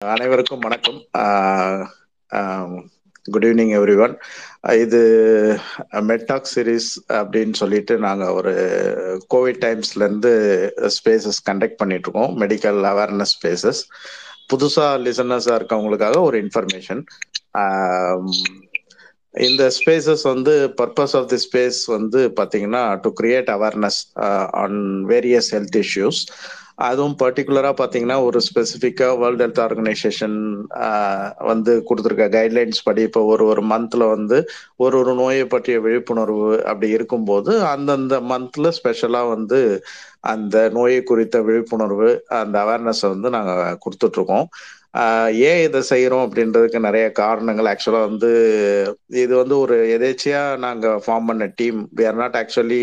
அனைவருக்கும் வணக்கம். Good evening every one இது மெட்டாக் சீரீஸ் அப்படின்னு சொல்லிட்டு நாங்கள் ஒரு கோவிட் டைம்ஸ்லேருந்து ஸ்பேசஸ் கண்டக்ட் பண்ணிட்டு இருக்கோம். மெடிக்கல் அவேர்னஸ் ஸ்பேசஸ் புதுசாக லிசனர்ஸாக இருக்கவங்களுக்காக ஒரு இன்ஃபர்மேஷன் இந்த ஸ்பேசஸ் வந்து பர்பஸ் ஆஃப் தி ஸ்பேஸ் வந்து பார்த்தீங்கன்னா to create awareness on various health issues அதுவும் பர்டிகுலராக பார்த்தீங்கன்னா ஒரு ஸ்பெசிஃபிக்காக வேர்ல்டு ஹெல்த் ஆர்கனைசேஷன் வந்து கொடுத்துருக்க கைட்லைன்ஸ் படி இப்போ ஒரு ஒரு மந்த்தில் வந்து ஒரு ஒரு நோயை பற்றிய விழிப்புணர்வு அப்படி இருக்கும்போது அந்தந்த மந்த்தில் ஸ்பெஷலாக வந்து அந்த நோயை குறித்த விழிப்புணர்வு அந்த அவேர்னஸை வந்து நாங்கள் கொடுத்துட்ருக்கோம். ஏன் இதை செய்கிறோம் அப்படின்றதுக்கு நிறைய காரணங்கள். ஆக்சுவலாக வந்து இது வந்து ஒரு எதேச்சியாக நாங்கள் ஃபார்ம் பண்ண team we are not actually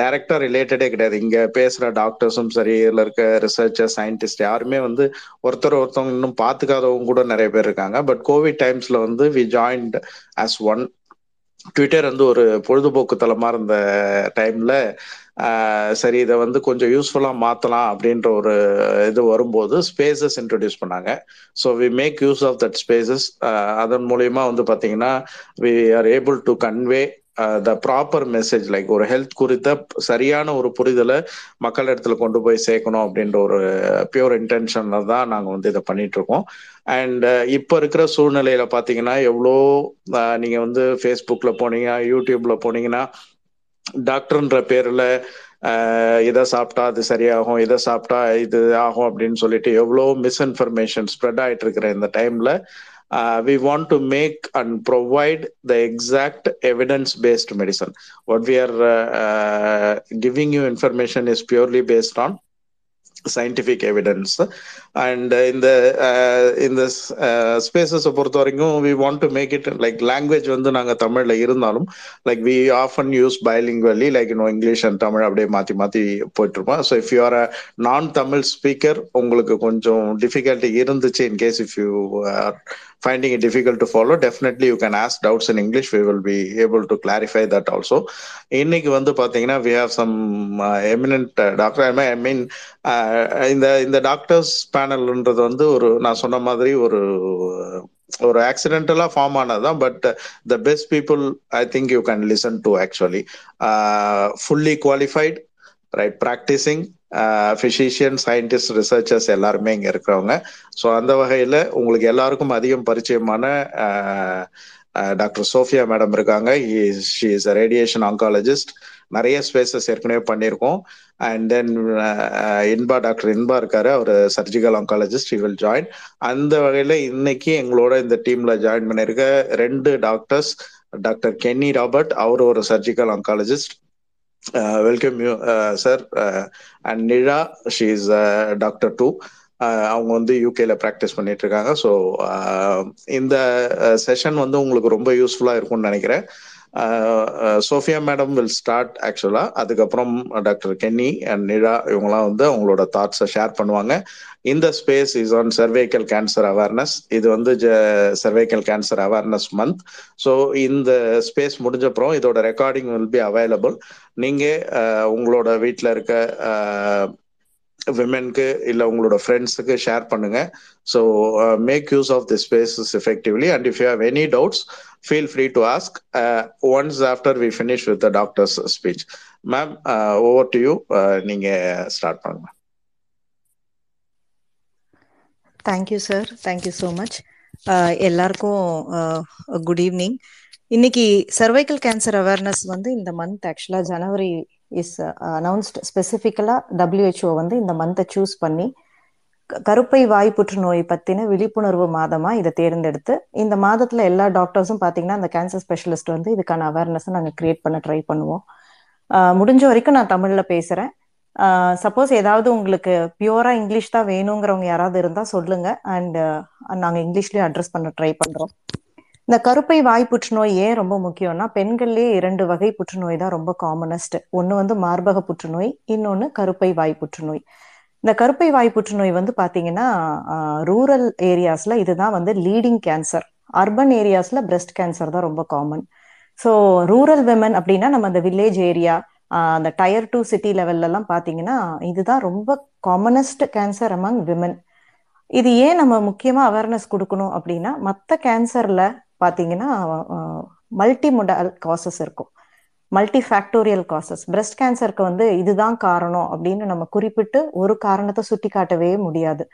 டைரக்டாக ரிலேட்டடே கிடையாது. இங்கே பேசுகிற டாக்டர்ஸும் சரி இதில் இருக்க ரிசர்ச்சர் சயின்டிஸ்ட் யாருமே வந்து ஒருத்தர் ஒருத்தவங்க இன்னும் பார்த்துக்காதவங்க கூட நிறைய பேர் இருக்காங்க. பட் கோவிட் டைம்ஸில் வந்து we joined as one Twitter வந்து ஒரு பொழுதுபோக்கு தளமாக இருந்த டைமில் சரி இதை வந்து கொஞ்சம் யூஸ்ஃபுல்லாக மாற்றலாம் அப்படின்ற ஒரு இது வரும்போது ஸ்பேசஸ் இன்ட்ரடியூஸ் பண்ணாங்க. So we make use of that spaces அதன் மூலயமா வந்து பார்த்தீங்கன்னா we are able to convey the proper message like ஒரு ஹெல்த் குறித்த சரியான ஒரு புரிதலை மக்கள் இடத்துல கொண்டு போய் சேர்க்கணும் அப்படின்ற ஒரு பியூர் இன்டென்ஷன்ல தான் நாங்கள் வந்து இதை பண்ணிட்டு இருக்கோம். அண்ட் uh, இப்போ இருக்கிற சூழ்நிலையில பார்த்தீங்கன்னா எவ்வளோ நீங்கள் வந்து ஃபேஸ்புக்கில் போனீங்க யூடியூப்ல போனீங்கன்னா டாக்டர்ன்ற பேரில் இதை சாப்பிட்டா அது சரியாகும் இதை சாப்பிட்டா இது ஆகும் அப்படின்னு சொல்லிட்டு எவ்வளோ மிஸ்இன்ஃபர்மேஷன் ஸ்ப்ரெட் ஆகிட்டு இருக்கிற இந்த டைமில் we want to make and provide the exact evidence based medicine what we are giving you information is purely based on scientific evidence and இந்த இந்த ஸ்பேசஸை பொறுத்த வரைக்கும் we want to make it like language வந்து நாங்கள் தமிழில் இருந்தாலும் like we often use bilingually like இன்னும் இங்கிலீஷ் அண்ட் தமிழ் அப்படியே மாற்றி மாற்றி போயிட்டுருப்போம் so if you are a non Tamil speaker உங்களுக்கு கொஞ்சம் டிஃபிகல்ட்டி இருந்துச்சு in case if you are finding it difficult to follow definitely you can ask doubts in english we will be able to clarify that also இன்னைக்கு வந்து பாத்தீங்கன்னா we have some uh, eminent uh, doctor i mean uh, இந்த இந்த doctors பேனல்ன்றது வந்து ஒரு நான் சொன்ன மாதிரி ஒரு ஒரு ஆக்சிடென்டலா form ஆனதுதான் but the best people I think you can listen to actually fully qualified right practicing physician scientist researchers எல்லாருமே இங்கே இருக்கிறவங்க. ஸோ அந்த வகையில் உங்களுக்கு எல்லாருக்கும் அதிகம் பரிச்சயமான uh, uh, doctor Sophia madam இருக்காங்க. She is a radiation oncologist நிறைய ஸ்பேசஸ் ஏற்கனவே பண்ணியிருக்கோம். And then uh, Inba doctor Inba இருக்காரு. அவர் சர்ஜிக்கல் ஆங்காலஜிஸ்ட் வில் ஜாயின் அந்த வகையில் இன்னைக்கு எங்களோட இந்த டீம்ல ஜாயின் பண்ணியிருக்க ரெண்டு டாக்டர்ஸ் டாக்டர் கென்னி ராபர்ட். அவர் ஒரு surgical oncologist welcome you sir and Nizha she is doctor too அவங்க வந்து யூகேல ப்ராக்டிஸ் பண்ணிட்டு இருக்காங்க. ஸோ uh, இந்த uh, செஷன் வந்து உங்களுக்கு ரொம்ப யூஸ்ஃபுல்லாக இருக்கும்னு நினைக்கிறேன். சோஃபியா மேடம் வில் ஸ்டார்ட் ஆக்சுவலா அதுக்கப்புறம் டாக்டர் கென்னி அண்ட் நிழா இவங்கலாம் வந்து அவங்களோட தாட்ஸை ஷேர் பண்ணுவாங்க. இந்த space is on cervical cancer awareness இது வந்து cervical cancer awareness month so இந்த ஸ்பேஸ் முடிஞ்சப்புறம் இதோட ரெக்கார்டிங் வில் பி அவைலபிள் நீங்கள் உங்களோட வீட்டில் இருக்க uh, விமென்க்கு இல்லை உங்களோட ஃப்ரெண்ட்ஸுக்கு ஷேர் பண்ணுங்க. So make use of the spaces effectively and if you have any doubts feel free to ask once after we finish with the doctor's speech ma'am over to you நீங்கள் start பண்ணுங்க. Thank you sir thank you so much எல்லாருக்கும் uh, good evening இன்னைக்கு cervical cancer awareness வந்து இந்த month ஆக்சுவலாக January is announced ஸ்பெசிஃபிக்கலாக WHO வந்து இந்த மந்த்தை சூஸ் பண்ணி கருப்பை வாய் புற்றுநோய் பற்றின விழிப்புணர்வு மாதமாக இதை தேர்ந்தெடுத்து இந்த மாதத்தில் எல்லா டாக்டர்ஸும் பார்த்தீங்கன்னா அந்த கேன்சர் ஸ்பெஷலிஸ்ட் வந்து இதுக்கான அவேர்னஸை நாங்கள் கிரியேட் பண்ண ட்ரை பண்ணுவோம். முடிஞ்ச வரைக்கும் நான் தமிழில் பேசுகிறேன் சப்போஸ் ஏதாவது உங்களுக்கு பியூரா இங்கிலீஷ் தான் வேணுங்கிறவங்க யாராவது இருந்தால் சொல்லுங்க. அண்ட் நாங்கள் இங்கிலீஷ்லேயும் அட்ரஸ் பண்ண ட்ரை பண்ணுறோம் இந்த கருப்பை வாய் புற்றுநோய் ஏன் ரொம்ப முக்கியம்னா பெண்கள்லேயே இரண்டு வகை புற்றுநோய் தான் ரொம்ப காமனஸ்ட் ஒன்னு வந்து மார்பக புற்றுநோய் இன்னொன்னு கருப்பை வாய் புற்றுநோய். இந்த கருப்பை வாய் புற்றுநோய் வந்து பாத்தீங்கன்னா ரூரல் ஏரியாஸ்ல இதுதான் வந்து லீடிங் கேன்சர் அர்பன் ஏரியாஸ்ல பிரெஸ்ட் கேன்சர் தான் ரொம்ப காமன் ஸோ ரூரல் விமன் அப்படின்னா நம்ம அந்த வில்லேஜ் ஏரியா அந்த டயர் டூ சிட்டி லெவல்ல எல்லாம் பாத்தீங்கன்னா இதுதான் ரொம்ப காமனஸ்ட் கேன்சர் அமங் விமன் இது ஏன் நம்ம முக்கியமா அவேர்னஸ் கொடுக்கணும் அப்படின்னா மற்ற கேன்சர்ல பார்த்தீங்கன்னா மல்டி மொடல் காசஸ் இருக்கும். மல்டி ஃபேக்டோரியல் காசஸ் பிரஸ்ட் கேன்சருக்கு வந்து இதுதான் காரணம் அப்படின்னு நம்ம குறிப்பிட்டு ஒரு காரணத்தை சுட்டி காட்டவே முடியாது.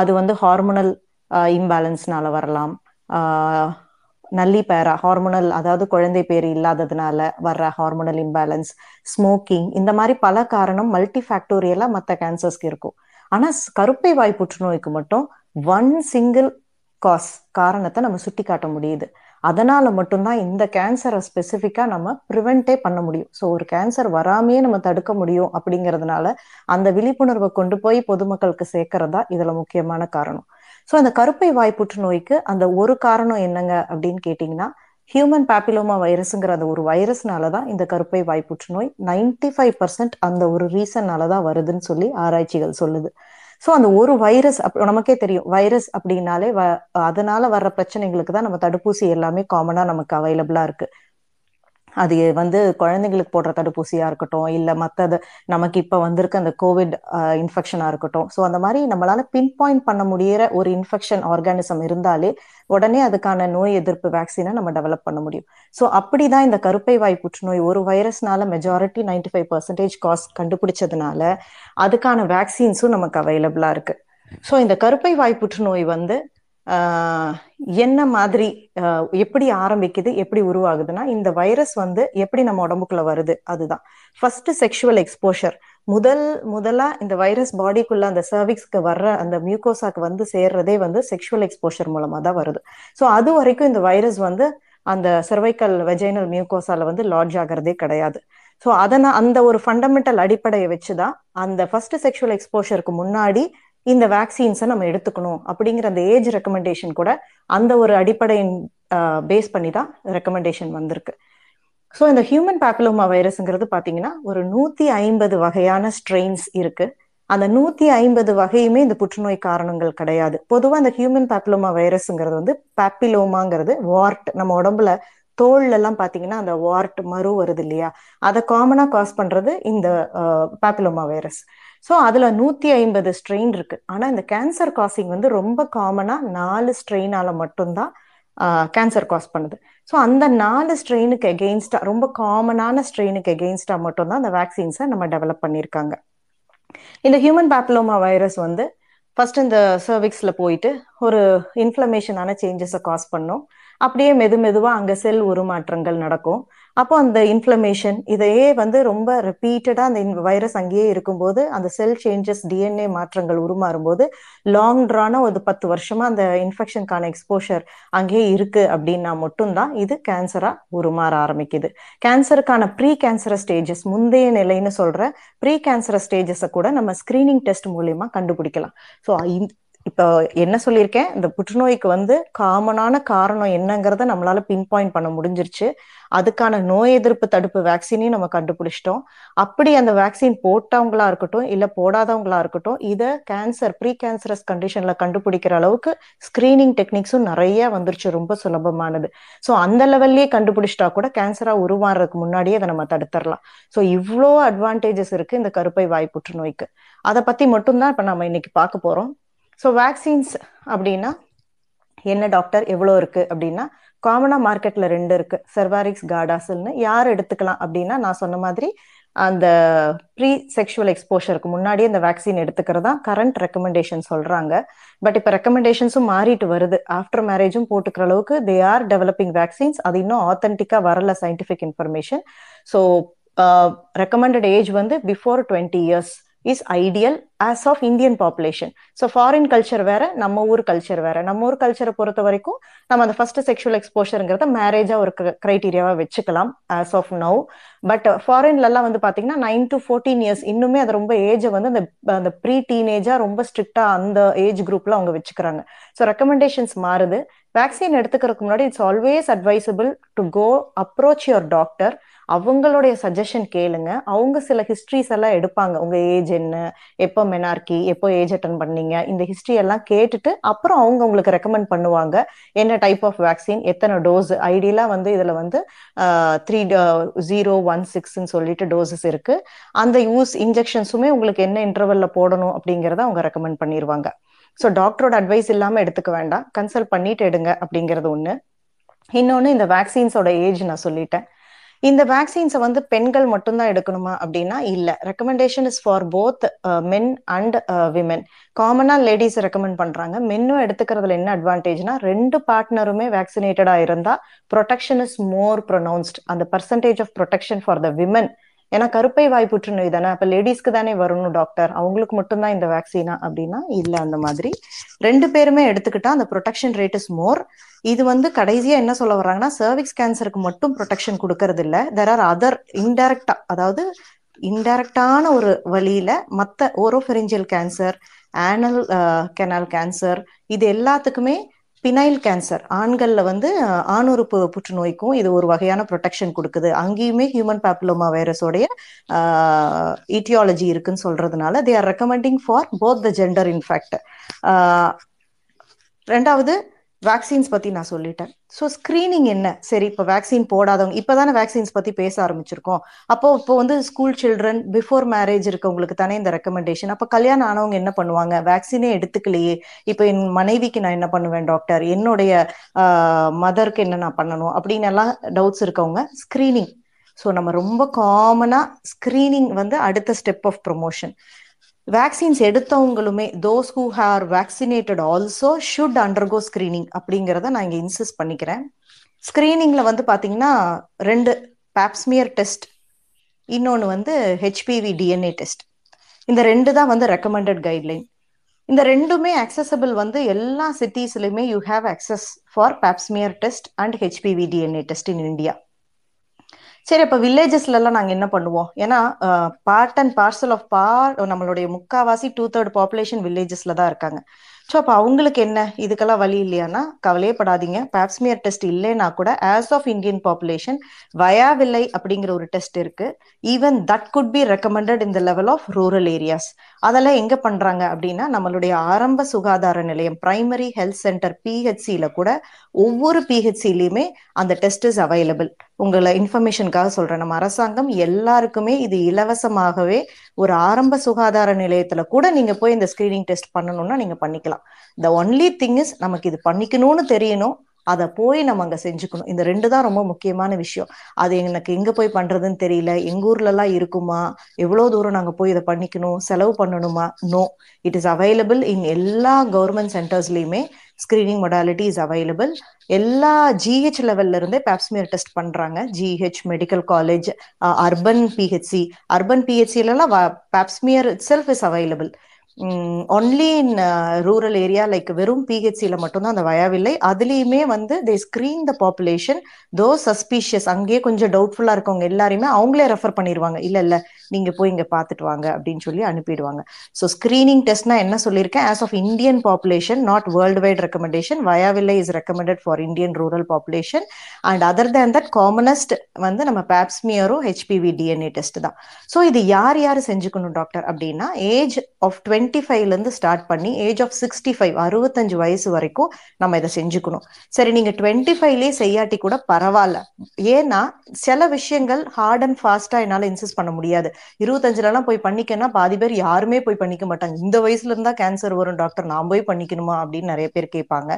அது வந்து ஹார்மோனல் இம்பேலன்ஸ்னால வரலாம். நல்லி பேரா ஹார்மோனல் அதாவது குழந்தை பேர் இல்லாததுனால வர்ற ஹார்மோனல் இம்பேலன்ஸ் ஸ்மோக்கிங் இந்த மாதிரி பல காரணம் மல்டி ஃபேக்டோரியலா மற்ற கேன்சர்ஸ்க்கு இருக்கும். ஆனா கருப்பை வாய் புற்றுநோய்க்கு மட்டும் ஒன் சிங்கிள் காஸ் காரணத்தை நம்ம சுட்டி காட்ட முடியுது. அதனால மட்டும்தான் இந்த கேன்சரை ஸ்பெசிஃபிக்கா நம்ம ப்ரிவென்ட்டே பண்ண முடியும். ஸோ ஒரு கேன்சர் வராமையே நம்ம தடுக்க முடியும் அப்படிங்கிறதுனால அந்த விழிப்புணர்வை கொண்டு போய் பொதுமக்களுக்கு சேர்க்கறதா இதுல முக்கியமான காரணம். ஸோ அந்த கருப்பை வாய் புற்றுநோய்க்கு அந்த ஒரு காரணம் என்னங்க அப்படின்னு கேட்டிங்கன்னா ஹியூமன் பேப்பிலோமா வைரஸ்ங்கிற அந்த ஒரு வைரஸ்னால தான் இந்த கருப்பை வாய் புற்றுநோய் நைன்டி ஃபைவ் பர்சன்ட் அந்த ஒரு ரீசன்னால தான் வருதுன்னு சொல்லி ஆராய்ச்சிகள் சொல்லுது. ஸோ அந்த ஒரு வைரஸ் அப் நமக்கே தெரியும். வைரஸ் அப்படின்னாலே அதனால வர்ற பிரச்சனைகளுக்கு தான் நம்ம தடுப்பூசி எல்லாமே காமனா நமக்கு அவைலபிளா இருக்கு. அது வந்து குழந்தைங்களுக்கு போடுற தடுப்பூசியா இருக்கட்டும் இல்ல மத்தது நமக்கு இப்ப வந்திருக்க அந்த கோவிட் இன்ஃபெக்ஷனா இருக்கட்டும். ஸோ அந்த மாதிரி நம்மளால பின் பாயிண்ட் பண்ண முடியிற ஒரு இன்ஃபெக்ஷன் ஆர்கானிசம் இருந்தாலே உடனே அதுக்கான நோய் எதிர்ப்பு வேக்சினை நம்ம டெவலப் பண்ண முடியும். ஸோ அப்படிதான் இந்த கருப்பை வாய் புற்றுநோய் ஒரு வைரஸ்னால majority ninety five percentage caused கண்டுபிடிச்சதுனால அதுக்கான வேக்சின்ஸும் நமக்கு அவைலபிளா இருக்கு. ஸோ இந்த கருப்பை வாய் புற்றுநோய் வந்து என்ன மாதிரி எப்படி ஆரம்பிக்குது எப்படி உருவாகுதுன்னா இந்த வைரஸ் வந்து எப்படி நம்ம உடம்புக்குள்ள வருது அதுதான். ஃபர்ஸ்ட் செக்ஷுவல் எக்ஸ்போஷர் முதல் முதலா இந்த வைரஸ் பாடிக்குள்ள அந்த சர்விக்ஸ்க்கு வர்ற அந்த மியூகோசாக்கு வந்து சேர்றதே வந்து செக்ஷுவல் எக்ஸ்போஷர் மூலமா தான் வருது. ஸோ அது வரைக்கும் இந்த வைரஸ் வந்து அந்த செர்வைக்கல் வெஜைனல் மியூகோசால வந்து லாட்ஜ் ஆகிறதே கிடையாது. ஸோ அதனால் அந்த ஒரு ஃபண்டமெண்டல் அடிப்படையை வச்சுதான் அந்த ஃபர்ஸ்ட் செக்ஷுவல் எக்ஸ்போஷருக்கு முன்னாடி இந்த வேக்சின்ஸை நம்ம எடுத்துக்கணும் அப்படிங்கிற அந்த ஏஜ் ரெக்கமெண்டேஷன் கூட அந்த ஒரு அடிப்படையின் பேஸ் பண்ணி தான் ரெக்கமெண்டேஷன் வந்திருக்கு. ஸோ இந்த ஹியூமன் பேப்பிலோமா வைரஸ்ங்கிறது பார்த்தீங்கன்னா ஒரு நூத்தி ஐம்பது வகையான ஸ்ட்ரெயின்ஸ் இருக்கு. அந்த நூத்தி ஐம்பது வகையுமே இந்த புற்றுநோய் காரணங்கள் கிடையாது. பொதுவாக அந்த ஹியூமன் பேப்பிலோமா வைரஸ்ங்கிறது வந்து பேப்பிலோமாங்கிறது வார்ட் நம்ம உடம்புல தோல்ல எல்லாம் பாத்தீங்கன்னா அந்த வார்ட் மறு வருது இல்லையா? அதை காமனா காஸ் பண்றது இந்த பேப்பிலோமா வைரஸ் ஸோ அதில் நூற்றி ஐம்பது ஸ்ட்ரெயின் இருக்கு. ஆனால் இந்த கேன்சர் காசிங் வந்து ரொம்ப காமனாக நாலு ஸ்ட்ரெயினால மட்டும்தான் கேன்சர் காஸ் பண்ணுது. ஸோ அந்த நாலு ஸ்ட்ரெயினுக்கு எகெயின்ஸ்டா ரொம்ப காமனான ஸ்ட்ரெயினுக்கு எகெயின்ஸ்டா மட்டும்தான் அந்த வேக்சின்ஸை நம்ம டெவலப் பண்ணியிருக்காங்க. இந்த ஹியூமன் பேப்லோமா வைரஸ் வந்து ஃபர்ஸ்ட் இந்த சர்விக்ஸில் போயிட்டு ஒரு இன்ஃப்ளமேஷனான சேஞ்சஸை காஸ் பண்ணும். அப்படியே மெது மெதுவா அங்க செல் உருமாற்றங்கள் நடக்கும். அப்போ அந்த இன்ஃப்ளமேஷன் இதையே வந்து ரொம்ப ரிப்பீட்டடா அந்த வைரஸ் அங்கேயே இருக்கும்போது அந்த செல் சேஞ்சஸ் டிஎன்ஏ மாற்றங்கள் உருமாறும் போது லாங் ட்ரான ஒரு பத்து வருஷமா அந்த இன்ஃபெக்ஷனுக்கான எக்ஸ்போஷர் அங்கேயே இருக்கு அப்படின்னா மட்டும்தான் இது கேன்சரா உருமாற ஆரம்பிக்குது. கேன்சருக்கான ப்ரீ கேன்சர ஸ்டேஜஸ் முந்தைய நிலைன்னு சொல்ற ப்ரீ கேன்சர ஸ்டேஜஸை கூட நம்ம ஸ்கிரீனிங் டெஸ்ட் மூலியமா கண்டுபிடிக்கலாம். ஸோ இப்போ என்ன சொல்லியிருக்கேன்? இந்த புற்றுநோய்க்கு வந்து காமனான காரணம் என்னங்கிறத நம்மளால பின் பாயிண்ட் பண்ண முடிஞ்சிருச்சு. அதுக்கான நோய் எதிர்ப்பு தடுப்பு வேக்சினையும் நம்ம கண்டுபிடிச்சிட்டோம். அப்படி அந்த வேக்சின் போட்டவங்களா இருக்கட்டும் இல்ல போடாதவங்களா இருக்கட்டும் இதை கேன்சர் ப்ரீ கேன்சரஸ் கண்டிஷன்ல கண்டுபிடிக்கிற அளவுக்கு ஸ்கிரீனிங் டெக்னிக்ஸும் நிறைய வந்துருச்சு ரொம்ப சுலபமானது. ஸோ அந்த லெவல்லயே கண்டுபிடிச்சிட்டா கூட கேன்சரா உருவாடுறதுக்கு முன்னாடியே அதை நம்ம தடுத்துடலாம் ஸோ இவ்வளோ அட்வான்டேஜஸ் இருக்கு இந்த கருப்பை வாய் புற்றுநோய்க்கு. அதை பத்தி மட்டும்தான் இப்ப நம்ம இன்னைக்கு பார்க்க போறோம். ஸோ வேக்சின்ஸ் அப்படின்னா என்ன டாக்டர் எவ்வளோ இருக்கு அப்படின்னா காமனாக மார்க்கெட்ல ரெண்டு இருக்கு. செர்வாரிக்ஸ் காடாசில்னு யார் எடுத்துக்கலாம் அப்படின்னா நான் சொன்ன மாதிரி அந்த ப்ரீ செக்ஷுவல் எக்ஸ்போஷருக்கு முன்னாடியே இந்த வேக்சின் எடுத்துக்கிறதா கரண்ட் ரெக்கமெண்டேஷன் சொல்றாங்க. பட் இப்போ ரெக்கமெண்டேஷன்ஸும் மாறிட்டு வருது. ஆஃப்டர் மேரேஜும் போட்டுக்கிற அளவுக்கு தே ஆர் டெவலப்பிங் வேக்சின்ஸ் அது இன்னும் ஆத்தென்டிக்கா வரல scientific information so recommended age வந்து before twenty years is ideal as of Indian population so foreign culture வேற நம்ம ஊர் கல்ச்சர் வேற. நம்ம ஊர் கல்ச்சரை பொறுத்த வரைக்கும் நம்ம அந்த ஃபர்ஸ்ட் செக்ஷுவல் எக்ஸ்போஷருங்கிறத மேரேஜா ஒரு கிரைட்டீரியாவா வச்சுக்கலாம் ஆஸ் ஆஃப் நவ் பட் ஃபாரின்ல எல்லாம் வந்து பாத்தீங்கன்னா நைன் டு ஃபோர்டீன் இயர்ஸ் இன்னுமே அது ரொம்ப ஏஜை வந்து அந்த அந்த ப்ரீ டீனேஜா ரொம்ப ஸ்ட்ரிக்டா அந்த ஏஜ் குரூப்ல அவங்க வச்சுக்கிறாங்க. ஸோ ரெக்கமெண்டேஷன்ஸ் மாறுது. வேக்சின் எடுத்துக்கிறதுக்கு முன்னாடி it's always advisable to go approach your doctor அவங்களுடைய சஜஷன் கேளுங்க. அவங்க சில ஹிஸ்ட்ரிஸ் எல்லாம் எடுப்பாங்க. உங்க ஏஜ் என்ன எப்போ மெனார்கி எப்போ ஏஜ் அட்டன் பண்ணீங்க இந்த ஹிஸ்ட்ரி எல்லாம் கேட்டுட்டு அப்புறம் அவங்க உங்களுக்கு ரெக்கமெண்ட் பண்ணுவாங்க. என்ன டைப் ஆஃப் வேக்சின் எத்தனை டோஸ் ஐடியலா வந்து இதுல வந்து த்ரீ ஜீரோ ஒன் சிக்ஸ்ன்னு சொல்லிட்டு டோசஸ் இருக்கு. அந்த யூஸ் இன்ஜெக்ஷன்ஸுமே உங்களுக்கு என்ன இன்டர்வல்ல போடணும் அப்படிங்கிறத அவங்க ரெக்கமெண்ட் பண்ணிடுவாங்க ஸோ டாக்டரோட அட்வைஸ் இல்லாம எடுத்துக்க வேண்டாம். கன்சல்ட் பண்ணிட்டு எடுங்க அப்படிங்கிறது ஒண்ணு. இன்னொன்னு இந்த வேக்சின்ஸோட ஏஜ் நான் சொல்லிட்டேன். இந்த வேக்சின்ஸை வந்து பெண்கள் மட்டும்தான் எடுக்கணுமா அப்படின்னா இல்லை. Recommendation is for both men and women காமனாக லேடிஸ் ரெக்கமெண்ட் பண்ணுறாங்க மென்னும் எடுத்துக்கிறதுல என்ன அட்வான்டேஜ்னா ரெண்டு பார்ட்னருமே வேக்சினேட்டடாக இருந்தால் ப்ரொடெக்ஷன் இஸ் மோர் ப்ரொனவுன்ஸ்ட் அந்த percentage of protection for the women ஏன்னா கருப்பை வாய் புற்றுநோய் தானே? அப்ப லேடிஸ்க்கு தானே வரணும் டாக்டர். அவங்களுக்கு மட்டும்தான் இந்த வேக்சினா அப்படின்னா இல்ல அந்த மாதிரி. ரெண்டு பேருமே எடுத்துக்கிட்டா அந்த ப்ரொடெக்ஷன் ரேட் இஸ் மோர் இது வந்து கடைசியா என்ன சொல்ல வர்றாங்கன்னா சர்விக்ஸ் கேன்சருக்கு மட்டும் ப்ரொடெக்ஷன் கொடுக்கறது இல்ல. தெர் ஆர் அதர் இன்டைரக்டா அதாவது இன்டைரக்டான ஒரு வழியில மத்த oropharyngeal cancer anal canal cancer இது எல்லாத்துக்குமே பினைல் கேன்சர். ஆண்களில் வந்து ஆணுறுப்பு புற்றுநோய்க்கும் இது ஒரு வகையான ப்ரொடெக்ஷன் கொடுக்குது. அங்கேயுமே ஹியூமன் பேப்லோமா வைரஸோடைய ஈட்டியாலஜி இருக்குன்னு சொல்றதுனால they are recommending for both the gender in fact ரெண்டாவது வேக்சின்ஸ் பத்தி நான் சொல்லிட்டேன். ஸோ ஸ்க்ரீனிங் என்ன? சரி இப்போ வேக்சின் போடாதவங்க இப்போதானே வேக்சின்ஸ் பத்தி பேச ஆரம்பிச்சிருக்கோம். அப்போ இப்போ வந்து ஸ்கூல் சில்ட்ரன் பிஃபோர் மேரேஜ் இருக்கவங்களுக்கு தானே இந்த ரெக்கமெண்டேஷன் அப்போ கல்யாணம் ஆனவங்க என்ன பண்ணுவாங்க? வேக்சினே எடுத்துக்கலையே. இப்போ என் மனைவிக்கு நான் என்ன பண்ணுவேன் டாக்டர் என்னுடைய மதருக்கு என்ன நான் பண்ணணும்? அப்படின்னு எல்லாம் டவுட்ஸ் இருக்கவங்க ஸ்கிரீனிங் ஸோ நம்ம ரொம்ப காமனா ஸ்கிரீனிங் வந்து அடுத்த step of promotion vaccines எடுத்தவங்களுமே those who are vaccinated also should undergo screening அப்படிங்கிறத நான் இங்கே இன்சிஸ்ட் பண்ணிக்கிறேன். ஸ்கிரீனிங்ல வந்து பாத்தீங்கன்னா ரெண்டு பேப்ஸ்மியர் டெஸ்ட் இன்னொன்று வந்து ஹெச்பிவி டிஎன்ஏ டெஸ்ட் இந்த ரெண்டு தான் வந்து ரெக்கமெண்டட் கைட்லைன் இந்த ரெண்டுமே அக்சசபிள் வந்து எல்லா சிட்டிஸ்லையுமே you have access for pap smear test and HPV DNA test in India சரி அப்ப வில்லேஜஸ்ல எல்லாம் நாங்க என்ன பண்ணுவோம்? ஏன்னா பார்ட் அண்ட் பார்சல் ஆஃப் பார் நம்மளுடைய முக்காவாசி டூ தேர்ட் பாப்புலேஷன் வில்லேஜஸ்ல தான் இருக்காங்க. ஸோ அப்போ அவங்களுக்கு என்ன? இதுக்கெல்லாம் வழி இல்லையானா கவலையே படாதீங்க. பேப்ஸ்மியர் டெஸ்ட் இல்லைன்னா கூட as of Indian population VIA VILI அப்படிங்கிற ஒரு டெஸ்ட் இருக்கு. Even that could be recommended in the level of rural areas அதெல்லாம் எங்க பண்றாங்க அப்படின்னா நம்மளுடைய ஆரம்ப சுகாதார நிலையம் பிரைமரி ஹெல்த் சென்டர் பிஹெச்சியில கூட ஒவ்வொரு பிஹெச்சிலையுமே அந்த டெஸ்ட் இஸ் அவைலபிள் உங்களை இன்ஃபர்மேஷனுக்காக சொல்றேன். நம்ம அரசாங்கம் எல்லாருக்குமே இது இலவசமாகவே ஒரு ஆரம்ப சுகாதார நிலையத்துல கூட நீங்க போய் இந்த ஸ்கிரீனிங் டெஸ்ட் பண்ணணும்னா நீங்க பண்ணிக்கலாம். த ஒன்லி திங் இஸ் நமக்கு இது பண்ணிக்கணும்னு தெரியணும். அதை போய் நம்ம அங்க செஞ்சுக்கணும். இந்த ரெண்டு தான் ரொம்ப முக்கியமான விஷயம். அது எனக்கு எங்க போய் பண்றதுன்னு தெரியல. எங்க ஊர்ல எல்லாம் இருக்குமா? எவ்வளவு தூரம் நாங்க போய் இதை பண்ணிக்கணும்? செலவு பண்ணணுமா? No it is available in எல்லா கவர்மெண்ட் சென்டர்ஸ்லயுமே ஸ்கிரீனிங் மொடாலிட்டி இஸ் அவைலபிள் எல்லா ஜிஹெச் லெவல்ல இருந்தே பேப்ஸ்மியர் டெஸ்ட் பண்றாங்க. GH medical college urban PHC urban பிஹெச்சிலலாம் pap smear itself is available only in rural area like வெறும் பிஹெச்சியில மட்டும்தான் அந்த வயாவில்லை. அதுலேயுமே வந்து they screen the population though suspicious அங்கேயே கொஞ்சம் டவுட்ஃபுல்லா இருக்கவங்க எல்லாருமே அவங்களே ரெஃபர் பண்ணிடுவாங்க இல்ல இல்ல நீங்க போய் இங்க பாத்துட்டு வாங்க அப்படின்னு சொல்லி அனுப்பிடுவாங்க. ஸோ ஸ்கிரீனிங் டெஸ்ட்னா என்ன சொல்லியிருக்கேன்? As of Indian population not world wide recommendation VIA VILI is recommended for Indian rural population and other than that commonest வந்து நம்ம பேப்ஸ்மியரும் ஹெச்பிவி டிஎன்ஏ டெஸ்ட் தான். ஸோ இது யார் யார் செஞ்சுக்கணும் டாக்டர் அப்படின்னா ஏஜ் ஆஃப் டுவெண்ட்டி டுவெண்ட்டி இருந்து ஸ்டார்ட் பண்ணி ஏஜ் ஆஃப் சிக்ஸ்டி ஃபைவ் அறுபத்தஞ்சு வயசு வரைக்கும் நம்ம இதை செஞ்சுக்கணும். சரி நீங்க டுவெண்ட்டி ஃபைவ்லேயே செய்யாட்டி கூட பரவாயில்ல. ஏன்னா சில விஷயங்கள் ஹார்ட் அண்ட் ஃபாஸ்டா என்னால இன்சிஸ்ட் பண்ண முடியாது. இருபத்தஞ்சுல எல்லாம் போய் பண்ணிக்கன்னா பாதி பேர் யாருமே போய் பண்ணிக்க மாட்டாங்க. இந்த வயசுல இருந்தா கேன்சர் வரும் டாக்டர் நான் போய் பண்ணிக்கணுமா அப்படின்னு நிறைய பேர் கேட்பாங்க.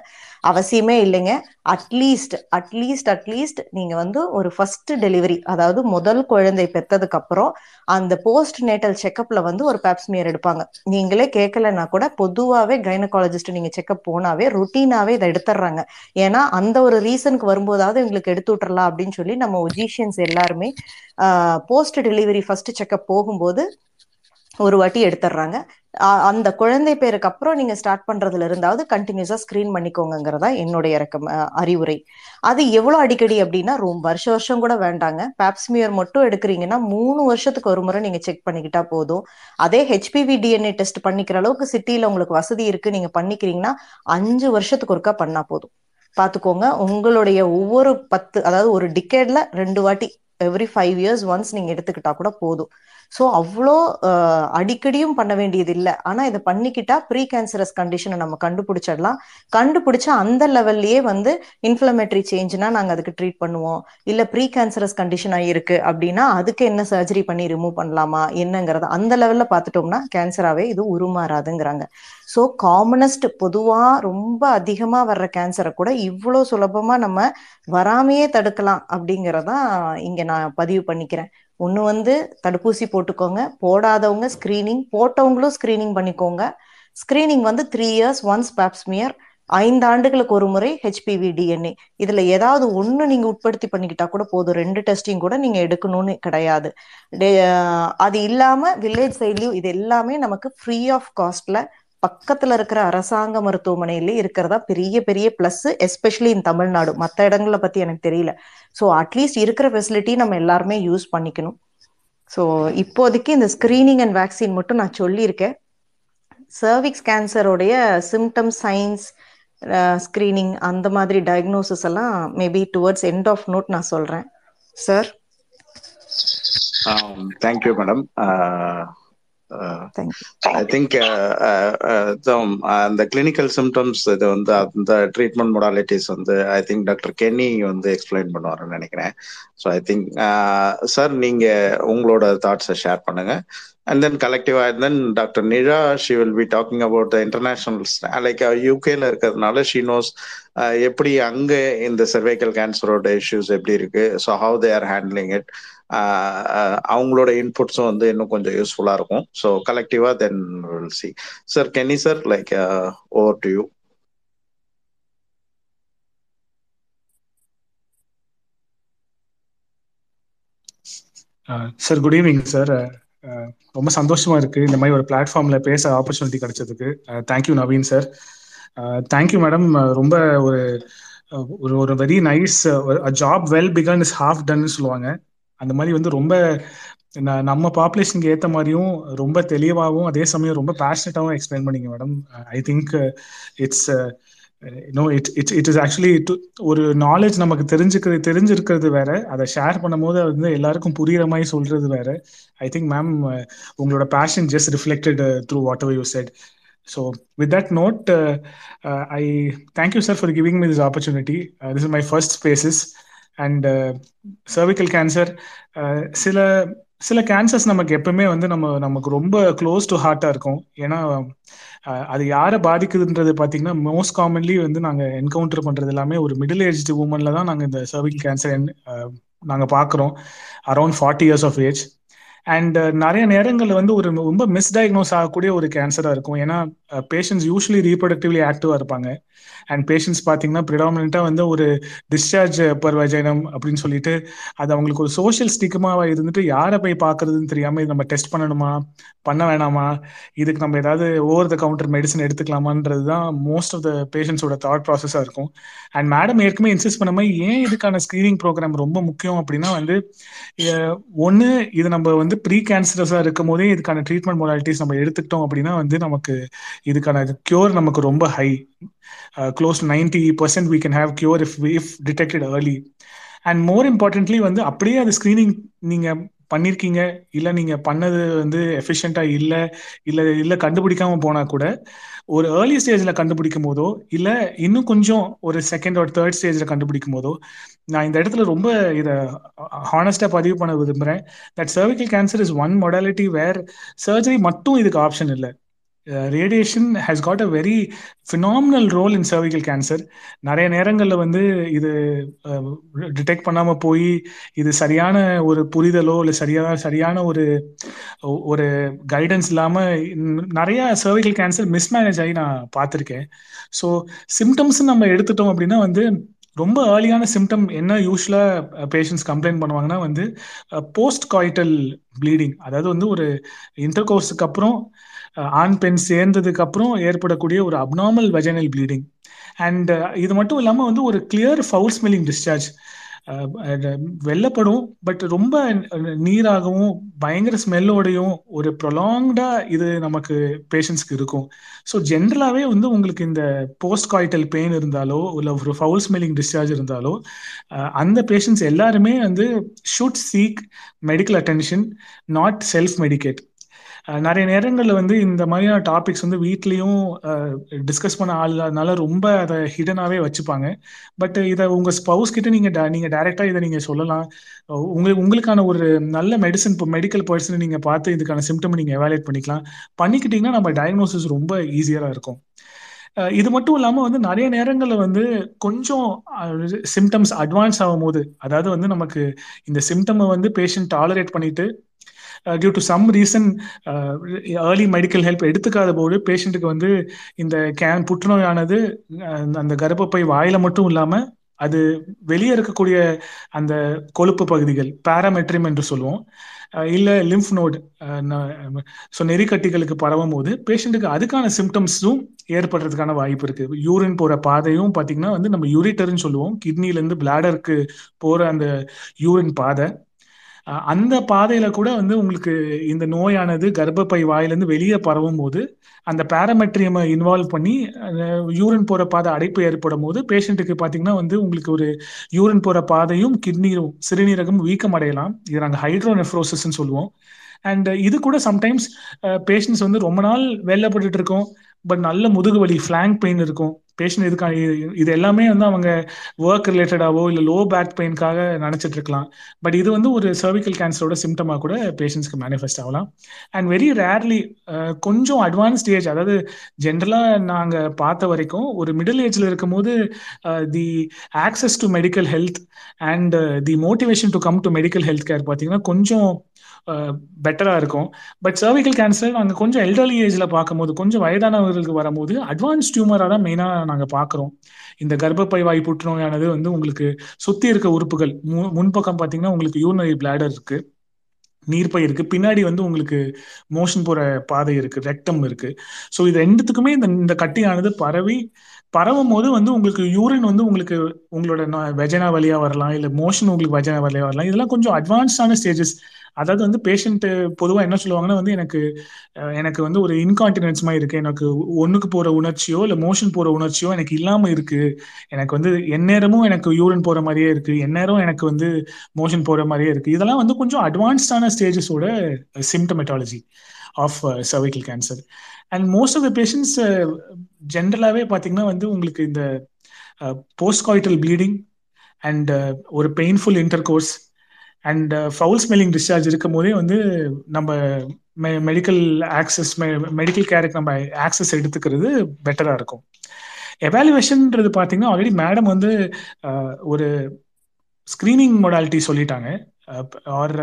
அவசியமே இல்லைங்க. அட்லீஸ்ட் அட்லீஸ்ட் அட்லீஸ்ட் நீங்க வந்து ஒரு ஃபர்ஸ்ட் டெலிவரி அதாவது முதல் குழந்தை பெற்றதுக்கு அப்புறம் அந்த போஸ்ட் நேட்டல் செக்அப்ல வந்து ஒரு பேப்ஸ்மியர் எடுப்பாங்க. நீங்களே கேட்கலன்னா கூட பொதுவாகவே கைனகாலஜிஸ்ட் நீங்க செக்அப் போனாவே ரொட்டீனாவே இதை எடுத்துடுறாங்க. ஏன்னா அந்த ஒரு ரீசனுக்கு வரும்போதாவது எங்களுக்கு எடுத்து விட்டுறலாம் அப்படின்னு சொல்லி நம்ம ஒஜிஷியன்ஸ் எல்லாருமே போஸ்ட் டெலிவரி ஃபர்ஸ்ட் செக்அப் போகும்போது ஒரு வாட்டி எடுத்துடுறாங்க அந்த குழந்தை பேருக்கு அப்புறம் நீங்க ஸ்டார்ட் பண்றதுல இருந்தாவது கண்டினியூஸா ஸ்கிரீன் பண்ணிக்கோங்கிறதா என்னுடைய ரெக்கம் அறிவுரை. அது எவ்வளவு அடிக்கடி அப்படின்னா ரொம்ப வருஷ வருஷம் கூட வேண்டாங்க. பேப்ஸ்மியர் மட்டும் எடுக்கிறீங்கன்னா மூணு வருஷத்துக்கு ஒரு முறை நீங்க செக் பண்ணிக்கிட்டா போதும். அதே ஹெச்பிவி டிஎன்ஏ டெஸ்ட் பண்ணிக்கிற அளவுக்கு சிட்டியில உங்களுக்கு வசதி இருக்கு நீங்க பண்ணிக்கிறீங்கன்னா அஞ்சு வருஷத்துக்கு ஒருக்கா பண்ணா போதும். பாத்துக்கோங்க உங்களுடைய ஒவ்வொரு பத்து அதாவது ஒரு டிக்கெட்ல ரெண்டு வாட்டி எவ்ரி ஃபைவ் இயர்ஸ் ஒன்ஸ் நீங்க எடுத்துக்கிட்டா கூட போதும். ஸோ அவ்வளோ அடிக்கடியும் பண்ண வேண்டியது இல்லை ஆனால் இதை பண்ணிக்கிட்டா ப்ரீ கேன்சரஸ் கண்டிஷனை நம்ம கண்டுபிடிச்சிடலாம். கண்டுபிடிச்சா அந்த லெவல்லையே வந்து இன்ஃப்ளமேட்டரி சேஞ்ச்னா நாங்கள் அதுக்கு ட்ரீட் பண்ணுவோம். இல்லை ப்ரீ கேன்சரஸ் கண்டிஷனாக இருக்கு அப்படின்னா அதுக்கு என்ன சர்ஜரி பண்ணி ரிமூவ் பண்ணலாமா என்னங்கிறத அந்த லெவலில் பார்த்துட்டோம்னா கேன்சராகவே இது உருமாறாதுங்கிறாங்க. ஸோ காமனஸ்ட் பொதுவாக ரொம்ப அதிகமாக வர்ற கேன்சரை கூட இவ்வளோ சுலபமாக நம்ம வராமையே தடுக்கலாம் அப்படிங்கிறதான் இங்கே நான் பதிவு பண்ணிக்கிறேன். ஒன்று வந்து தடுப்பூசி போட்டுக்கோங்க. போடாதவங்க ஸ்கிரீனிங் போட்டவங்களும் ஸ்கிரீனிங் பண்ணிக்கோங்க. ஸ்கிரீனிங் வந்து three years once pap smear ஐந்து ஆண்டுகளுக்கு ஒரு முறை ஹெச்பிவி டிஎன்ஏ இதுல ஏதாவது ஒண்ணு நீங்க உட்படுத்தி பண்ணிக்கிட்டா கூட போதும். ரெண்டு டெஸ்டிங் கூட நீங்க எடுக்கணும்னு கிடையாது. அது இல்லாம வில்லேஜ் சைட்லயும் இது எல்லாமே நமக்கு ஃப்ரீ ஆஃப் காஸ்ட்ல பக்கத்துல இருக்கிற அரசாங்க மருத்துவமனையில இருக்கிறதா பெரிய பெரிய பிளஸ் எஸ்பெஷலி இன் தமிழ்நாடு. மற்ற இடங்களை பத்தி எனக்கு தெரியல. ஸோ அட்லீஸ்ட் இருக்கிற ஃபெசிலிட்டி நம்ம எல்லாருமே யூஸ் பண்ணிக்கணும். ஸோ இப்போதைக்கு இந்த ஸ்கிரீனிங் அண்ட் வேக்சின் மட்டும் நான் சொல்லியிருக்கேன். சர்விக்ஸ் கேன்சரோடைய சிம்டம் சைன்ஸ் ஸ்கிரீனிங் அந்த மாதிரி டயக்னோசிஸ் எல்லாம் maybe towards end of note நான் சொல்றேன். Sir thank you madam I think அந்த கிளினிக்கல் சிம்டம்ஸ் இது வந்து அந்த ட்ரீட்மெண்ட் மொடாலிட்டிஸ் வந்து ஐ திங்க் டாக்டர் கென்னி வந்து எக்ஸ்பிளைன் பண்ணுவாருன்னு நினைக்கிறேன். ஸோ ஐ திங்க் சார் நீங்க உங்களோட தாட்ஸை ஷேர் பண்ணுங்க. And then கலெக்டிவா then doctor Nizha she will be talking about the international like யூகேல இருக்கிறதுனால ஷி நோஸ் எப்படி அங்க இந்த சர்வைக்கல் கேன்சரோட இஷ்யூஸ் எப்படி இருக்கு. So how they are handling it அவங்களோட இன்புட்ஸும் வந்து இன்னும் கொஞ்சம் யூஸ்ஃபுல்லா இருக்கும். So கலெக்டிவா then will see sir Kenny sir like over to you sir good evening sir ரொம்ப சந்தோஷமா இருக்கு இந்த மாதிரி ஒரு பிளாட்ஃபார்ம்ல பேச ஆப்பர்ச்சுனிட்டி கிடைச்சதுக்கு. Thank you Naveen sir thank you madam ரொம்ப ஒரு ஒரு ஒரு very nice job well begun is half டன்னு சொல்லுவாங்க. அந்த மாதிரி வந்து ரொம்ப நம்ம பாப்புலேஷனுக்கு ஏற்ற மாதிரியும் ரொம்ப தெளிவாகவும் அதே சமயம் ரொம்ப பேஷனட்டாகவும் எக்ஸ்பிளைன் பண்ணீங்க madam I think it's no it's it's it is actually ஒரு நாலேஜ் நமக்கு தெரிஞ்சுக்கிறது தெரிஞ்சிருக்கிறது வேற. அதை ஷேர் பண்ணும்போது அது வந்து எல்லாருக்கும் புரியுற மாதிரி சொல்றது வேற. ஐ திங்க் மேம் உங்களோட passion just reflected through what ever you said so with that note I thank you sir for giving me this opportunity this is my first spaces and cervical cancer சில சில cancers நமக்கு எப்பவுமே வந்து நம்ம நமக்கு ரொம்ப close to ஹார்ட்டாக இருக்கும். ஏன்னா அது யாரை பாதிக்குதுன்றது பார்த்தீங்கன்னா மோஸ்ட் காமன்லி வந்து நாங்கள் என்கவுண்டர் பண்ணுறது எல்லாமே ஒரு மிடில் ஏஜ் உமனில் தான் நாங்கள் இந்த சர்விக்கல் கேன்சர் நாங்கள் பார்க்குறோம் around forty years of age and uh, நிறைய நேரங்களில் வந்து ஒரு ரொம்ப மிஸ்டயக்னோஸ் ஆகக்கூடிய ஒரு கேன்சராக இருக்கும். ஏன்னா பேஷண்ட்ஸ் யூஸ்வலி ரீப்ரொடக்டிவ்லி ஆக்டிவாக இருப்பாங்க. அண்ட் பேஷண்ட்ஸ் பார்த்தீங்கன்னா ப்ரிடாமினாக வந்து ஒரு டிஸ்சார்ஜ் பர்வஜனம் அப்படின்னு சொல்லிட்டு அது அவங்களுக்கு ஒரு சோஷியல் ஸ்டிக்மாவாக இருந்துட்டு யாரை போய் பார்க்கறதுன்னு தெரியாமல் இது நம்ம டெஸ்ட் பண்ணணுமா? பண்ண வேணாமா? இதுக்கு நம்ம ஏதாவது ஓவர் த கவுண்டர் மெடிசன் எடுத்துக்கலாமான்றது தான் மோஸ்ட் ஆஃப் த பேஷண்ட்ஸோட தாட் ப்ராசஸாக இருக்கும். அண்ட் மேடம் ஏற்கனவே இன்சிஸ்ட் பண்ண மாதிரி ஏன் இதுக்கான ஸ்க்ரீனிங் ப்ரோக்ராம் ரொம்ப முக்கியம் அப்படின்னா வந்து ஒன்று இது நம்ம வந்து ப்ரீ கேன்சரஸாக இருக்கும் போதே இதுக்கான ட்ரீட்மெண்ட் மொடாலிட்டிஸ் நம்ம எடுத்துக்கிட்டோம் அப்படின்னா வந்து நமக்கு இதுக்கான கியூர் நமக்கு ரொம்ப high close ninety percent we can have cure if if detected early and more importantly வந்து அப்படியே அது ஸ்க்ரீனிங் நீங்கள் பண்ணியிருக்கீங்க இல்லை நீங்கள் பண்ணது வந்து எஃபிஷியண்ட்டாக இல்லை இல்லை இல்லை கண்டுபிடிக்காம போனால் கூட ஒரு ஏர்லி ஸ்டேஜில் கண்டுபிடிக்கும் போதோ இல்லை இன்னும் கொஞ்சம் ஒரு செகண்ட் ஒரு தேர்ட் ஸ்டேஜில் கண்டுபிடிக்கும் போதோ நான் இந்த இடத்துல ரொம்ப இதை ஹானஸ்டாக பதிவு பண்ண விரும்புகிறேன் that cervical cancer is one modality where surgery மட்டும் இதுக்கு ஆப்ஷன் இல்லை. Radiation has got a very phenomenal role in cervical cancer நிறைய நேரங்களில் வந்து இது uh, டிடெக்ட் பண்ணாமல் போய் இது சரியான ஒரு புரிதலோ இல்லை சரியான சரியான ஒரு ஒரு கைடன்ஸ் இல்லாமல் நிறைய சர்விக்கல் கேன்சர் மிஸ்மேனேஜ் ஆகி நான் பார்த்துருக்கேன். ஸோ சிம்டம்ஸ் நம்ம எடுத்துட்டோம் அப்படின்னா வந்து ரொம்ப ஏர்லியான சிம்டம் என்ன யூஸ்வலாக பேஷண்ட்ஸ் கம்ப்ளைண்ட் பண்ணுவாங்கன்னா வந்து போஸ்ட் காய்டல் ப்ளீடிங் அதாவது வந்து ஒரு இன்டர் கோர்ஸுக்கு அப்புறம் ஆண் பெண் சேர்ந்ததுக்கு அப்புறம் ஏற்படக்கூடிய ஒரு அப்நார்மல் வெஜனல் ப்ளீடிங் அண்ட் இது மட்டும் இல்லாமல் வந்து ஒரு கிளியர் ஃபவுல் ஸ்மெல்லிங் டிஸ்சார்ஜ் வெள்ளப்படும் பட் ரொம்ப நீராகவும் பயங்கர ஸ்மெல்லோடையும் ஒரு ப்ரொலாங்டா இது நமக்கு பேஷண்ட்ஸ்க்கு இருக்கும். ஸோ ஜென்ரலாகவே வந்து உங்களுக்கு இந்த போஸ்ட் காய்டல் பெயின் இருந்தாலோ இல்லை ஒரு ஃபவுல் ஸ்மெல்லிங் டிஸ்சார்ஜ் இருந்தாலோ அந்த பேஷண்ட்ஸ் எல்லாருமே வந்து should seek medical attention not self medicate நிறைய நேரங்களில் வந்து இந்த மாதிரியான டாபிக்ஸ் வந்து வீட்லேயும் டிஸ்கஸ் பண்ண ஆளுனால ரொம்ப அதை ஹிடனாகவே வச்சுப்பாங்க. பட் இதை உங்கள் ஸ்பவுஸ் கிட்ட நீங்கள் நீங்கள் டைரெக்டாக இதை நீங்கள் சொல்லலாம். உங்களுக்கு உங்களுக்கான ஒரு நல்ல மெடிசன் இப்போ மெடிக்கல் பர்சனை நீங்கள் பார்த்து இதுக்கான சிம்டம் நீங்கள் எவாலுவேட் பண்ணிக்கலாம். பண்ணிக்கிட்டீங்கன்னா நம்ம டயக்னோசிஸ் ரொம்ப ஈஸியாக இருக்கும். இது மட்டும் இல்லாமல் வந்து நிறைய நேரங்களில் வந்து கொஞ்சம் சிம்டம்ஸ் அட்வான்ஸ் ஆகும் போது அதாவது வந்து நமக்கு இந்த சிம்டமை வந்து பேஷண்ட் டாலரேட் பண்ணிட்டு due to some reason early medical help எடுத்துக்காத போது பேஷண்ட்டுக்கு வந்து இந்த கேன் புற்றுநோயானது அந்த கர்ப்பப்பை வாயில மட்டும் இல்லாமல் அது வெளியே இருக்கக்கூடிய அந்த கொழுப்பு பகுதிகள் பாராமெட்ரிம் என்று சொல்லுவோம். இல்லை லிம்ஃப் நோட் ஸோ நெறிக்கட்டிகளுக்கு பரவும் போது பேஷண்ட்டுக்கு அதுக்கான சிம்டம்ஸும் ஏற்படுறதுக்கான வாய்ப்பு இருக்கு. யூரின் போற பாதையும் பார்த்தீங்கன்னா வந்து நம்ம யூரிட்டர்னு சொல்லுவோம். கிட்னிலேருந்து பிளாடருக்கு போற அந்த யூரின் பாதை. அந்த பாதையில கூட வந்து உங்களுக்கு இந்த நோயானது கர்ப்பப்பை வாயிலிருந்து வெளியே பரவும் போது அந்த பேராமெட்ரியமை இன்வால்வ் பண்ணி யூரின் போற பாதை அடைப்பு ஏற்படும் போது பேஷண்ட்டுக்கு பார்த்தீங்கன்னா வந்து உங்களுக்கு ஒரு யூரின் போற பாதையும் கிட்னியும் சிறுநீரகம் வீக்கம் அடையலாம். இது நாங்கள் ஹைட்ரோநெஃப்ரோசிஸ்ன்னு சொல்லுவோம். அண்ட் இது கூட சம்டைம்ஸ் பேஷண்ட்ஸ் வந்து ரொம்ப நாள் வெள்ளப்பட்டு இருக்கோம். பட் நல்ல முதுகு வலி ஃபிளாங் பெயின் இருக்கும். பேஷண்ட் இதுக்காக இது எல்லாமே வந்து அவங்க ஒர்க் ரிலேட்டடாவோ இல்லை லோ பேக் பெயின்காக நினச்சிட்டு இருக்கலாம். பட் இது வந்து ஒரு சர்விக்கல் கேன்சரோட சிம்டமாக கூட பேஷண்ட்ஸ்க்கு மேனிஃபெஸ்ட் ஆகலாம். அண்ட் வெரி ரேர்லி கொஞ்சம் அட்வான்ஸ்ட் ஏஜ் அதாவது ஜென்ரலாக நாங்கள் பார்த்த வரைக்கும் ஒரு மிடில் ஏஜில் இருக்கும்போது the access to medical health and the motivation to come to medical health care பார்த்தீங்கன்னா கொஞ்சம் பெட்டராக இருக்கும். பட் சர்விக்கல் கேன்சர் நாங்கள் கொஞ்சம் எல்டர்லி ஏஜில் பார்க்கும்போது கொஞ்சம் வயதானவர்களுக்கு வரும்போது அட்வான்ஸ் டியூமராக தான் மெயினாக நாங்கள் பார்க்குறோம். இந்த கர்ப்பப்பை வாய் புற்றுநோயானது வந்து உங்களுக்கு சுற்றி இருக்க உறுப்புகள் முன்பக்கம் பார்த்தீங்கன்னா உங்களுக்கு யூனரி பிளாடர் இருக்குது நீர்ப்பை இருக்கு பின்னாடி வந்து உங்களுக்கு மோஷன் போற பாதை இருக்கு ரெக்டம் இருக்கு. ஸோ இது ரெண்டுத்துக்குமே இந்த இந்த கட்டியானது பரவி பரவும் போது வந்து உங்களுக்கு யூரின் வந்து உங்களுக்கு உங்களோட வெஜனா வழியா வரலாம் இல்லை மோஷன் உங்களுக்கு வெஜனா வழியா வரலாம். இதெல்லாம் கொஞ்சம் அட்வான்ஸ்டான ஸ்டேஜஸ் அதாவது வந்து பேஷண்ட் பொதுவாக என்ன சொல்லுவாங்கன்னா வந்து எனக்கு எனக்கு வந்து ஒரு இன்கான்டினன்ஸ் மாதிரி இருக்கு. எனக்கு ஒன்றுக்கு போற உணர்ச்சியோ இல்லை மோஷன் போற உணர்ச்சியோ எனக்கு இல்லாம இருக்கு. எனக்கு வந்து எந்நேரமும் எனக்கு யூரின் போற மாதிரியே இருக்கு. எந்நேரம் எனக்கு வந்து மோஷன் போற மாதிரியே இருக்கு. இதெல்லாம் வந்து கொஞ்சம் அட்வான்ஸ்டான ஸ்டேஜஸோட symptomatology of cervical cancer and most of the patients ஜென்ரலாகவே பார்த்தீங்கன்னா வந்து உங்களுக்கு இந்த போஸ்ட் காய்டல் ப்ளீடிங் அண்ட் ஒரு painful intercourse and foul smelling discharge இருக்கும் போதே வந்து நம்ம மெடிக்கல் ஆக்சஸ் மெடிக்கல் கேருக்கு நம்ம ஆக்சஸ் எடுத்துக்கிறது பெட்டராக இருக்கும். எவாலுவேஷன்ன்றது பார்த்தீங்கன்னா ஆல்ரெடி மேடம் வந்து ஒரு ஸ்க்ரீனிங் மொடாலிட்டி சொல்லிட்டாங்க. ஆர்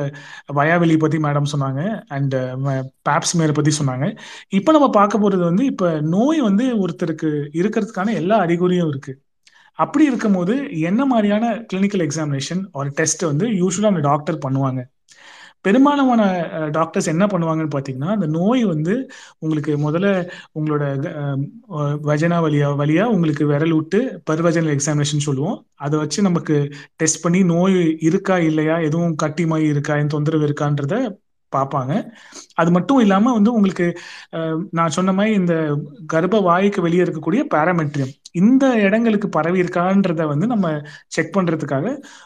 வயாவெளி பற்றி மேடம் சொன்னாங்க அண்ட் பேப்ஸ்மேர் பற்றி சொன்னாங்க. இப்போ நம்ம பார்க்க போகிறது வந்து இப்போ நோய் வந்து ஒருத்தருக்கு இருக்கிறதுக்கான எல்லா அறிகுறியும் இருக்குது அப்படி இருக்கும்போது என்ன மாதிரியான கிளினிக்கல் எக்ஸாமினேஷன் ஒரு டெஸ்ட் வந்து யூஸ்வலாக அந்த டாக்டர் பண்ணுவாங்க? பெரும்பாலான டாக்டர்ஸ் என்ன பண்ணுவாங்கன்னு பார்த்தீங்கன்னா அந்த நோய் வந்து உங்களுக்கு முதல்ல உங்களோட வஜனா வழியா வழியா உங்களுக்கு விரல் விட்டு பர்வஜனல் எக்ஸாமினேஷன் சொல்லுவோம். அதை வச்சு நமக்கு டெஸ்ட் பண்ணி நோய் இருக்கா இல்லையா எதுவும் கட்டி மாதிரி இருக்கா என் தொந்தரவு இருக்கான்றத பார்ப்பாங்க. அது மட்டும் இல்லாமல் வந்து உங்களுக்கு நான் சொன்ன மாதிரி இந்த கர்ப்ப வாய்க்கு வெளியே இருக்கக்கூடிய பேராமெட்ரியம் இந்த இடங்களுக்கு பரவி இருக்கான்றத வந்து நம்ம செக் பண்றதுக்காக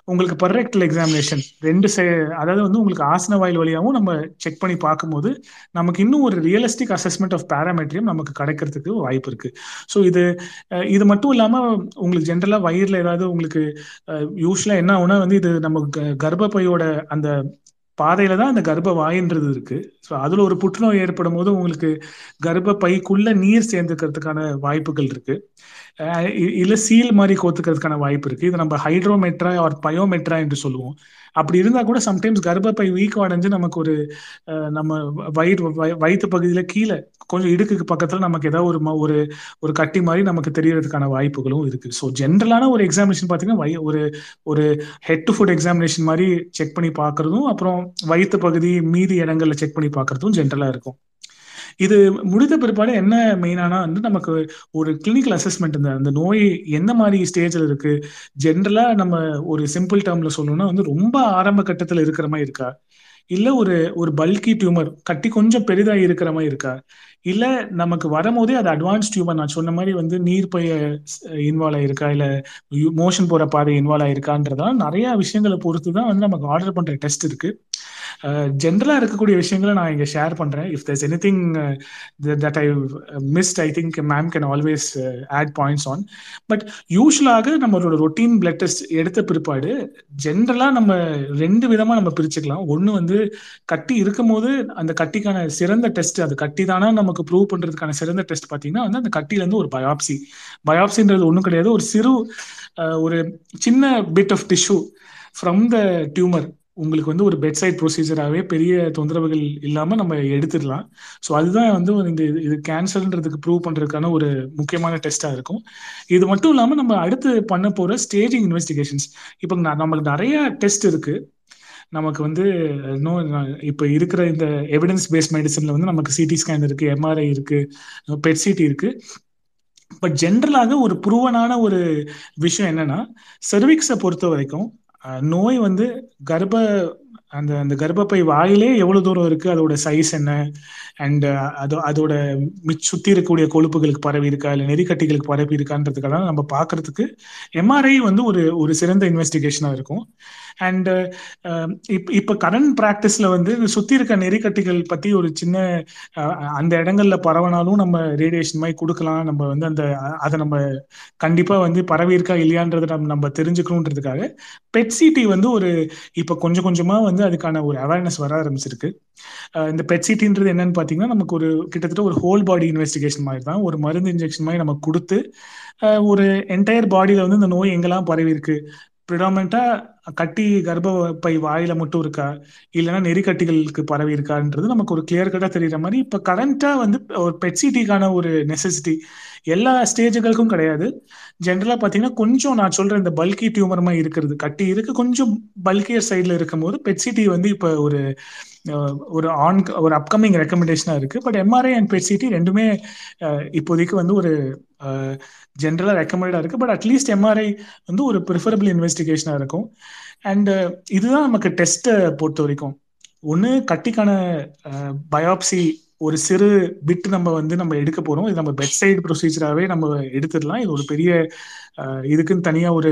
உங்களுக்கு பர்ரெக்டல் எக்ஸாமினேஷன் ரெண்டு சே அதாவது வந்து உங்களுக்கு ஆசன வாயில் வழியாகவும் நம்ம செக் பண்ணி பார்க்கும்போது நமக்கு இன்னும் ஒரு ரியலிஸ்டிக் அசஸ்மெண்ட் ஆஃப் பேராமெட்ரியம் நமக்கு கிடைக்கிறதுக்கு வாய்ப்பு இருக்கு. ஸோ இது இது மட்டும் இல்லாமல் உங்களுக்கு ஜென்ரலாக வயிறில் ஏதாவது உங்களுக்கு யூஸ்வலாக என்ன ஆகுனா வந்து இது நம்ம கர்ப்பப்பையோட அந்த பாதையில தான் அந்த கர்ப்ப வாயின்றது இருக்கு. ஸோ அதுல ஒரு புற்றுநோய் ஏற்படும் போது உங்களுக்கு கர்ப்ப பைக்குள்ள நீர் சேர்ந்துக்கிறதுக்கான வாய்ப்புகள் இருக்கு. இல்ல சீல் மாதிரி கோத்துக்கிறதுக்கான வாய்ப்பு இருக்கு. இது நம்ம ஹைட்ரோமெட்ரா ஆர் பயோமெட்ரா என்று சொல்லுவோம். அப்படி இருந்தா கூட சம்டைம்ஸ் கர்ப்பப்பை வீக் அடைஞ்சு நமக்கு ஒரு நம்ம வயிறு வயிற்று பகுதியில கீழே கொஞ்சம் இடுக்குக்கு பக்கத்துல நமக்கு ஏதாவது ஒரு ஒரு ஒரு கட்டி மாதிரி நமக்கு தெரியறதுக்கான வாய்ப்புகளும் இருக்கு. ஸோ ஜென்ரலான ஒரு எக்ஸாமினேஷன் பார்த்தீங்கன்னா ஒரு ஒரு ஹெட் டு ஃபுட் எக்ஸாமினேஷன் மாதிரி செக் பண்ணி பாக்குறதும் அப்புறம் வயிற்று பகுதி மீதி இடங்கள்ல செக் பண்ணி பாக்குறதும் ஜென்ரலா இருக்கும். இது முடித்த பிற்பாடு என்ன மெயினானா வந்து நமக்கு ஒரு கிளினிக்கல் அசஸ்மெண்ட் இந்த அந்த நோய் என்ன மாதிரி ஸ்டேஜில் இருக்கு? ஜென்ரலா நம்ம ஒரு சிம்பிள் டேர்ம்ல சொல்லணும்னா வந்து ரொம்ப ஆரம்ப கட்டத்தில் இருக்கிற மாதிரி இருக்கா? இல்ல ஒரு ஒரு பல்கி டியூமர் கட்டி கொஞ்சம் பெரிதா இருக்கிற மாதிரி இருக்கா? இல்ல நமக்கு வரும்போதே அது அட்வான்ஸ் டியூமர் நான் சொன்ன மாதிரி வந்து நீர் பைய இன்வால்வ் ஆயிருக்கா? இல்ல மோஷன் போற பாதை இன்வால்வ் ஆயிருக்கான்றதான் நிறைய விஷயங்களை பொறுத்து தான் வந்து நமக்கு ஆர்டர் பண்ற டெஸ்ட் இருக்கு. ஜென்ரலா இருக்கக்கூடிய விஷயங்களை நான் இங்க ஷேர் பண்றேன். If there's anything that I missed I think ma'am can always add points on but யூஸ்வலாக நம்மளோட ரொட்டீன் பிளட் டெஸ்ட் எடுத்த பிற்பாடு ஜென்ரலா நம்ம ரெண்டு விதமா நம்ம பிரிச்சுக்கலாம். ஒன்னு வந்து கட்டி இருக்கும் போது அந்த கட்டிக்கான சிறந்த டெஸ்ட் அது கட்டி தானா நமக்கு ப்ரூவ் பண்றதுக்கான சிறந்த டெஸ்ட் பாத்தீங்கன்னா வந்து அந்த கட்டில இருந்து ஒரு பயாப்சி பயாப்சின்றது ஒன்றும் கிடையாது. ஒரு சிறு ஒரு சின்ன bit of tissue from the tumour உங்களுக்கு வந்து ஒரு பெட் சைட் ப்ரொசீஜராகவே பெரிய தொந்தரவுகள் இல்லாமல் நம்ம எடுத்துடலாம். ஸோ அதுதான் வந்து இந்த இது கேன்சர்ன்றதுக்கு ப்ரூவ் பண்ணுறதுக்கான ஒரு முக்கியமான டெஸ்ட்டாக இருக்கும். இது மட்டும் இல்லாமல் நம்ம அடுத்து பண்ண போகிற ஸ்டேஜிங் இன்வெஸ்டிகேஷன்ஸ் இப்போ நம்மளுக்கு நிறைய டெஸ்ட் இருக்கு. நமக்கு வந்து இன்னும் இப்போ இருக்கிற இந்த எவிடன்ஸ் பேஸ்ட் மெடிசனில் வந்து நமக்கு சிடி ஸ்கேன் இருக்கு எம்ஆர்ஐ இருக்கு பெட் சிடி இருக்கு. பட் ஜென்ரலாக ஒரு ப்ரூவனான ஒரு விஷயம் என்னன்னா சர்விக்ஸை பொறுத்த வரைக்கும் நோய் வந்து கர்ப்ப அந்த அந்த கர்ப்பப்பை வாயிலே எவ்வளவு தூரம் இருக்கு? அதோட சைஸ் என்ன? அண்ட் அது அதோட சுத்தி இருக்கக்கூடிய கொழுப்புகளுக்கு பரவி இருக்கா? இல்லை நெறிக்கட்டிகளுக்கு பரவி இருக்கான்றதுக்கெல்லாம் நம்ம பாக்குறதுக்கு எம்ஆர்ஐ வந்து ஒரு ஒரு சிறந்த இன்வெஸ்டிகேஷனா இருக்கும். அண்ட் இப்ப கரண்ட் ப்ராக்டிஸ்ல வந்து சுத்தி இருக்க நெறிக்கட்டிகள் பத்தி ஒரு சின்ன அந்த இடங்கள்ல பரவனாலும் நம்ம ரேடியேஷன் மாதிரி கொடுக்கலாம். நம்ம வந்து அந்த அதை நம்ம கண்டிப்பா வந்து பரவி இருக்கா? இல்லையான்றதை நம்ம நம்ம தெரிஞ்சுக்கணுன்றதுக்காக பெட்சிடி வந்து ஒரு இப்ப கொஞ்சம் கொஞ்சமா வந்து அதுக்கான ஒரு அவேர்னஸ் வர ஆரம்பிச்சிருக்கு. இந்த பெட்சிட்டின்றது என்னன்னு பாத்தீங்கன்னா நமக்கு ஒரு கிட்டத்தட்ட ஒரு ஹோல் பாடி இன்வெஸ்டிகேஷன் மாதிரி தான். ஒரு மருந்து இன்ஜெக்ஷன் மாதிரி நம்ம கொடுத்து ஒரு என்டையர் பாடியில வந்து இந்த நோய் எங்கெல்லாம் பரவி இருக்கு ப்ரிடாமெண்டா கட்டி கர்ப்பப்பை வாயில மட்டும் இருக்கா? இல்லைன்னா நெறிக்கட்டிகளுக்கு பரவி இருக்கான்றது நமக்கு ஒரு கிளியர் கட்டா தெரியற மாதிரி இப்ப கரண்டா வந்து ஒரு பெட்சிட்டிக்கான ஒரு நெசசிட்டி எல்லா ஸ்டேஜுகளுக்கும் கிடையாது. ஜென்ரலா பாத்தீங்கன்னா கொஞ்சம் நான் சொல்கிற இந்த பல்கி டியூமர் மாதிரி இருக்கிறது. கட்டி இருக்கு கொஞ்சம் பல்கியர் சைட்ல இருக்கும்போது பெட்சிட்டி வந்து இப்ப ஒரு ஒரு ஆன் ஒரு அப்கமிங் ரெக்கமெண்டேஷனா இருக்கு. பட் எம்ஆர்ஐ அண்ட் பெட்சிட்டி ரெண்டுமே இப்போதைக்கு வந்து ஒரு ஜென்ரலாக ரெக்கமெண்டா இருக்குது பட் அட்லீஸ்ட் எம்ஆர்ஐ வந்து ஒரு ப்ரிஃபரபிள் இன்வெஸ்டிகேஷனாக இருக்கும். அண்ட் uh, இதுதான் நமக்கு டெஸ்ட்டை பொறுத்த வரைக்கும். ஒன்று கட்டிக்கான uh, பயாப்சி ஒரு சிறு பிட் நம்ம வந்து நம்ம எடுக்க போறோம். இது நம்ம பெட் சைடு ப்ரொசீஜராகவே நம்ம எடுத்துடலாம். இது ஒரு பெரிய இதுக்குன்னு தனியாக ஒரு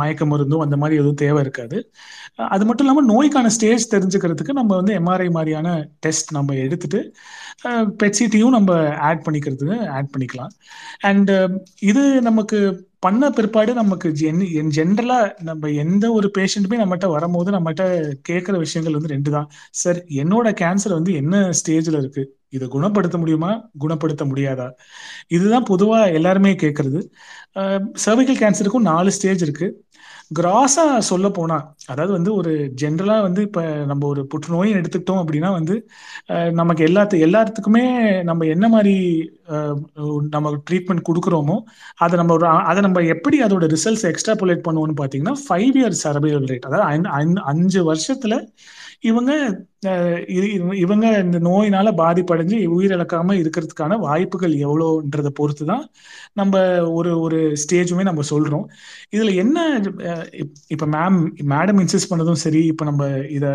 மயக்க மருந்தும் அந்த மாதிரி எதுவும் தேவை இருக்காது. அது மட்டும் இல்லாமல் நோய்க்கான ஸ்டேஜ் தெரிஞ்சுக்கிறதுக்கு நம்ம வந்து எம்ஆர்ஐ மாதிரியான டெஸ்ட் நம்ம எடுத்துட்டு பெட்சிட்டியும் நம்ம ஆட் பண்ணிக்கிறதுக்கு ஆட் பண்ணிக்கலாம். அண்ட் இது நமக்கு பண்ண பிற்பாடு நமக்கு ஜென்ரலா நம்ம எந்த ஒரு பேஷண்ட்டுமே நம்மகிட்ட வரும்போது நம்மகிட்ட கேட்கிற விஷயங்கள் வந்து ரெண்டு தான் சார் என்னோட கேன்சர் வந்து என்ன ஸ்டேஜ்ல இருக்கு? இதை குணப்படுத்த முடியுமா? குணப்படுத்த முடியாதா? இதுதான் பொதுவா எல்லாருமே கேட்கறது. சர்விக்கல் கேன்சருக்கும் நாலு ஸ்டேஜ் இருக்கு. கிராஸா சொல்ல போனா அதாவது வந்து ஒரு ஜென்ரலா வந்து இப்ப நம்ம ஒரு புற்றுநோயை எடுத்துக்கிட்டோம் அப்படின்னா வந்து நமக்கு எல்லாத்து எல்லாத்துக்குமே நம்ம என்ன மாதிரி நம்ம ட்ரீட்மெண்ட் கொடுக்குறோமோ அதை நம்ம ஒரு அதை நம்ம எப்படி அதோட ரிசல்ட்ஸ் எக்ஸ்ட்ராபுலேட் பண்ணுவோம்னு பாத்தீங்கன்னா ஃபைவ் இயர் சர்வைவல் ரேட் அதாவது அஞ்சு வருஷத்துல இவங்க இவங்க இந்த நோயினால பாதிப்படைஞ்சு உயிரிழக்காம இருக்கிறதுக்கான வாய்ப்புகள் எவ்வளோன்றத பொறுத்து தான் நம்ம ஒரு ஒரு ஸ்டேஜுமே நம்ம சொல்றோம். இதுல என்ன இப்ப மேம் மேடம் இன்சிஸ்ட் பண்ணதும் சரி இப்ப நம்ம இத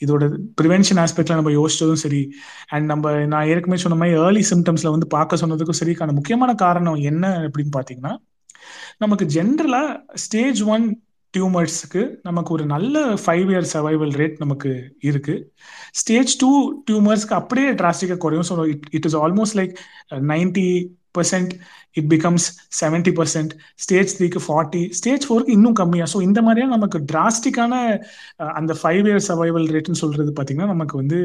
இதோட ப்ரிவென்ஷன் ஆஸ்பெக்ட்ல நம்ம யோசிச்சதும் சரி அண்ட் நம்ம நான் ஏற்கனவே சொன்ன மாதிரி ஏர்லி சிம்டம்ஸ்ல வந்து பார்க்க சொன்னதுக்கும் சரிக்கான முக்கியமான காரணம் என்ன அப்படின்னு பாத்தீங்கன்னா நமக்கு ஜென்ரலா ஸ்டேஜ் ஒன் டியூமர்ஸ்க்கு நமக்கு ஒரு நல்ல ஃபைவ் இயர் சர்வைவல் ரேட் நமக்கு இருக்கு. ஸ்டேஜ் டூ டியூமர்ஸ்க்கு அப்படியே டிராஸ்டிக்காக குறையும். So it it is almost like ninety percent it becomes seventy percent stage த்ரீக்கு ஃபார்ட்டி ஸ்டேஜ் ஃபோருக்கு இன்னும் கம்மியாக ஸோ இந்த மாதிரியான நமக்கு டிராஸ்டிக்கான uh, அந்த ஃபைவ் இயர் சர்வைவல் ரேட்னு சொல்றது பார்த்தீங்கன்னா நமக்கு வந்து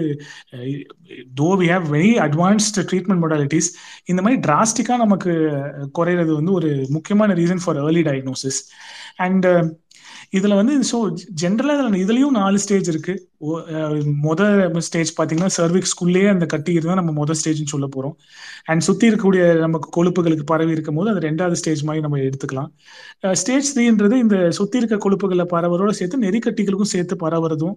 though we have very advanced treatment modalities இந்த மாதிரி டிராஸ்டிக்காக நமக்கு uh, குறையிறது வந்து ஒரு முக்கியமான reason for early diagnosis and இதுல வந்து ஸோ ஜென்ரலா இதுலயும் நாலு ஸ்டேஜ் இருக்கு. மொதல் ஸ்டேஜ் பாத்தீங்கன்னா சர்விக்ஸ்குள்ளேயே அந்த கட்டி இருந்தா நம்ம மொதல் ஸ்டேஜ்னு சொல்ல போறோம். அண்ட் சுத்தி இருக்கக்கூடிய நமக்கு கொழுப்புகளுக்கு பரவி இருக்கும் போது அது ரெண்டாவது ஸ்டேஜ் மாதிரி நம்ம எடுத்துக்கலாம். ஸ்டேஜ் த்ரீன்றது இந்த சுத்தி இருக்க கொழுப்புகளை பரவறோட சேர்த்து நெறிக்கட்டிகளுக்கும் சேர்த்து பரவுறதும்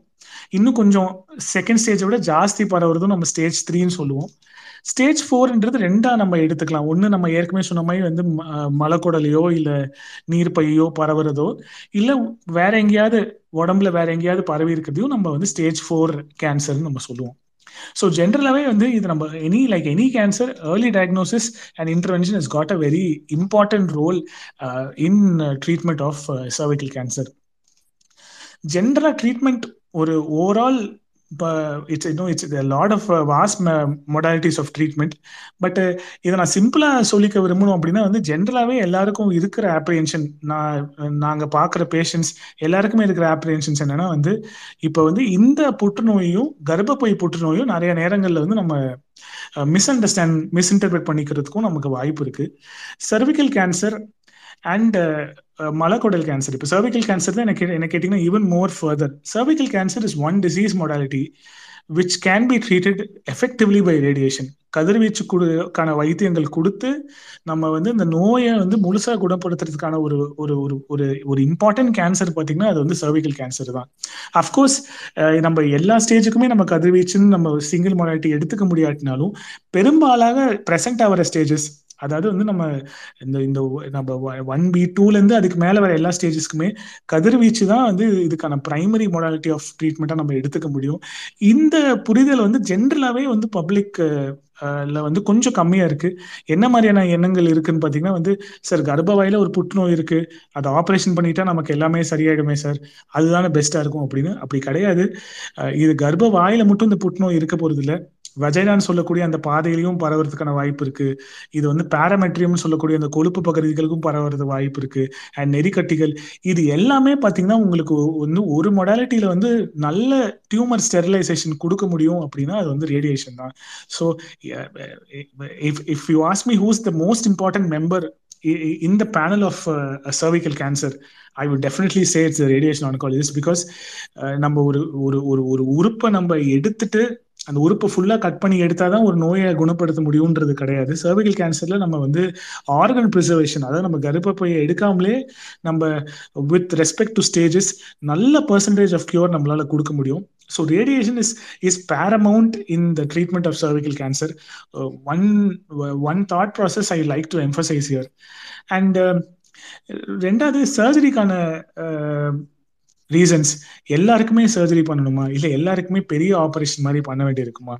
இன்னும் கொஞ்சம் செகண்ட் ஸ்டேஜை விட ஜாஸ்தி பரவுறதும் நம்ம ஸ்டேஜ் த்ரீன்னு சொல்லுவோம். ஸ்டேஜ் ஃபோர்ன்றது ரெண்டா நம்ம எடுத்துக்கலாம். ஒன்று நம்ம ஏற்கனவே சொன்ன மாதிரி வந்து மலைக்குடலையோ இல்லை நீர்ப்பையோ பரவுறதோ இல்லை வேற எங்கேயாவது உடம்புல வேற எங்கேயாவது பரவி இருக்கிறதையும் நம்ம வந்து ஸ்டேஜ் ஃபோர் கேன்சர்னு நம்ம சொல்லுவோம். ஸோ ஜென்ரலாகவே வந்து இது நம்ம any like any cancer early diagnosis and intervention is got a very important role in treatment of cervical cancer ஜென்ரலா ட்ரீட்மெண்ட் ஒரு ஓவரால் இட்ஸ் இன்னும் it's lot of vast modalities of treatment but இதை நான் சிம்பிளாக சொல்லிக்க விரும்பணும் அப்படின்னா வந்து ஜென்ரலாகவே எல்லாருக்கும் இருக்கிற ஆப்ரியன்ஷன் நான் நாங்கள் பார்க்குற பேஷண்ட்ஸ் எல்லாருக்குமே இருக்கிற ஆப்ரியன்ஷன்ஸ் என்னன்னா வந்து இப்போ வந்து இந்த புற்றுநோயும் கர்ப்பப்பை புற்றுநோயும் நிறைய நேரங்களில் வந்து நம்ம மிஸ் அண்டர்ஸ்டாண்ட் மிஸ்இன்டர்பிரட் பண்ணிக்கிறதுக்கும் நமக்கு வாய்ப்பு இருக்கு. சர்விக்கல் கேன்சர் அண்ட் மலக்குடல் கேன்சர் இப்போ சர்விக்கல் கேன்சர் தான் எனக்கு என்ன கேட்டிங்கன்னா even more further cervical cancer is one disease modality which can be treated effectively by radiation கதிர்வீச்சு கொடுக்கான வைத்தியங்கள் கொடுத்து நம்ம வந்து இந்த நோயை வந்து முழுசா குணப்படுத்துறதுக்கான ஒரு ஒரு ஒரு ஒரு ஒரு இம்பார்ட்டன்ட் கேன்சர் பார்த்தீங்கன்னா அது வந்து சர்விக்கல் கேன்சர் தான். அஃப்கோர்ஸ் நம்ம எல்லா ஸ்டேஜுக்குமே நம்ம கதிர்வீச்சுன்னு நம்ம சிங்கிள் மொடாலிட்டி எடுத்துக்க முடியாட்டினாலும் பெரும்பாலாக ப்ரெசென்ட் ஆகிற ஸ்டேஜஸ் அதாவது வந்து நம்ம இந்த இந்த நம்ம ஒன் பி டூலேருந்து அதுக்கு மேலே வர எல்லா ஸ்டேஜஸ்க்குமே கதிர்வீச்சு தான் வந்து இதுக்கான பிரைமரி மொடாலிட்டி ஆஃப் ட்ரீட்மெண்ட்டாக நம்ம எடுத்துக்க முடியும். இந்த புரிதல் வந்து ஜென்ரலாகவே வந்து பப்ளிக் வந்து கொஞ்சம் கம்மியா இருக்கு. என்ன மாதிரியான எண்ணங்கள் இருக்குன்னு பாத்தீங்கன்னா வந்து சார் கர்ப்பவாயில ஒரு புற்றுநோய் இருக்கு. அதை ஆப்ரேஷன் பண்ணிட்டா நமக்கு எல்லாமே சரியாயிடுமே சார். அதுதானே பெஸ்டா இருக்கும் அப்படின்னு. அப்படி கிடையாது. இது கர்ப்பவாயில மட்டும் இந்த புற்றுநோய் இருக்க போறது இல்லை வஜைனான்னு சொல்லக்கூடிய அந்த பாதையிலையும் பரவறதுக்கான வாய்ப்பு இருக்கு. இது வந்து பேரமெட்ரியம்னு சொல்லக்கூடிய அந்த கொழுப்பு பகுதிகளுக்கும் பரவுறது வாய்ப்பு இருக்கு. அண்ட் நெறிக்கட்டிகள் இது எல்லாமே பாத்தீங்கன்னா உங்களுக்கு வந்து ஒரு மொடாலிட்டியில வந்து நல்ல டியூமர் ஸ்டெரிலைசேஷன் கொடுக்க முடியும் அப்படின்னா அது வந்து ரேடியேஷன் தான். So if if you ask me who's the most important member in the panel of uh, cervical cancer i would definitely say it's the radiation oncologist because uh, நம்ம ஒரு ஒரு ஒரு ஒரு உறுப்பை நம்ம எடுத்துட்டு அந்த உறுப்பை ஃபுல்லாக கட் பண்ணி எடுத்தால் தான் ஒரு நோயை குணப்படுத்த முடியுன்றது கிடையாது. சர்விக்கல் கேன்சரில் நம்ம வந்து ஆர்கன் ப்ரிசர்வேஷன் அதாவது நம்ம கர்ப்பப்பையை எடுக்காமலே நம்ம வித் ரெஸ்பெக்ட் டு ஸ்டேஜஸ் நல்ல பர்சன்டேஜ் ஆஃப் கியூர் நம்மளால கொடுக்க முடியும். So radiation is is paramount in the treatment of cervical cancer one one thought process I like to emphasise here and ரெண்டாவது சர்ஜரிக்கான ரீசன்ஸ் எல்லாருக்குமே சர்ஜரி பண்ணணுமா? இல்லை எல்லாருக்குமே பெரிய ஆப்ரேஷன் மாதிரி பண்ண வேண்டியிருக்குமா?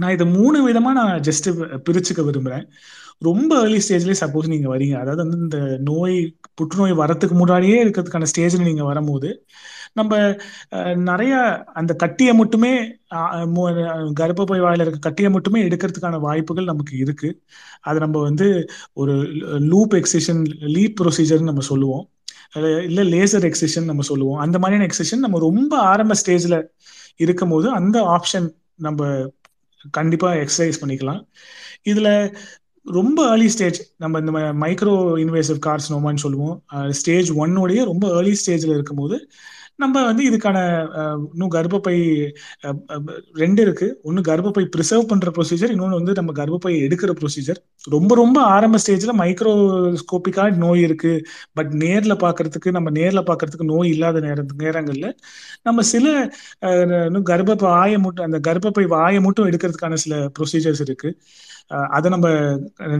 நான் இதை மூணு விதமா நான் ஜஸ்ட் பிரிச்சுக்க விரும்புறேன். ரொம்ப ஏர்லி ஸ்டேஜ்லேயே சப்போஸ் நீங்க வரீங்க. அதாவது வந்து இந்த நோய் புற்றுநோய் வரத்துக்கு முன்னாடியே இருக்கிறதுக்கான ஸ்டேஜ்ல நீங்க வரும்போது நம்ம நிறைய அந்த கட்டியை மட்டுமே கர்ப்பப்பை வாயில இருக்க கட்டியை மட்டுமே எடுக்கிறதுக்கான வாய்ப்புகள் நமக்கு இருக்கு. அது நம்ம வந்து ஒரு லூப் எக்ஸிஷன் லீப் ப்ரொசீஜர்னு நம்ம சொல்லுவோம். இல்ல லேசர் எக்ஸிஷன் நம்ம சொல்லுவோம். அந்த மாதிரியான எக்ஸிஷன் நம்ம ரொம்ப ஆரம்ப ஸ்டேஜ்ல இருக்கும் போது அந்த ஆப்ஷன் நம்ம கண்டிப்பா எக்ஸசைஸ் பண்ணிக்கலாம். இதுல ரொம்ப ஏர்லி ஸ்டேஜ் நம்ம இந்த மைக்ரோ இன்வேசிவ் கார்சினோமான்னு சொல்லுவோம். ஸ்டேஜ் ஒன்னோடய ரொம்ப ஏர்லி ஸ்டேஜ்ல இருக்கும்போது நம்ம வந்து இதுக்கான இன்னும் கர்ப்பப்பை ரெண்டு இருக்கு. ஒன்று கர்ப்பப்பை ப்ரிசர்வ் பண்ற ப்ரொசீஜர் இன்னொன்று வந்து நம்ம கர்ப்பப்பை எடுக்கிற ப்ரொசீஜர் ரொம்ப ரொம்ப ஆரம்ப ஸ்டேஜ்ல மைக்ரோஸ்கோபிக்கா நோய் இருக்கு. பட் நேர்ல பாக்குறதுக்கு நம்ம நேர்ல பாக்குறதுக்கு நோய் இல்லாத நேர நேரங்கள்ல நம்ம சில கர்ப்பப்பை ஆய மட்டும் அந்த கர்ப்பப்பை வாயை மட்டும் எடுக்கிறதுக்கான சில ப்ரொசீஜர்ஸ் இருக்கு. அதை நம்ம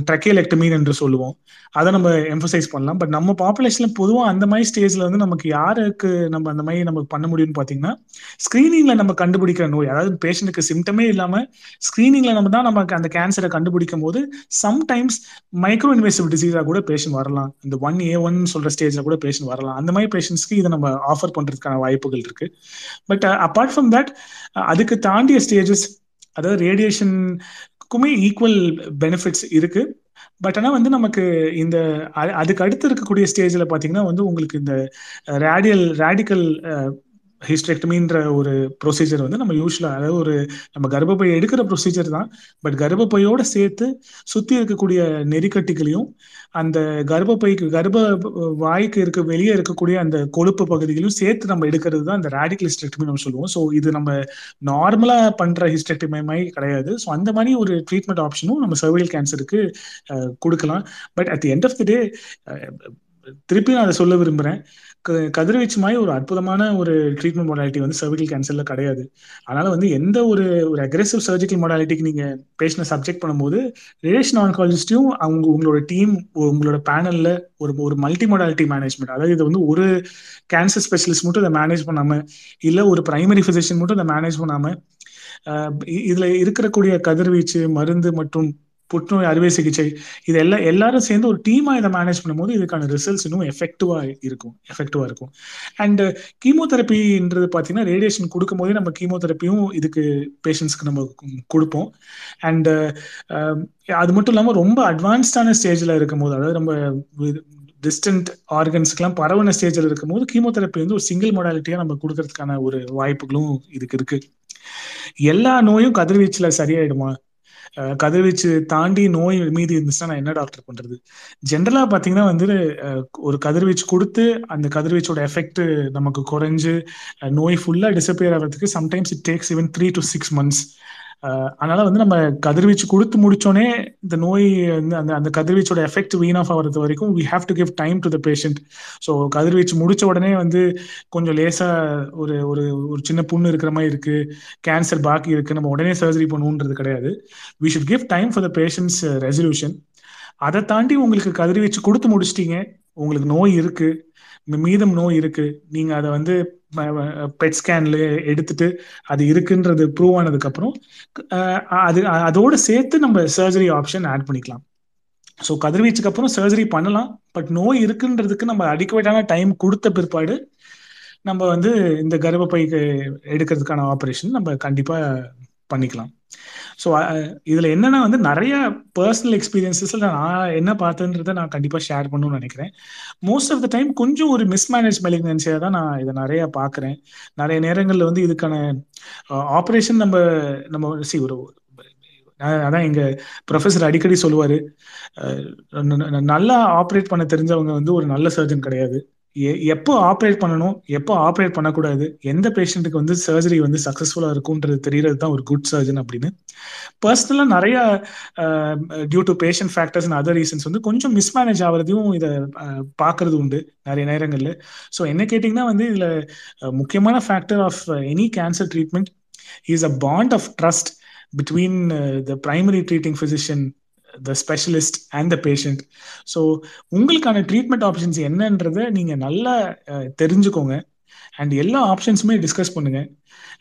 ட்ரக்கேலெக்டமீன் என்று சொல்லுவோம். அதை நம்ம எம்பசைஸ் பண்ணலாம். பட் நம்ம பாப்புலேஷன்ல பொதுவாக அந்த மாதிரி ஸ்டேஜ்ல வந்து நமக்கு யாருக்கு நம்ம அந்த மாதிரி நம்ம பண்ண முடியும்னு பார்த்தீங்கன்னா ஸ்கிரீனிங்ல நம்ம கண்டுபிடிக்கிற நோய் அதாவது பேஷண்ட்டுக்கு சிம்டமே இல்லாம ஸ்கிரீனிங்ல நம்ம தான் நமக்கு அந்த கேன்சரை கண்டுபிடிக்கும் போது சம்டைம்ஸ் மைக்ரோ இன்வெசிவ் டிசீஸா கூட பேஷண்ட் வரலாம். இந்த ஒன் ஏ ஒன் சொல்ற ஸ்டேஜ்ல கூட பேஷண்ட் வரலாம். அந்த மாதிரி பேஷண்ட்ஸ்க்கு இதை நம்ம ஆஃபர் பண்றதுக்கான வாய்ப்புகள் இருக்கு. பட் அப்பார்ட் ஃப்ரம் தட் அதுக்கு தாண்டிய ஸ்டேஜஸ் அதாவது ரேடியேஷன் எல்லாத்துக்குமே ஈக்குவல் பெனிஃபிட்ஸ் இருக்கு. பட் ஆனால் வந்து நமக்கு இந்த அதுக்கு அடுத்து இருக்கக்கூடிய ஸ்டேஜில் பார்த்தீங்கன்னா வந்து உங்களுக்கு இந்த ரேடியல் ரேடிக்கல் ஹிஸ்டெக்டமின்ற ஒரு ப்ரொசீஜர் வந்து நம்ம யூஸ்வலா அதாவது ஒரு நம்ம கர்ப்பப்பை எடுக்கிற ப்ரொசீஜர் தான். பட் கர்ப்பப்பையோட சேர்த்து சுத்தி இருக்கக்கூடிய நெறிக்கட்டிகளையும் அந்த கர்ப்பப்பைக்கு கர்ப்ப வாய்க்கு இருக்க வெளியே இருக்கக்கூடிய அந்த கொழுப்பு பகுதிகளையும் சேர்த்து நம்ம எடுக்கிறது தான் அந்த ரேடிக்கல் ஹிஸ்டெக்டமி நம்ம சொல்லுவோம். ஸோ இது நம்ம நார்மலா பண்ற ஹிஸ்டெக்டமி மாதிரி கிடையாது. ஸோ அந்த மாதிரி ஒரு ட்ரீட்மெண்ட் ஆப்ஷனும் நம்ம சர்வைல் கேன்சருக்கு கொடுக்கலாம். But at the end of the day திருப்பி நான் அதை சொல்ல விரும்புறேன். கதிர்வீச்சு மாதிரி ஒரு அற்புதமான ஒரு ட்ரீட்மெண்ட் மொடாலிட்டி வந்து சர்விக்கல் கேன்சர்ல கிடையாது. அதனால வந்து எந்த ஒரு ஒரு அக்ரெசிவ் சர்ஜிக்கல் மொடாலிட்டிக்கு நீங்க பேஷண்ட சப்ஜெக்ட் பண்ணும்போது ரிலேஷன் ஆன்காலஜிஸ்டையும் அவங்க உங்களோட டீம் உங்களோட பேனல்ல ஒரு ஒரு மல்டி மொடாலிட்டி மேனேஜ்மெண்ட் அதாவது இது வந்து ஒரு கேன்சர் ஸ்பெஷலிஸ்ட் மட்டும் இதை மேனேஜ் பண்ணாம இல்ல ஒரு பிரைமரி பிசிஷியன் மட்டும் இதை மேனேஜ் பண்ணாம இதுல இருக்கக்கூடிய கதிர்வீச்சு மருந்து மற்றும் புற்றுநோய் அறுவை சிகிச்சை. இது எல்லா எல்லாரும் சேர்ந்து ஒரு டீமா இதை மேனேஜ் பண்ணும்போது இதுக்கான ரிசல்ட்ஸ் இன்னும் எஃபெக்டிவா இருக்கும். எஃபெக்டிவா இருக்கும். அண்ட் கீமோதெரப்பின்றது பார்த்தீங்கன்னா ரேடியேஷன் கொடுக்கும் போதே நம்ம கீமோதெரப்பியும் இதுக்கு பேஷண்ட்ஸ்க்கு நம்ம கொடுப்போம். அண்ட் அது மட்டும் இல்லாமல் ரொம்ப அட்வான்ஸ்டான ஸ்டேஜில் இருக்கும் போது அதாவது நம்ம டிஸ்டன்ட் ஆர்கன்ஸ்க்கெல்லாம் பரவன ஸ்டேஜில் இருக்கும் போது கீமோதெரப்பி வந்து ஒரு சிங்கிள் மொடாலிட்டியாக நம்ம கொடுக்கறதுக்கான ஒரு வாய்ப்புகளும் இதுக்கு இருக்கு. எல்லா நோயும் கதிர்வீச்சில் சரியாயிடுமா? கதிர்வீச்சு தாண்டி நோய் மீதி இருந்துச்சுன்னா நான் என்ன டாக்டர் பண்றது? ஜென்ரலா பாத்தீங்கன்னா வந்து ஒரு கதிர்வீச்சு கொடுத்து அந்த கதிர்வீச்சோட எஃபெக்ட் நமக்கு குறைஞ்சு நோய் ஃபுல்லா டிசப்பியர் ஆகிறதுக்கு sometimes it takes even three to six months அதனால வந்து நம்ம கதிர்வீச்சு கொடுத்து முடிச்சோடனே இந்த நோய் வந்து அந்த அந்த கதிர்வீச்சோட எஃபெக்ட் வீன் ஆஃப் ஆகிறது வரைக்கும் we have to give time to the patient so கதிர்வீச்சு முடிச்ச உடனே வந்து கொஞ்சம் லேசா ஒரு ஒரு ஒரு சின்ன புண்ணு இருக்கிற மாதிரி இருக்கு கேன்சர் பாக்கி இருக்கு நம்ம உடனே சர்ஜரி பண்ணுன்றது கிடையாது. We should give time for the patients resolution அதை தாண்டி உங்களுக்கு கதிர்வீச்சு கொடுத்து முடிச்சிட்டீங்க உங்களுக்கு நோய் இருக்கு மீதம் நோய் இருக்கு நீங்க அதை வந்து பெட் ஸ்கேன்ல எடுத்துட்டு அது இருக்குன்றது ப்ரூவ் ஆனதுக்கு அப்புறம் அது அதோட சேர்த்து நம்ம சர்ஜரி ஆப்ஷன் ஆட் பண்ணிக்கலாம். ஸோ கதிர்வீச்சுக்கு அப்புறம் சர்ஜரி பண்ணலாம். பட் நோய் இருக்குன்றதுக்கு நம்ம அடிக்குவேட்டான டைம் கொடுத்த பிற்பாடு நம்ம வந்து இந்த கர்ப்பப்பைக்கு எடுக்கிறதுக்கான ஆப்ரேஷன் நம்ம கண்டிப்பா பண்ணிக்கலாம். ஸோ இதில் என்னன்னா வந்து நிறைய பர்சனல் எக்ஸ்பீரியன்ஸஸில் நான் என்ன பார்த்தேன்றத நான் கண்டிப்பாக ஷேர் பண்ணணும்னு நினைக்கிறேன். மோஸ்ட் ஆஃப் த டைம் கொஞ்சம் ஒரு மிஸ்மேனேஜ் மெலிக்னன்சியா தான் நான் இதை நிறைய பார்க்குறேன். நிறைய நேரங்களில் வந்து இதுக்கான ஆப்ரேஷன் நம்ம நம்ம சி ஒரு அதான் எங்க ப்ரொஃபஸர் அடிக்கடி சொல்லுவாரு. நல்லா ஆப்ரேட் பண்ண தெரிஞ்சவங்க வந்து ஒரு நல்ல சர்ஜன் கிடையாது. எப்போ ஆப்ரேட் பண்ணணும் எப்போ ஆப்ரேட் பண்ணக்கூடாது எந்த பேஷண்ட்டுக்கு வந்து சர்ஜரி வந்து சக்ஸஸ்ஃபுல்லாக இருக்கும்ன்றது தெரியறது தான் ஒரு குட் சர்ஜன் அப்படின்னு. பர்சனலாக நிறைய due to patient factors and other reasons வந்து கொஞ்சம் மிஸ்மேனேஜ் ஆகிறதையும் இதை பார்க்கறது உண்டு நிறைய நேரங்களில். ஸோ என்ன கேட்டிங்கன்னா வந்து இதில் முக்கியமான factor of any cancer treatment is a bond of trust between the primary treating physician the specialist and the patient so உங்களுக்கான ட்ரீட்மெண்ட் ஆப்ஷன்ஸ் என்னன்றதை நீங்கள் நல்லா தெரிஞ்சுக்கோங்க. அண்ட் எல்லா ஆப்ஷன்ஸுமே டிஸ்கஸ் பண்ணுங்க.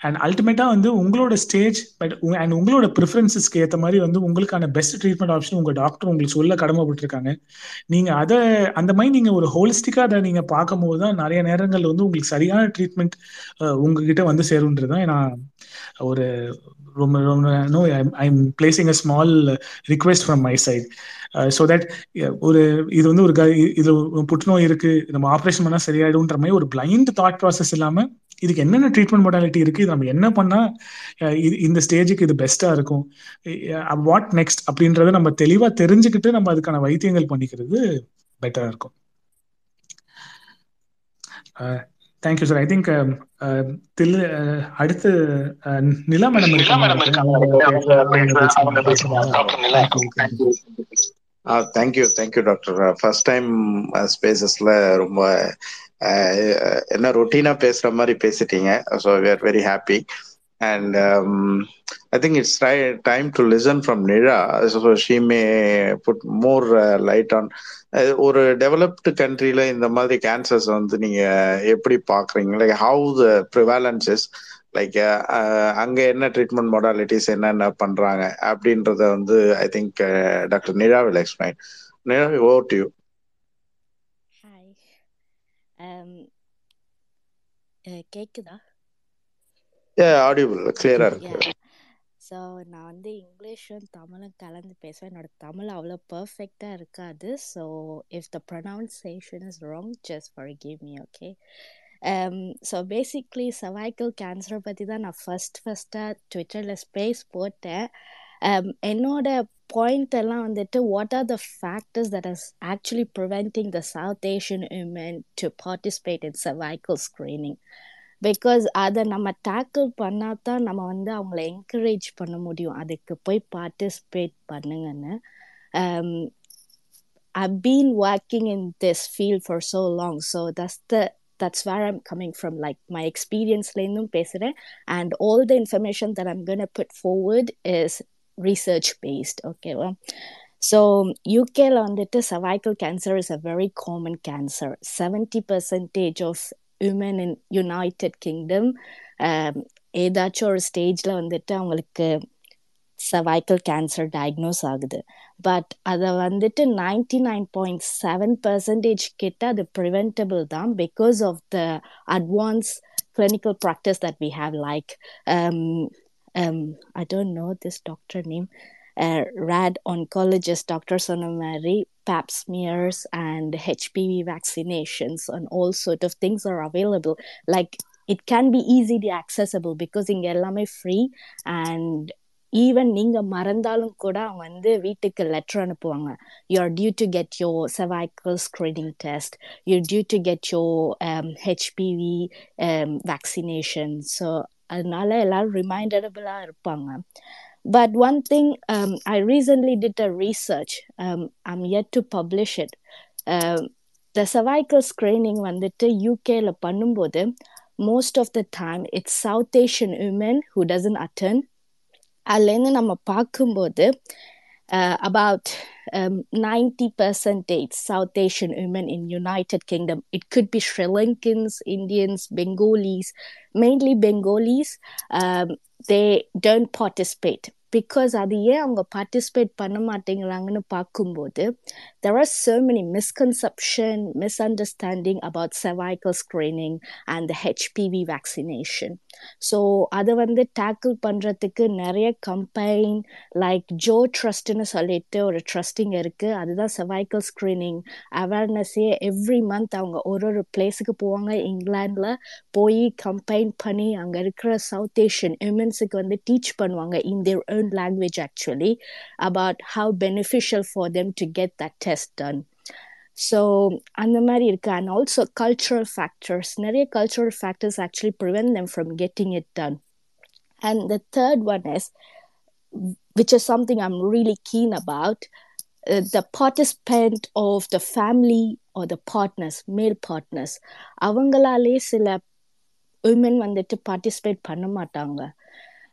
அண்ட் அல்டிமேட்டாக வந்து உங்களோட ஸ்டேஜ் பட் அண்ட் உங்களோட ப்ரிஃபரன்சஸ்க்கு ஏற்ற மாதிரி வந்து உங்களுக்கான பெஸ்ட் ட்ரீட்மெண்ட் ஆப்ஷன் உங்கள் டாக்டர் உங்களுக்கு சொல்ல கடமைப்பட்டிருக்காங்க. நீங்கள் அதை அந்த மாதிரி நீங்கள் ஒரு ஹோலிஸ்டிக்காக அதை நீங்கள் பார்க்கும்போது தான் நிறைய நேரங்களில் வந்து உங்களுக்கு சரியான ட்ரீட்மெண்ட் உங்ககிட்ட வந்து சேருன்றது தான் நான் ஒரு ரொம்ப ரொம்ப no I am placing a small request from my side so that ஒரு இது வந்து ஒரு க இது புற்றுநோய் இருக்கு நம்ம ஆப்ரேஷன் பண்ணால் சரியாயிடும்ன்ற மாதிரி ஒரு பிளைண்ட் தாட் ப்ராசஸ் இல்லாமல் இதுக்கு என்னென்ன ட்ரீட்மெண்ட் மொடாலிட்டி இருக்கு இது நம்ம என்ன பண்ணா uh, இது இந்த ஸ்டேஜுக்கு இது பெஸ்டா இருக்கும் uh, uh, வாட் நெக்ஸ்ட் அப்படின்றத நம்ம தெளிவா தெரிஞ்சுக்கிட்டு நம்ம அதுக்கான வைத்தியங்கள் பண்ணிக்கிறது பெட்டரா இருக்கும். தேங்க்யூ சார் ஐ திங்க் தில் அடுத்து Nila madam thank you thank you doctor first time ஸ்பேசஸ்ல ரொம்ப என்ன ரொட்டீனா பேசுற மாதிரி பேசிட்டீங்க. So we are very happy and I think it's time to listen from Nizha so she may put more light on ஒரு developed கண்ட்ரில இந்த மாதிரி cancers வந்து நீங்க எப்படி பாக்குறீங்க? Like how the prevalence like அங்க என்ன ட்ரீட்மெண்ட் மொடாலிட்டிஸ் என்னென்ன பண்றாங்க? அப்படின்றத வந்து I think doctor Nizha will explain Nizha over do you கேக்குதா? ஏ ஆடியபிள் கிளியரா இருக்கு. ஸோ நான் வந்து இங்கிலீஷும் தமிழும் கலந்து பேசுவேன். என்னோட தமிழ் அவ்வளோ பர்ஃபெக்டாக இருக்காது. So if the pronunciation is wrong just forgive me okay so basically cervical கேன்சரை பற்றி தான் நான் ஃபஸ்ட் ஃபர்ஸ்ட்டாக ட்விட்டரில் ஸ்பேஸ் போட்டேன். Um, என்னோட பாயிண்ட் எல்லாம் வந்துட்டு what are the factors that is actually preventing the South Asian women to participate in cervical screening because அதை நம்ம டேக்கிள் பண்ணால் தான் நம்ம வந்து அவங்கள என்கரேஜ் பண்ண முடியும் அதுக்கு போய் பார்ட்டிசிபேட் பண்ணுங்கன்னு um, I've been working in this field for so long, so that's the that's where I'm coming from. Like my experience, and all the information that I'm gonna put forward is research based. Okay, well, so UK வந்துட்டு cervical cancer is a very common cancer. Seventy percentage of women in United Kingdom. Um, ஏதாச்சும் ஒரு ஸ்டேஜில் வந்துட்டு அவங்களுக்கு cervical cancer diagnose ஆகுது. But அதை வந்துட்டு ninety nine point seven percentage கிட்ட அது ப்ரிவென்டபிள் தான் because of the advance clinical practice that we have like I don't know this doctor name rad oncologist doctor சொன்ன மாதிரி pap smears and hpv vaccinations and all sort of things are available like it can be easily accessible because இங்க எல்லாமே free and even நீங்க மறந்தாலும் கூட அவங்க வந்து வீட்டுக்கு லெட்டர் அனுப்புவாங்க you are due to get your cervical screening test you due to get your HPV vaccination so அதனால எல்லாரும் ரிமைண்டபிளாக இருப்பாங்க But one thing, um, I recently did a research. Um, I'm yet to publish it. Um, the cervical screening வந்துட்டு யூகேல பண்ணும்போது most of the time it's South Asian women who doesn't attend. அதுலேருந்து நம்ம பார்க்கும்போது uh, about um, 90 percentage South Asian women in United Kingdom. It could be Sri Lankans, Indians, Bengalis, mainly Bengalis. Um, they don't participate because அது ஏன் அவங்க participate பண்ண மாட்டேங்கிறாங்கன்னு பார்க்கும்போது there are so many misconception misunderstanding about cervical screening and the HPV vaccination so அதை வந்து tackle பண்ணுறதுக்கு நிறைய கம்பைன் லைக் ஜோ ட்ரஸ்ட்னு சொல்லிட்டு ஒரு ட்ரஸ்டிங் இருக்குது அதுதான் சர்வைக்கல் ஸ்க்ரீனிங் அவேர்னஸே எவ்ரி மந்த் அவங்க ஒரு ஒரு பிளேஸுக்கு போவாங்க. இங்கிலாண்டில் போய் கம்பைன் பண்ணி அங்கே இருக்கிற சவுத் ஏஷியன் விமென்ஸுக்கு வந்து டீச் பண்ணுவாங்க in their own language actually about how beneficial for them to get that test done so அந்த மாதிரி இருக்கு. அண்ட் ஆல்சோ கல்ச்சுரல் ஃபேக்டர்ஸ் நிறைய cultural factors actually prevent them from getting it done and the third one is which is something I'm really keen about. Uh, the participant of the family or the partners, male அவங்களாலே சில woman வந்துட்டு participate பண்ண மாட்டாங்க.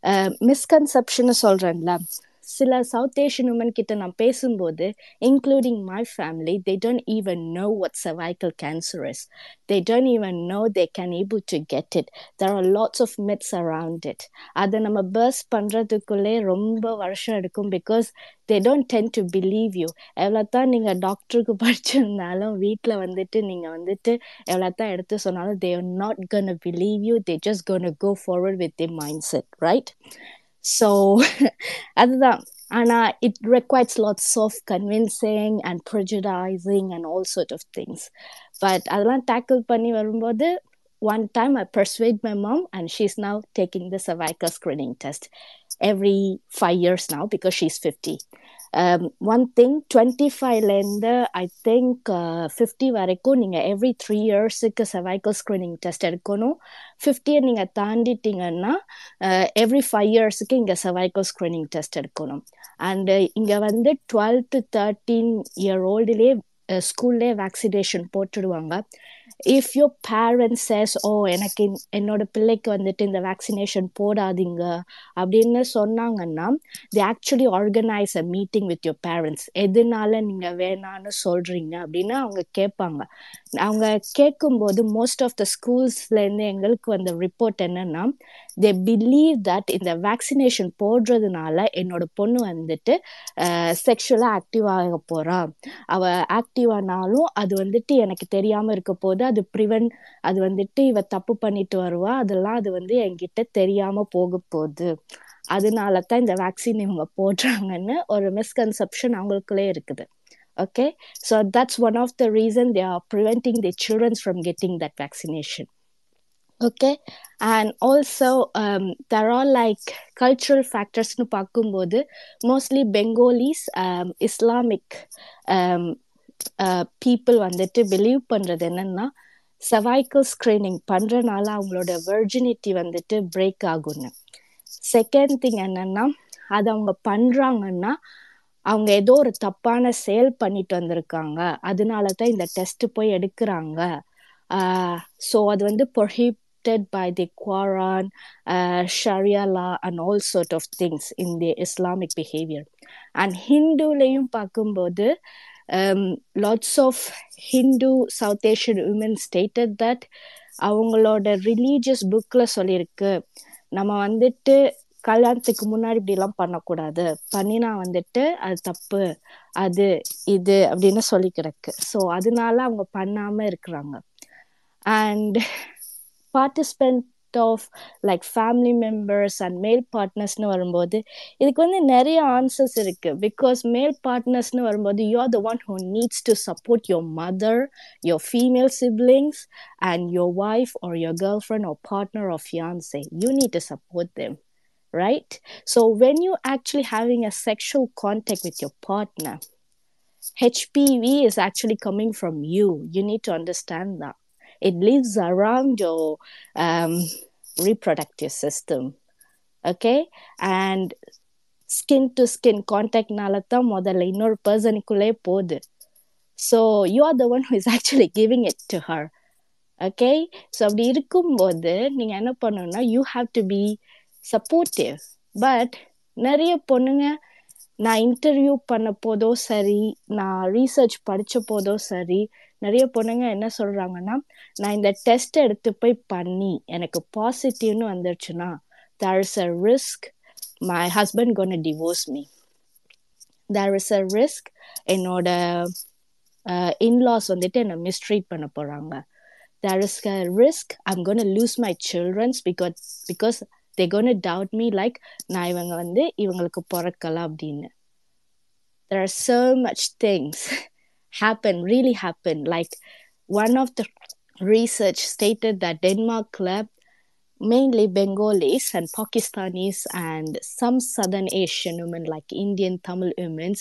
Uh, மிஸ்கன்செப்ஷன்னு சொல்கிறேன்ல சில south Asian woman கிட்ட நான் பேசும்போது including my family they don't even know what cervical cancer is they don't even know they can able to get it there are lots of myths around it அதை நம்ம பர்ஸ் பண்ணுறதுக்குள்ளே ரொம்ப வருஷம் எடுக்கும் because they don't tend to believe you எவ்வளோ தான் நீங்கள் டாக்டருக்கு படிச்சிருந்தாலும் வீட்டில் வந்துட்டு நீங்கள் வந்துட்டு எவ்வளோ தான் எடுத்து சொன்னாலும் they are not gonna believe you they just gonna go forward with the mindset right so அதுதான் ஆனால் it requires lots of convincing and prejudicing and all sort of things but அதெல்லாம் டேக்கிள் பண்ணி வரும்போது one time I persuade my mom and she's now taking the cervical screening test every five years now because she's 50. Um, one thing thing 25 இந்த I think fifty வரைக்கும் நீங்கள் every three இயர்ஸுக்கு cervical screening test எடுக்கணும். ஃபிஃப்டியை நீங்கள் தாண்டிட்டீங்கன்னா every five இயர்ஸுக்கு இங்கே cervical ஸ்க்ரீனிங் டெஸ்ட் எடுக்கணும். அண்டு uh, இங்கே வந்து டுவெல் டு தேர்ட்டீன் இயர் ஓல்டுலேயே ஸ்கூல்லே வேக்சினேஷன் போட்டுடுவாங்க. If your parents says oh எனக்கு என்னோட பிள்ளைக்கு வந்துட்டு இந்த வேக்சினேஷன் போடாதீங்க அப்படின்னு சொன்னாங்கன்னா they actually organise a meeting with your parents எதனால நீங்கள் வேணான்னு சொல்கிறீங்க அப்படின்னு அவங்க கேட்பாங்க. அவங்க கேட்கும்போது மோஸ்ட் ஆஃப் த ஸ்கூல்ஸ்லேருந்து எங்களுக்கு வந்த ரிப்போர்ட் என்னன்னா தே பிலீவ் தட் இந்த வேக்சினேஷன் போடுறதுனால என்னோட பொண்ணு வந்துட்டு செக்ஷுவலாக ஆக்டிவ் ஆக போகிறா அவள் ஆக்டிவ் ஆனாலும் அது வந்துட்டு எனக்கு தெரியாமல் இருக்க போது போது அது ப்ரிவென்ட் அது வந்துட்டு இவ தப்பு பண்ணிட்டு வருவா அதெல்லாம் அது வந்து என்கிட்ட தெரியாம போக போகுது அதனால தான் இந்த வேக்சின் இவங்க போடுறாங்கன்னு ஒரு மிஸ்கன்செப்ஷன் அவங்களுக்குள்ளே இருக்குது okay so that's one of the reason they are preventing the childrens from getting that vaccination okay and also there are like cultural ஃபேக்டர்ஸ்னு பார்க்கும்போது மோஸ்ட்லி பெங்கோலிஸ் இஸ்லாமிக் பீப்புள் வந்துட்டு பிலீவ் பண்றது என்னன்னா செவாய்க்கல் ஸ்க்ரீனிங் பண்றனால அவங்களோட வெர்ஜினிட்டி வந்துட்டு பிரேக் ஆகும்னு. Second thing என்னன்னா அது அவங்க பண்றாங்கன்னா அவங்க ஏதோ ஒரு தப்பான செயல் பண்ணிட்டு வந்திருக்காங்க. அதனால தான் இந்த டெஸ்ட் போய் எடுக்கிறாங்க. ஸோ அது வந்து prohibited by the Quran, uh, Sharia law, and all sort of things in the Islamic behavior. And Hinduலையும் பார்க்கும்போது um, lots of Hindu South Asian women stated that அவங்களோட ரிலீஜியஸ் புக்ல சொல்லியிருக்கு நம்ம வந்துட்டு கல்யாணத்துக்கு முன்னாடி இப்படிலாம் பண்ணக்கூடாது. பண்ணினா வந்துட்டு அது தப்பு அது இது அப்படின்னு சொல்லி கிடக்கு ஸோ அதனால அவங்க பண்ணாம இருக்கிறாங்க. And participant of like family members and male பார்ட்னர்ஸ்னு வரும்போது இதுக்கு வந்து நிறைய ஆன்சர்ஸ் இருக்கு பிகாஸ் மேல் பார்ட்னர்ஸ்னு வரும்போது you are the one who needs to support your mother your female siblings and your wife or your girlfriend or partner of fiancé you need to support them right? So when you actually having a sexual contact with your partner, HPV is actually coming from you. You need to understand that. It lives around your um, reproductive system. Okay? And skin to skin contact தான் முதல்ல இன்னொரு பர்சனுக்குள்ளே போகுது so you are the one who is actually giving it to her okay so அப்படி இருக்கும்போது நீங்கள் என்ன பண்ணணும்னா you have to be supportive but நிறைய பொண்ணுங்க நான் இன்டர்வியூ பண்ண போதோ சரி நான் ரீசர்ச் படித்த போதோ சரி நிறைய பொண்ணுங்க என்ன சொல்றாங்கன்னா நான் இந்த டெஸ்ட் எடுத்து போய் பண்ணி எனக்கு பாசிட்டிவ்னு வந்துருச்சுன்னா there is a risk my husband gonna divorce me there is a risk என்னோட இன்லாஸ் வந்துட்டு என்னை மிஸ்ட்ரீட் பண்ண போறாங்க. There is a risk I'm gonna lose my childrens because because they gonna doubt me like நான் இவங்க வந்து இவங்களுக்கு பிறக்கல அப்படின்னு. There are so much things happened, really happened. like one of the research stated that denmark club mainly bengalis and pakistanis and some southern asian women like indian tamil women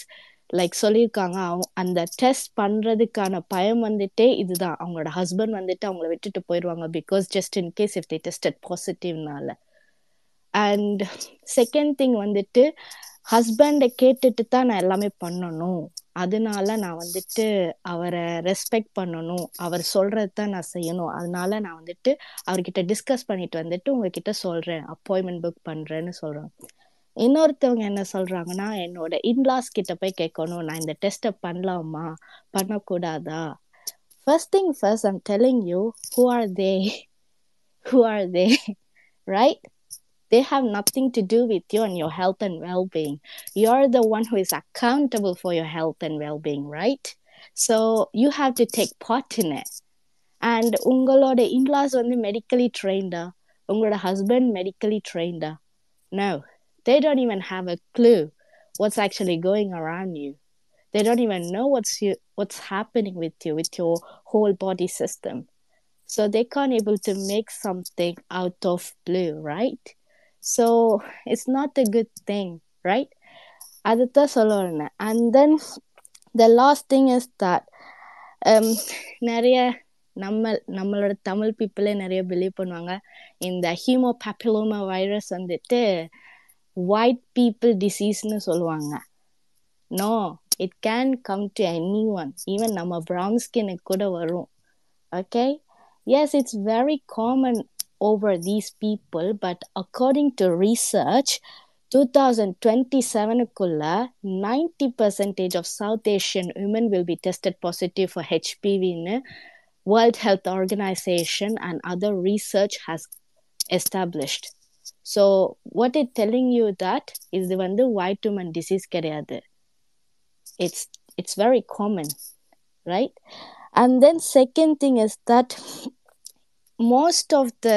like சொல்லியிருக்காங்க அவங்க அந்த test பண்ணுறதுக்கான பயம் வந்துட்டே இதுதான். அவங்களோட husband வந்துட்டு அவங்கள விட்டுட்டு போயிடுவாங்க because just in case if they tested பாசிட்டிவ்னால and second thing வந்துட்டு ஹஸ்பண்டை கேட்டுட்டு தான் நான் எல்லாமே பண்ணணும். அதனால நான் வந்துட்டு அவரை ரெஸ்பெக்ட் பண்ணணும். அவர் சொல்றது தான் நான் செய்யணும். அதனால நான் வந்துட்டு அவர்கிட்ட டிஸ்கஸ் பண்ணிட்டு வந்துட்டு உங்ககிட்ட சொல்றேன். அப்பாயின்மெண்ட் புக் பண்றேன்னு சொல்றாங்க இன்னொருத்தவங்க என்ன சொல்றாங்கன்னா என்னோட இன்லாஸ் கிட்ட போய் கேட்கணும். நான் இந்த டெஸ்ட்டை பண்ணலாமா? பண்ணக்கூடாதா? First thing first I'm telling you who are they who are they right they have nothing to do with you and your health and well-being you're the one who is accountable for your health and well-being right so you have to take part in it and உங்களோட in-laws வந்து medically ட்ரெயின்டா உங்களோட husband medically ட்ரெயின்டா no they don't even have a clue what's actually going around you they don't even know what's you what's happening with you with your whole body system so they can't able to make something out of blue right so it's not a good thing right? அதுதான் சொல்ல வரேன் and then the last thing is that um, நிறைய நம்ம நம்மளோட தமிழ் பீப்புளே நிறைய believe பண்ணுவாங்க. இந்த ஹீமோ பேப்பிலோமா வைரஸ் வந்துட்டு ஒயிட் பீப்புள் டிசீஸ்னு சொல்லுவாங்க. No it can come to anyone even நம்ம ப்ரௌன் ஸ்கின்னுக்கு கூட வரும். Okay yes it's very common over these people, but according to research, 2027 kulla 90 percentage of South Asian women will be tested positive for HPV in World Health Organization and other research has established. So what it telling you that is the வந்து white woman disease கிடையாது. It's it's very common, right? And then second thing is that most of the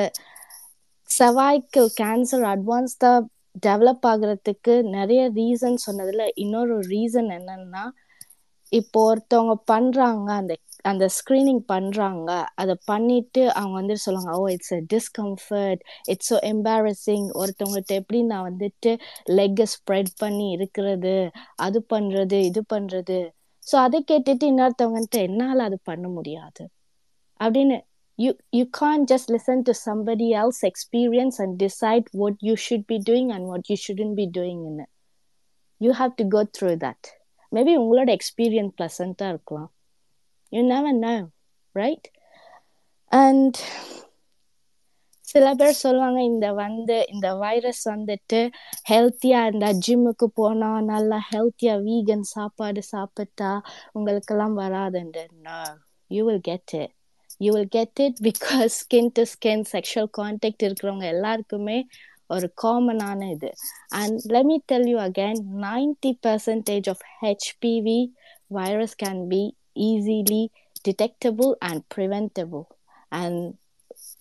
cervical cancer அட்வான்ஸ்டாக develop ஆகுறதுக்கு நிறைய reason சொன்னதில் இன்னொரு reason என்னன்னா இப்போ ஒருத்தவங்க பண்ணுறாங்க அந்த அந்த ஸ்க்ரீனிங் பண்ணுறாங்க அதை பண்ணிட்டு அவங்க வந்து சொல்லுவாங்க ஓ it's a discomfort it's so embarrassing ஒருத்தவங்கள்ட்ட எப்படி நான் வந்துட்டு லெக்கை ஸ்ப்ரெட் பண்ணி இருக்கிறது அது பண்ணுறது இது பண்ணுறது ஸோ அதை கேட்டுட்டு இன்னொருத்தவங்கன்ட்டு என்னால் அது பண்ண முடியாது. அப்படின்னு you you can't just listen to somebody else experience and decide what you should be doing and what you shouldn't be doing in it you have to go through that maybe உங்களோட experience ப்ளசண்ட்டாக இருக்கலாம் you never know right and சில பேர் சொல்லுவாங்க இந்த வந்து இந்த virus வந்துட்டு ஹெல்த்தியா இருந்தா ஜிம்முக்கு போனா நல்லா ஹெல்த்தியா வீகன் சாப்பாடு சாப்பிட்டா உங்களுக்கெல்லாம் வராதுண்டு you will get it you will get it because skin to skin sexual contact இருக்கிறவங்க எல்லாருக்குமே ஒரு காமனான இது. And let me tell you again ninety percentage of HPV virus can be easily detectable and preventable and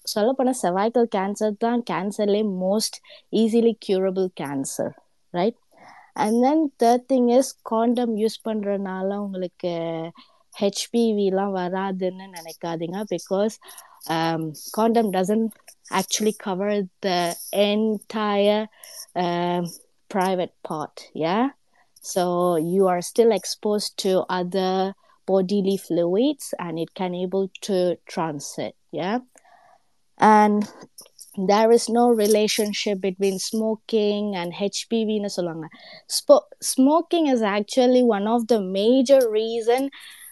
சொல்லப்போனால் cervical cancer தான் கேன்சர்லே most easily curable cancer right and then third thing is condom use பண்ணுறதுனால உங்களுக்கு ஹெச்பிவிலாம் வராதுன்னு நினைக்காதீங்க because condom doesn't actually cover the entire private part yeah so you are still exposed to other bodily fluids and it can able to transit yeah and there is no relationship between smoking and HPV னு சொல்லுவாங்க Spo- smoking is actually one of the major reason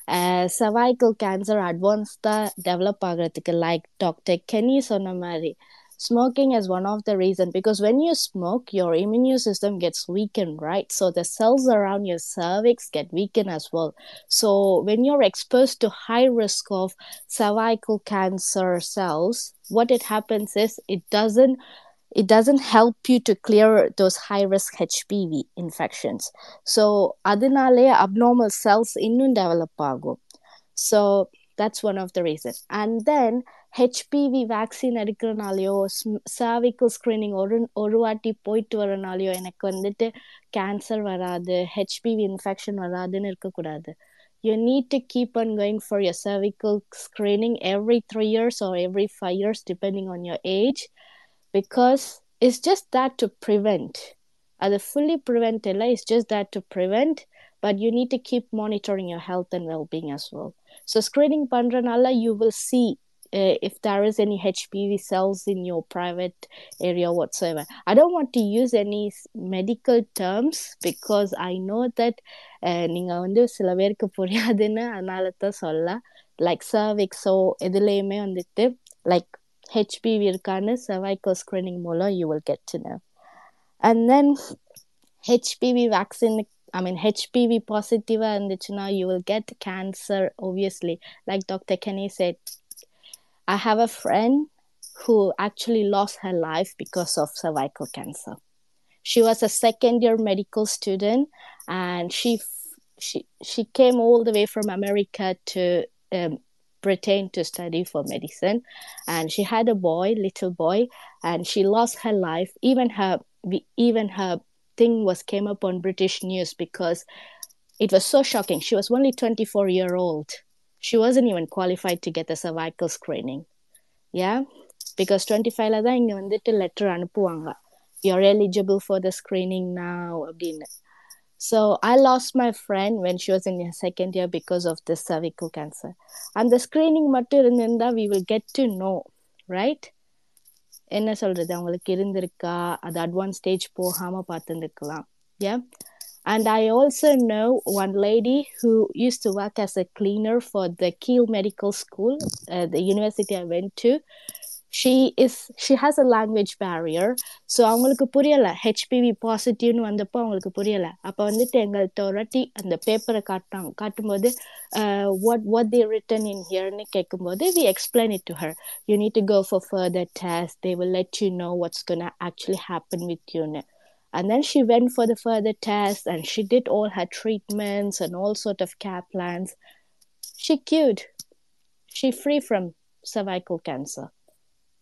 uh, cervical cancer advanced தான் develop ஆகிறதுக்கு like Dr. Kenny சொன்ன மாதிரி smoking is one of the reason because when you smoke your immune system gets weakened right so the cells around your cervix get weakened as well so when you're exposed to high risk of cervical cancer cells what it happens is it doesn't it doesn't help you to clear those high risk hpv infections so adinale abnormal cells இன்னும் develop ஆகும் so that's one of the reasons and then HPV vaccine எடுக்கிறனாலையோ cervical screening ஒரு ஒரு வாட்டி போயிட்டு வரனாலையோ எனக்கு வந்துட்டு cancer வராது HPV infection வராதுன்னு இருக்கக்கூடாது you need to keep on going for your cervical screening every three years or every five years depending on your age because it's just that to prevent அது fully prevent இல்லை it's just that to prevent but you need to keep monitoring your health and well-being as well so screening பண்றனால you will see uh, if there is any HPV cells in your private area whatsoever. I don't want to use any s- medical terms because I know that uh, நீங்க வந்து சில பேருக்கு புரியாதுன்னு அதனால தான் சொல்ல like சர்விக்ஸோ எதுலேயுமே வந்துட்டு like HPV இருக்கான்னு cervical ஸ்க்ரீனிங் மூலம் you will get to know and then HPV vaccine I mean HPV பாசிட்டிவாக இருந்துச்சுன்னா you will get cancer obviously like Dr. Kenny said I have a friend who actually lost her life because of cervical cancer. She was a second year medical student and she f- she she came all the way from America to um, Britain to study for medicine and she had a boy little boy and she lost her life even her we- even her thing was came up on British news because it was so shocking she was only 24 year old she wasn't even qualified to get a cervical screening yeah because 25 ல தான் இங்க வந்துட்டு letter அனுப்புவாங்க you're eligible for the screening now அப்படின்னு so I lost my friend when she was in her second year because of this cervical cancer அந்த screening மட்டும் இருந்திருந்தா we will get to know right என்ன சொல்றது அவங்களுக்கு இருந்திருக்கா அது அட்வான்ஸ் ஸ்டேஜ் போகாம பார்த்துருக்கலாம் yeah and I also know one lady who used to work as a cleaner for the Kiel Medical School, uh, the university I went to. She is she has a language barrier. So அவங்களுக்கு புரியலை. HPV பாசிட்டிவ்னு வந்தப்போ அவங்களுக்கு புரியலை. அப்போ வந்துட்டு எங்கள்கிட்ட ஒரு வாட்டி அந்த பேப்பரை காட்டாங்க காட்டும்போது what what they written in ஹியர்னு கேட்கும்போது we explain it to her you need to go for further test they will let you know what's gonna actually happen with யூன்னு and then she went for the further tests and she did all her treatments and all sort of care plans. She cured. She free from cervical cancer.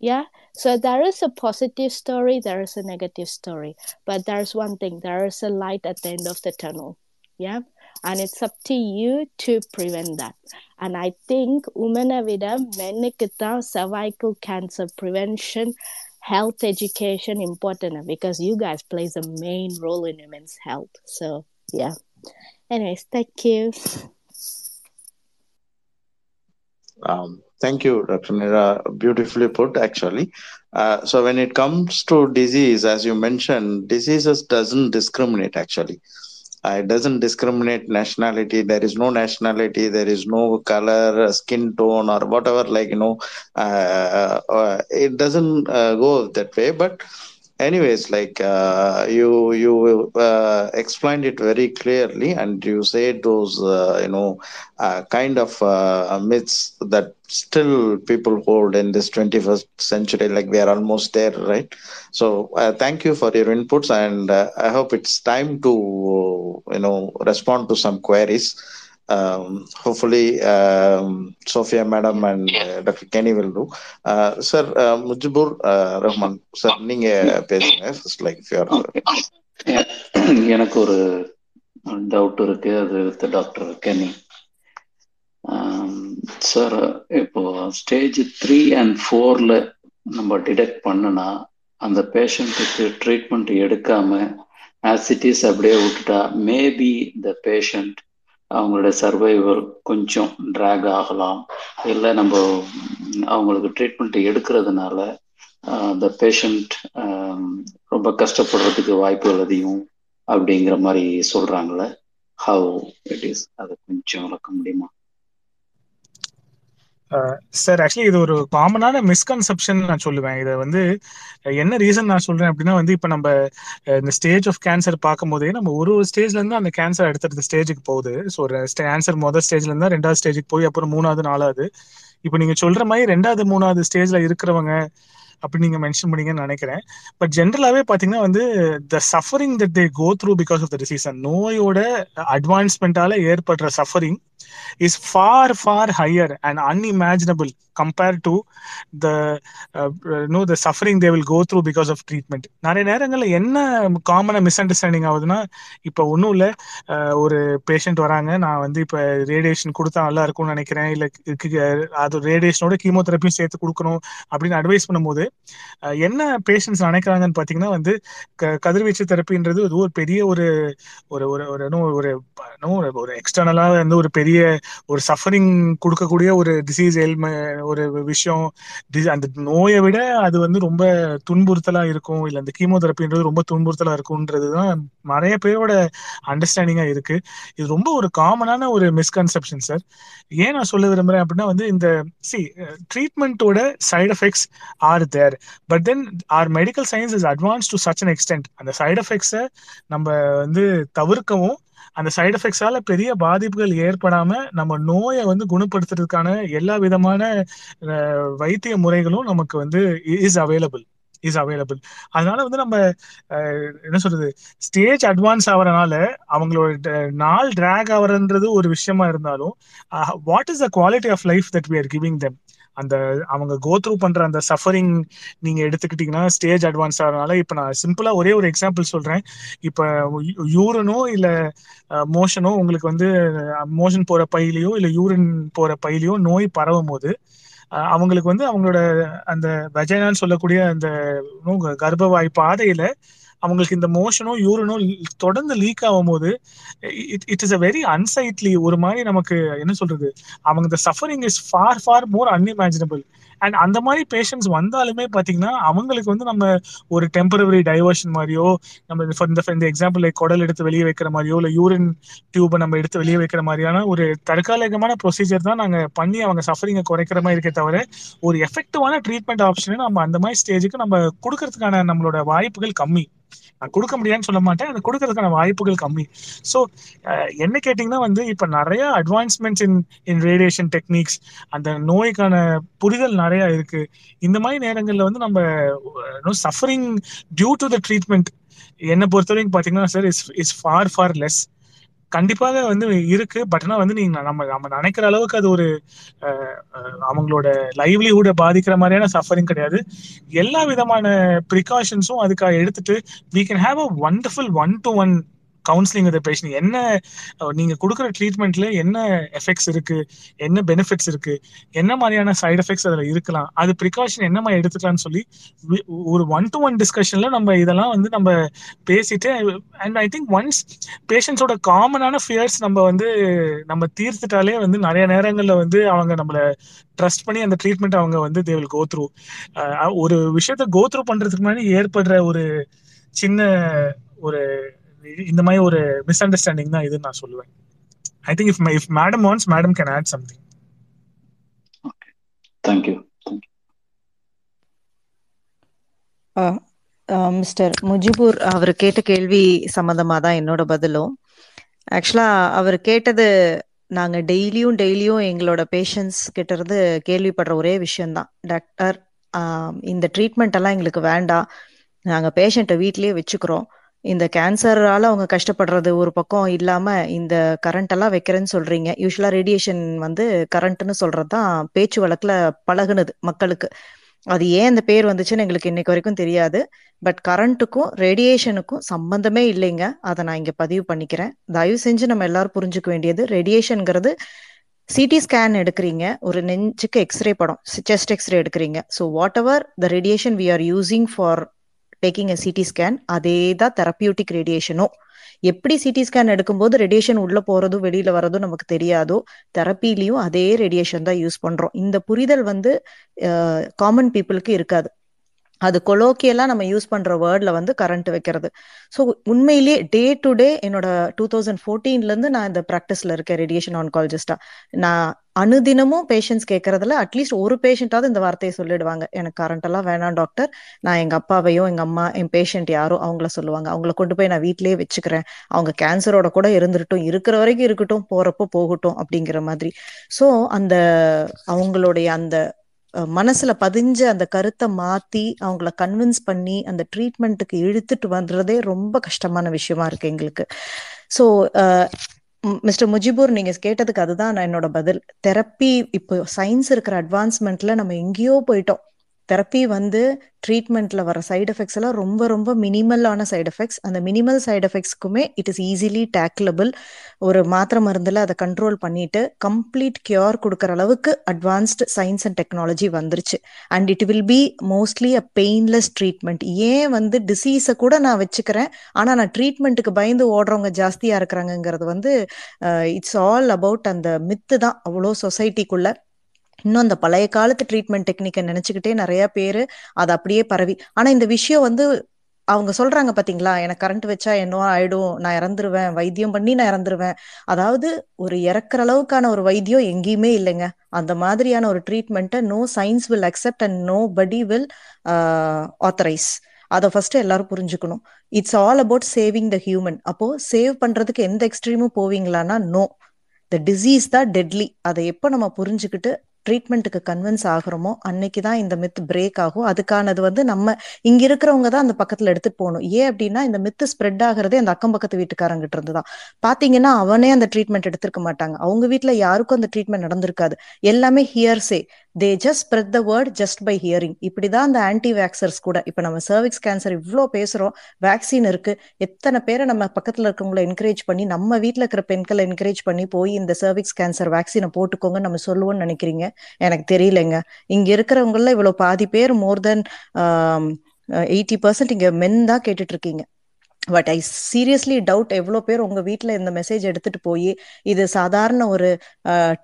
yeah so there is a positive story there is a negative story but there's one thing there is a light at the end of the tunnel yeah and it's up to you to prevent that. And I think women விட மென்னுக்கு தான் cervical cancer prevention health education important because you guys plays a main role in women's health. So yeah. Anyways, thank you. Um, thank you, Dr. Nira. Beautifully put, actually. Uh, so when it comes to disease, as you mentioned, diseases doesn't discriminate actually. Uh, it doesn't discriminate nationality. There is no nationality. There is no color, uh, skin tone, or whatever. Like you know, uh, uh, it doesn't uh, go that way. But anyways like uh, you you uh, explained it very clearly and you said those uh, you know uh, kind of uh, myths that still people hold in this 21st century like we are almost there right? So uh, thank you for your inputs and i hope it's time to you know respond to some queries um, hopefully um, Sophia madam and uh, Dr. Kenny will do. Uh, sir, uh, Mujibur uh, Rahman, sir, நீங்க பேசுங்க first like if you are எனக்கு ஒரு doubt இருக்கு அது with doctor Keni sir இப்போ stage three and ஃபோர்ல நம்ம detect பண்ணுனா அந்த பேஷண்ட்டுக்கு ட்ரீட்மெண்ட் எடுக்காம ஆசிட்டிஸ் அப்படியே விட்டுட்டா மேபி த பேஷண்ட் அவங்களோட சர்வைவல் கொஞ்சம் ட்ராக் ஆகலாம். இல்லை நம்ம அவங்களுக்கு ட்ரீட்மெண்ட் எடுக்கிறதுனால த பேஷண்ட் ரொம்ப கஷ்டப்படுறதுக்கு வாய்ப்புகள் அதிகம் அப்படிங்கிற மாதிரி சொல்கிறாங்களே ஹவு இட் இஸ் அதை கொஞ்சம் விளக்க முடியுமா? சார் ஆக்சுவலி இது ஒரு காமனான மிஸ்கன்செப்ஷன் நான் சொல்லுவேன். இதை வந்து என்ன ரீசன் நான் சொல்றேன் அப்படின்னா வந்து இப்போ நம்ம இந்த ஸ்டேஜ் ஆஃப் கேன்சர் பார்க்கும் போதே நம்ம ஒரு ஒரு ஸ்டேஜ்ல இருந்து அந்த கேன்சர் அடுத்தடுத்த ஸ்டேஜுக்கு போகுது. ஸோ கேன்சர் முதல் ஸ்டேஜ்ல இருந்தா ரெண்டாவது ஸ்டேஜுக்கு போய் அப்புறம் மூணாவது நாலாவது. இப்போ நீங்க சொல்ற மாதிரி ரெண்டாவது மூணாவது ஸ்டேஜ்ல இருக்கிறவங்க அப்படி நீங்க மென்ஷன் பண்ணீங்கன்னு நினைக்கிறேன். பட் ஜென்ரலாவே பாத்தீங்கன்னா வந்து the suffering that they go through because of the disease நோயோட அட்வான்ஸ்மெண்டால ஏற்படுற suffering is far far higher and unimaginable compared to the uh, you know the suffering they will go through because of treatment. நிறைய நேரங்களில் என்ன காமனாக miss understanding ஆகுதுன்னா இப்ப ஒன்றும் இல்ல ஒரு பேஷண்ட் வராங்க நான் வந்து இப்ப ரேடியேஷன் கொடுத்தா நல்லா இருக்கும்னு நினைக்கிறேன் இல்ல அது ரேடியேஷனோட கீமோதெரப்பியும் சேர்த்து கொடுக்கணும் அப்படின்னு அட்வைஸ் பண்ணும்போது என்ன பேஷண்ட்ஸ் நினைக்கிறாங்கன்னு பாத்தீங்கன்னா வந்து க கதிர்வீச்சு தெரப்பின்றது ஒரு பெரிய ஒரு ஒரு ஒரு ஒரு ஒரு எக்ஸ்டர்னலாக வந்து ஒரு பெரிய ஒரு சஃபரிங் கொடுக்கக்கூடிய ஒரு டிசீஸ் எல்ம ஒரு விஷயம். அந்த நோயை விட அது வந்து ரொம்ப துன்புறுத்தலா இருக்கும். இல்லை அந்த கீமோதெரப்பின்றது ரொம்ப துன்புறுத்தலா இருக்கும்ன்றதுதான் நிறைய பேரோட அண்டர்ஸ்டாண்டிங்கா இருக்கு. இது ரொம்ப ஒரு காமனான ஒரு மிஸ்கன்செப்ஷன் சார் ஏன் நான் சொல்ல விரும்புறேன் அப்படின்னா வந்து இந்த C ட்ரீட்மெண்ட்டோட side effects are there but then our medical science is advance to such an extent அந்த சைடு எஃபெக்ட்ஸை நம்ம வந்து தவிர்க்கவும் அந்த சைடு எஃபெக்ட்ஸால பெரிய பாதிப்புகள் ஏற்படாம நம்ம நோயை வந்து குணப்படுத்துறதுக்கான எல்லா விதமான வைத்திய முறைகளும் நமக்கு வந்து இஸ் அவைலபிள் இஸ் அவைலபிள் அதனால வந்து நம்ம என்ன சொல்றது ஸ்டேஜ் அட்வான்ஸ் ஆகிறனால அவங்களோட நாள் டிராக் ஆகிறன்றது ஒரு விஷயமா இருந்தாலும் what is the quality of life that we are giving them அந்த அவங்க கோ த்ரூ பண்ற அந்த சஃபரிங் நீங்க எடுத்துக்கிட்டீங்கன்னா ஸ்டேஜ் அட்வான்ஸ் ஆகிறனால இப்ப நான் சிம்பிளா ஒரே ஒரு எக்ஸாம்பிள் சொல்றேன். இப்ப யூரனோ இல்ல மோஷனோ உங்களுக்கு வந்து மோஷன் போற பையிலையோ இல்ல யூரின் போற பையிலையோ நோய் பரவும் போது அவங்களுக்கு வந்து அவங்களோட அந்த வெஜைனான்னு சொல்லக்கூடிய அந்த கர்ப்பவாய் பாதையில அவங்களுக்கு இந்த மோஷனோ யூரினோ தொடர்ந்து லீக் ஆகும் போது it it is a very unsightly ஒரு மாதிரி நமக்கு என்ன சொல்றது? அவங்க இந்த suffering is far far more unimaginable and அந்த மாதிரி பேஷண்ட்ஸ் வந்தாலுமே பாத்தீங்கன்னா அவங்களுக்கு வந்து நம்ம ஒரு டெம்பரவரி டைவர்ஷன் மாதிரியோ நம்ம இந்த இந்த எக்ஸாம்பிள் லைக் குடல் எடுத்து வெளியே வைக்கிற மாதிரியோ இல்ல யூரின் டியூபை நம்ம எடுத்து வெளியே வைக்கிற மாதிரியான ஒரு தற்காலிகமான ப்ரொசீஜர் தான் நாங்க பண்ணி அவங்க சஃபரிங்கை குறைக்கிற மாதிரி இருக்கே தவிர ஒரு எஃபெக்டிவான ட்ரீட்மெண்ட் ஆப்ஷனை நம்ம அந்த மாதிரி ஸ்டேஜுக்கு நம்ம கொடுக்கறதுக்கான நம்மளோட வாய்ப்புகள் கம்மி. நான் கொடுக்க முடியாதுன்னு சொல்ல மாட்டேன். அதை கொடுக்கறதுக்கான வாய்ப்புகள் கம்மி. ஸோ என்ன கேட்டிங்கன்னா வந்து இப்போ நிறைய advancements in in radiation techniques அந்த நோய்க்கான புரிதல் நிறைய இருக்கு. இந்த மாதிரி நேரங்களில் வந்து நம்ம suffering due to the treatment என்னை பொறுத்தவரைக்கும் பார்த்தீங்கன்னா sir is is far far less கண்டிப்பாக வந்து இருக்கு. பட் ஆனால் வந்து நீங்க நம்ம நம்ம நினைக்கிற அளவுக்கு அது ஒரு அவங்களோட லைவ்லிஹுட பாதிக்கிற மாதிரியான சஃபரிங் கிடையாது. எல்லா விதமான ப்ரிகாஷன்ஸும் அதுக்காக எடுத்துட்டு we can have a wonderful one to one counselling with patient என்ன நீங்க கொடுக்குற ட்ரீட்மெண்ட்ல என்ன எஃபெக்ட்ஸ் இருக்கு என்ன பெனிஃபிட்ஸ் இருக்கு என்ன மாதிரியான சைடு எஃபெக்ட்ஸ் அதுல இருக்கலாம் அது ப்ரிகாஷன் என்ன மாதிரி எடுத்துக்கலாம்னு சொல்லி ஒரு ஒன் டு ஒன் டிஸ்கஷன்ல நம்ம இதெல்லாம் வந்து நம்ம பேசிட்டு அண்ட் ஐ திங்க் ஒன்ஸ் பேஷண்ட்ஸோட காமனான ஃபியர்ஸ் நம்ம வந்து நம்ம தீர்த்துட்டாலே வந்து நிறைய நேரங்கள்ல வந்து அவங்க நம்மள ட்ரஸ்ட் பண்ணி அந்த ட்ரீட்மெண்ட் அவங்க வந்து தே வில் கோ த்ரூ ஒரு விஷயத்த கோ த்ரூ பண்றதுக்கு முன்னாடி ஏற்படுற ஒரு சின்ன ஒரு இந்த மாதிரி ஒரு மிஸ் அண்டர்ஸ்டாண்டிங் தான் இதுன்னு நான் சொல்லுவேன். I think if if madam wants madam can add something thank you mister Mujibur அவர் கேட்ட கேள்வி சம்மந்தமா தான் என்னோட பதிலும். ஆக்சுவலா அவர் கேட்டது நாங்க டெய்லியும் டெய்லியும் எங்களோட பேஷண்ட்ஸ் கிட்ட இருந்து கேள்விப்படுற ஒரே விஷயம்தான் டாக்டர் இந்த ட்ரீட்மெண்ட் எல்லாம் எங்களுக்கு வேண்டாம். நாங்க பேஷண்ட்டை வீட்லயே வச்சுக்கிறோம். இந்த கேன்சரால அவங்க கஷ்டப்படுறது ஒரு பக்கம் இல்லாம இந்த கரண்ட் எல்லாம் வைக்கிறேன்னு சொல்றீங்க. யூஸ்வலா ரேடியேஷன் வந்து கரண்ட்னு சொல்றது தான் பேச்சு வழக்குல பழகுனது மக்களுக்கு. அது ஏன் அந்த பேர் வந்துச்சுன்னு எங்களுக்கு இன்னைக்கு வரைக்கும் தெரியாது. பட் கரண்ட்டுக்கும் ரேடியேஷனுக்கும் சம்பந்தமே இல்லைங்க. அதை நான் இங்க பதிவு பண்ணிக்கிறேன். தயவு செஞ்சு நம்ம எல்லாரும் புரிஞ்சுக்க வேண்டியது ரேடியேஷன்ங்கிறது சிடி ஸ்கேன் எடுக்கிறீங்க. ஒரு நெஞ்சுக்கு எக்ஸ்ரே படம் செஸ்ட் எக்ஸ்ரே எடுக்கிறீங்க. So whatever the radiation we are using for taking a CT scan அதே தான் தெரப்பியூட்டிக் ரேடியேஷனும் எப்படி சிடி ஸ்கேன் எடுக்கும்போது ரேடியேஷன் உள்ள போறதும் வெளியில வரதும் நமக்கு தெரியாதோ தெரப்பிலையும் அதே ரேடியேஷன் தான் யூஸ் பண்றோம். இந்த புரிதல் வந்து காமன் பீப்புளுக்கு இருக்காது. அது கொலோக்கியெல்லாம் நம்ம யூஸ் பண்ற வேர்ட்ல வந்து கரண்ட் வைக்கிறது. ஸோ உண்மையிலேயே டே டு டே என்னோட டூ தௌசண்ட் ஃபோர்டீன்ல இருந்து நான் இந்த ப்ராக்டிஸ்ல இருக்கேன் ரேடியேஷன் ஆன்காலஜிஸ்டா நான் அனுதினமும் பேஷண்ட்ஸ் கேட்கறதுல அட்லீஸ்ட் ஒரு பேஷண்ட்டாவது இந்த வார்த்தையை சொல்லிடுவாங்க. எனக்கு கரண்ட் எல்லாம் வேணாம் டாக்டர் நான் எங்க அப்பாவையோ எங்க அம்மா என் பேஷண்ட் யாரோ அவங்கள சொல்லுவாங்க. அவங்கள கொண்டு போய் நான் வீட்லயே வச்சுக்கிறேன். அவங்க கேன்சரோட கூட இருந்துட்டும் இருக்கிற வரைக்கும் இருக்கட்டும். போறப்போ போகட்டும் அப்படிங்கிற மாதிரி. ஸோ அந்த அவங்களுடைய அந்த மனசுல பதிஞ்ச அந்த கருத்தை மாத்தி அவங்கள கன்வின்ஸ் பண்ணி அந்த ட்ரீட்மெண்ட்டுக்கு இழுத்துட்டு வந்துறதே ரொம்ப கஷ்டமான விஷயமா இருக்கு எங்களுக்கு. ஸோ மிஸ்டர் முஜிபூர் நீங்க கேட்டதுக்கு அதுதான் நான் என்னோட பதில். தெரப்பி இப்போ சயின்ஸ் இருக்கிற அட்வான்ஸ்மெண்ட்ல நம்ம எங்கேயோ போயிட்டோம். தெரப்பி வந்து ட்ரீட்மெண்ட்ல வர சைடு எஃபெக்ட்ஸ் எல்லாம் ரொம்ப ரொம்ப மினிமலான சைடு எஃபெக்ட்ஸ் அந்த மினிமல் சைடு எஃபெக்ட்ஸ்க்குமே இட் இஸ் ஈஸிலி டேக்கிளபிள் ஒரு மாத்திரை மருந்துல அதை கண்ட்ரோல் பண்ணிட்டு கம்ப்ளீட் கியூர் கொடுக்கற அளவுக்கு அட்வான்ஸ்டு சயின்ஸ் அண்ட் டெக்னாலஜி வந்துருச்சு. And it will be mostly a painless treatment ஏன் வந்து டிசீஸை கூட நான் வச்சுக்கிறேன் ஆனா நான் ட்ரீட்மெண்ட்டுக்கு பயந்து ஓடுறவங்க ஜாஸ்தியா இருக்கிறாங்கங்கிறது வந்து இட்ஸ் ஆல் அபவுட் அந்த மித்து தான். அவ்வளோ சொசைட்டிக்குள்ள இன்னும் அந்த பழைய காலத்து ட்ரீட்மெண்ட் டெக்னிக்கை நினைச்சுக்கிட்டே நிறைய பேரு அது அப்படியே பரவி. ஆனா இந்த விஷயம் வந்து அவங்க சொல்றாங்க பாத்தீங்களா? எனக்கு கரண்ட் வச்சா என்னவோ ஆயிடும். நான் இறந்துருவேன். வைத்தியம் பண்ணி நான் இறந்துருவேன். அதாவது ஒரு இறக்குற அளவுக்கான ஒரு வைத்தியம் எங்கேயுமே இல்லைங்க. அந்த மாதிரியான ஒரு ட்ரீட்மெண்ட்டை no science will accept and no body will authorise அதை ஃபர்ஸ்ட் எல்லாரும் புரிஞ்சுக்கணும். It's all about saving the human அப்போ சேவ் பண்றதுக்கு எந்த எக்ஸ்ட்ரீமும் போவீங்களான்னா நோ த டிசீஸ் தான் டெட்லி அதை எப்போ நம்ம புரிஞ்சுக்கிட்டு ட்ரீட்மெண்ட்டுக்கு கன்வின்ஸ் ஆகுறோமோ அன்னைக்கு தான் இந்த மித் பிரேக் ஆகும். அதுக்கானது வந்து நம்ம இங்க இருக்கிறவங்க தான் அந்த பக்கத்துல எடுத்துட்டு போகணும். ஏன் அப்படின்னா இந்த மித்து ஸ்ப்ரெட் ஆகிறதே அந்த அக்கம் பக்கத்து வீட்டுக்காரங்கிட்ட இருந்து தான் பாத்தீங்கன்னா அவனே அந்த ட்ரீட்மெண்ட் எடுத்திருக்க மாட்டாங்க. அவங்க வீட்டுல யாருக்கும் அந்த ட்ரீட்மெண்ட் நடந்திருக்காது. எல்லாமே hearsay they just spread the word just by hearing இப்படிதான் அந்த ஆன்டி வேக்சர்ஸ் கூட. இப்ப நம்ம சர்விக்ஸ் கேன்சர் இவ்வளோ பேசுறோம். வேக்சின் இருக்கு. எத்தனை பேரை நம்ம பக்கத்துல இருக்கவங்கள என்கரேஜ் பண்ணி நம்ம வீட்டில் இருக்கிற பெண்களை என்கரேஜ் பண்ணி போய் இந்த சர்விக்ஸ் கேன்சர் வேக்சினை போட்டுக்கோங்க நம்ம சொல்லுவோம்னு நினைக்கிறீங்க? எனக்கு தெரியலங்க. இங்க இருக்கிறவங்கள இவ்வளவு பாதி பேர் மோர் தென் எயிட்டி பர்சன்ட் இங்க மென் தான் கேட்டுட்டு இருக்கீங்க பட் ஐ சீரியஸ்லி டவுட் எவ்வளோ பேர் உங்க வீட்டில் இந்த மெசேஜ் எடுத்துட்டு போய் இது சாதாரண ஒரு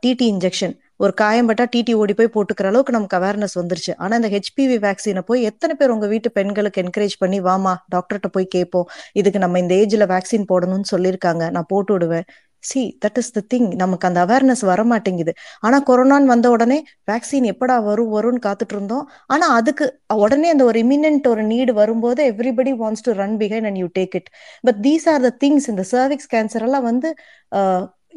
டிடி இன்ஜெக்ஷன் ஒரு காயம்பட்டா டிடி ஓடி போய் போட்டுக்கிற அளவுக்கு நமக்கு அவேர்னஸ் வந்துருச்சு. ஆனா இந்த ஹெச்பிவி வேக்சினை போய் எத்தனை பேர் உங்க வீட்டு பெண்களுக்கு என்கரேஜ் பண்ணி வாமா டாக்டர்கிட்ட போய் கேட்போம் இதுக்கு நம்ம இந்த ஏஜ்ல வேக்சின் போடணும்னு சொல்லியிருக்காங்க. நான் போட்டு விடுவேன். See that is the thing நமக்கு அந்த அவேர்னஸ் வர மாட்டேங்குது ஆனா கொரோனான்னு வந்த உடனே வேக்சின் எப்படா வரும் வரும்னு காத்துட்டு இருந்தோம். ஆனா அதுக்கு உடனே அந்த ஒரு இமினன்ட் ஒரு நீடு வரும்போது everybody wants to run behind and you take it but these are the things இந்த சர்விக்ஸ் கேன்சர் எல்லாம் வந்து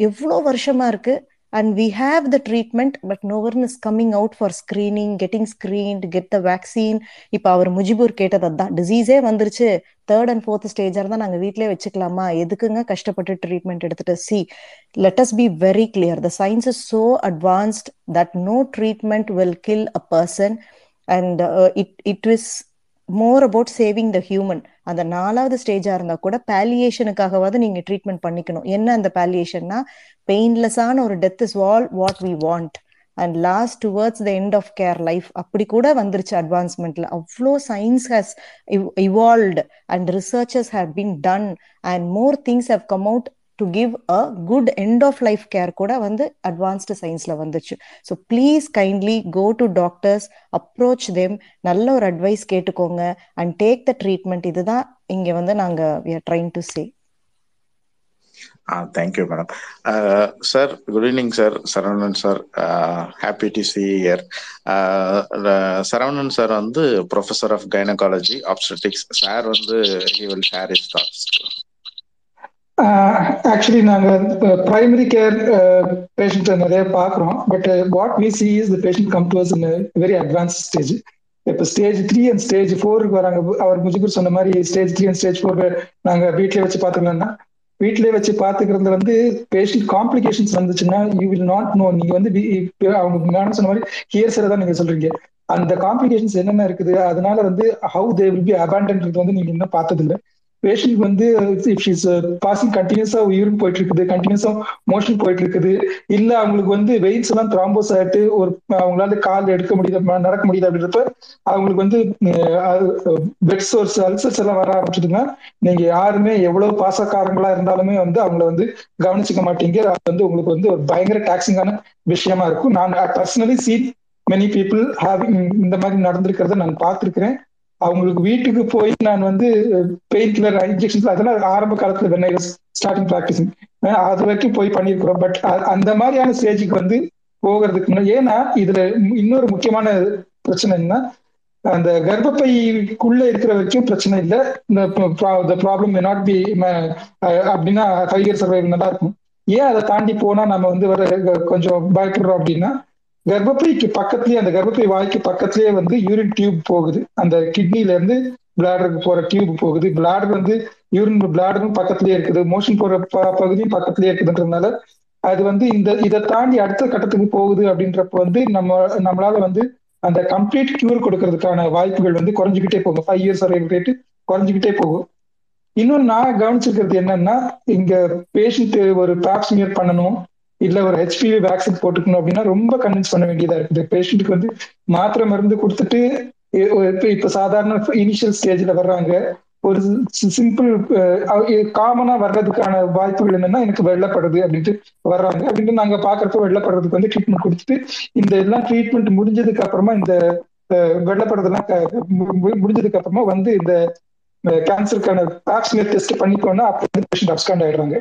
எவ்வளோ வருஷமா இருக்கு? And we have the treatment but no one is coming out for screening getting screened get the vaccine. இப்போ அவர் முஜிபூர் கேட்டது அதான். டிசீஸே வந்துருச்சு. தேர்ட் அண்ட் ஃபோர்த் ஸ்டேஜா இருந்தா நாங்க வீட்லயே வச்சுக்கலாமா? எதுக்குங்க கஷ்டப்பட்டு ட்ரீட்மெண்ட் எடுத்துட்டு? See let us be very clear the science is so advanced that no treatment will kill a person and it it is more about saving the human அந்த நாலாவது ஸ்டேஜா இருந்தா கூட பேலியேஷனுக்காகவாவது நீங்க ட்ரீட்மெண்ட் பண்ணிக்கணும். என்ன அந்த பேலியேஷன்னா பெயின்லெஸ்ஸான ஒரு death is all what we want and last towards the end of care life அப்படி கூட வந்துருச்சு அட்வான்ஸ்மெண்ட்ல அவ்வளோ science has evolved and researches have been done and more things have come out to give a good end of life care கூட வந்து advanced சயின்ஸ்ல வந்துச்சு. So please kindly go to doctors approach them நல்ல ஒரு advice கேட்டுக்கோங்க and take the treatment இதுதான் இங்க வந்து நாங்க we are trying to say thank you madam sir good evening sir Saravanan sir happy to see here Saravanan sir வந்து professor of gynaecology obstetrics sir வந்து he will share is thoughts actually நாங்கள் primary care பேஷண்ட்டை நிறைய பார்க்குறோம். But what we see is the patient come to us in very advance stage இப்போ stage three and stage ஃபோருக்கு வராங்க. அவர் முஜிபுர் சொன்ன மாதிரி stage three and stage four நாங்கள் வீட்டிலே வச்சு பார்த்துக்கலாம்னா வீட்டிலே வச்சு பார்த்துக்கிறது வந்து பேஷண்ட் காம்ப்ளிகேஷன்ஸ் வந்துச்சுன்னா யூ வில் நாட் நோ நீங்க வந்து அவங்க மேடம் சொன்ன மாதிரி ஹியர்ஸரை தான் நீங்க சொல்றீங்க. அந்த காம்ப்ளிகேஷன்ஸ் என்னென்ன இருக்குது? அதனால வந்து ஹவு தே வில் பி அபேண்டன்றது வந்து நீங்க இன்னும் பார்த்ததில்லை. பேஷண்ட் வந்து இஃப் இஸ் பாசிங் கண்டினியூஸா உயிரும் போயிட்டு இருக்குது கண்டினியூஸா மோஷன் போயிட்டு இருக்குது இல்ல அவங்களுக்கு வந்து வெயிட்ஸ் எல்லாம் த்ராம்போஸ் ஆயிட்டு ஒரு அவங்களால கால் எடுக்க முடியுது நடக்க முடியுது அப்படின்றப்ப அவங்களுக்கு வந்து பிளட் சோர்ஸ் அல்சர்ஸ் எல்லாம் வர ஆரம்பிச்சதுன்னா நீங்க யாருமே எவ்வளவு பாசக்காரங்களா இருந்தாலுமே வந்து அவங்கள வந்து கவனிச்சுக்க மாட்டீங்க. அது வந்து உங்களுக்கு வந்து ஒரு பயங்கர டாக்ஸிங்கான விஷயமா இருக்கும். நான் personally see many people having இந்த மாதிரி நடந்திருக்கிறத நான் பார்த்துருக்கிறேன். அவங்களுக்கு வீட்டுக்கு போய் நான் வந்து பெயின் கில்லர் இன்ஜெக்ஷன்ஸ் அதெல்லாம் ஆரம்ப காலத்துல வென் ஐ ஸ்டார்டிங் ப்ராக்டிசிங் அது வரைக்கும் போய் பண்ணியிருக்கிறோம். பட் அந்த மாதிரியான ஸ்டேஜுக்கு வந்து போகிறதுக்கு ஏன்னா இதுல இன்னொரு முக்கியமான பிரச்சனை என்ன அந்த கர்ப்பப்பைக்குள்ள இருக்கிற வரைக்கும் பிரச்சனை இல்லை. இந்த ப்ராப்ளம் மே நாட் பி அப்படின்னா ஃபைவ் இயர் நல்லா இருக்கும். ஏன் அதை தாண்டி போனா நம்ம வந்து வர கொஞ்சம் பயப்படுறோம் அப்படின்னா கர்ப்பப்பைக்கு பக்கத்துலயே அந்த கர்ப்பப்பை வாய்க்கு பக்கத்துலயே வந்து யூரின் டியூப் போகுது. அந்த கிட்னில இருந்து பிளாடருக்கு போற டியூப் போகுது. பிளாடர் வந்து யூரின் பிளாடரும் பக்கத்துலயே இருக்குது. மோஷன் போற பகுதியும் பக்கத்துலயே இருக்குதுன்றதுனால அது வந்து இந்த இதை தாண்டி அடுத்த கட்டத்துக்கு போகுது அப்படின்றப்ப வந்து நம்ம நம்மளால வந்து அந்த கம்ப்ளீட் கியூர் கொடுக்கறதுக்கான வாய்ப்புகள் வந்து குறைஞ்சிக்கிட்டே போகும். ஃபைவ் இயர்ஸ் வரைக்கும் ரேட்டு குறைஞ்சிக்கிட்டே போகும். இன்னும் நான் கவனிச்சிருக்கிறது என்னன்னா இங்க பேஷண்ட் ஒரு பேப்ஸ்மியர் பண்ணணும். இல்ல ஒரு ஹெச்பிவி வேக்சின் போட்டுக்கணும் அப்படின்னா ரொம்ப கன்வின்ஸ் பண்ண வேண்டியதா இருக்குது. பேஷண்ட்டுக்கு வந்து மாத்திரை மருந்து கொடுத்துட்டு இப்ப சாதாரண இனிஷியல் ஸ்டேஜ்ல வர்றாங்க. ஒரு சிம்பிள் காமனா வர்றதுக்கான வாய்ப்புகள் என்னன்னா எனக்கு வெள்ளப்படுது அப்படின்ட்டு வர்றாங்க. அப்படின்ட்டு நாங்க பாக்குறப்ப வெள்ளப்படுறதுக்கு வந்து ட்ரீட்மெண்ட் கொடுத்துட்டு இந்த எல்லாம் ட்ரீட்மெண்ட் முடிஞ்சதுக்கு அப்புறமா இந்த வெள்ளப்படுறதெல்லாம் முடிஞ்சதுக்கு அப்புறமா வந்து இந்த கேன்சருக்கான பேப்ஸ்மியர் டெஸ்ட் பண்ணிக்கோன்னா அப்போ வந்து பேஷண்ட் அப்ஸ்காண்ட் ஆயிடுறாங்க.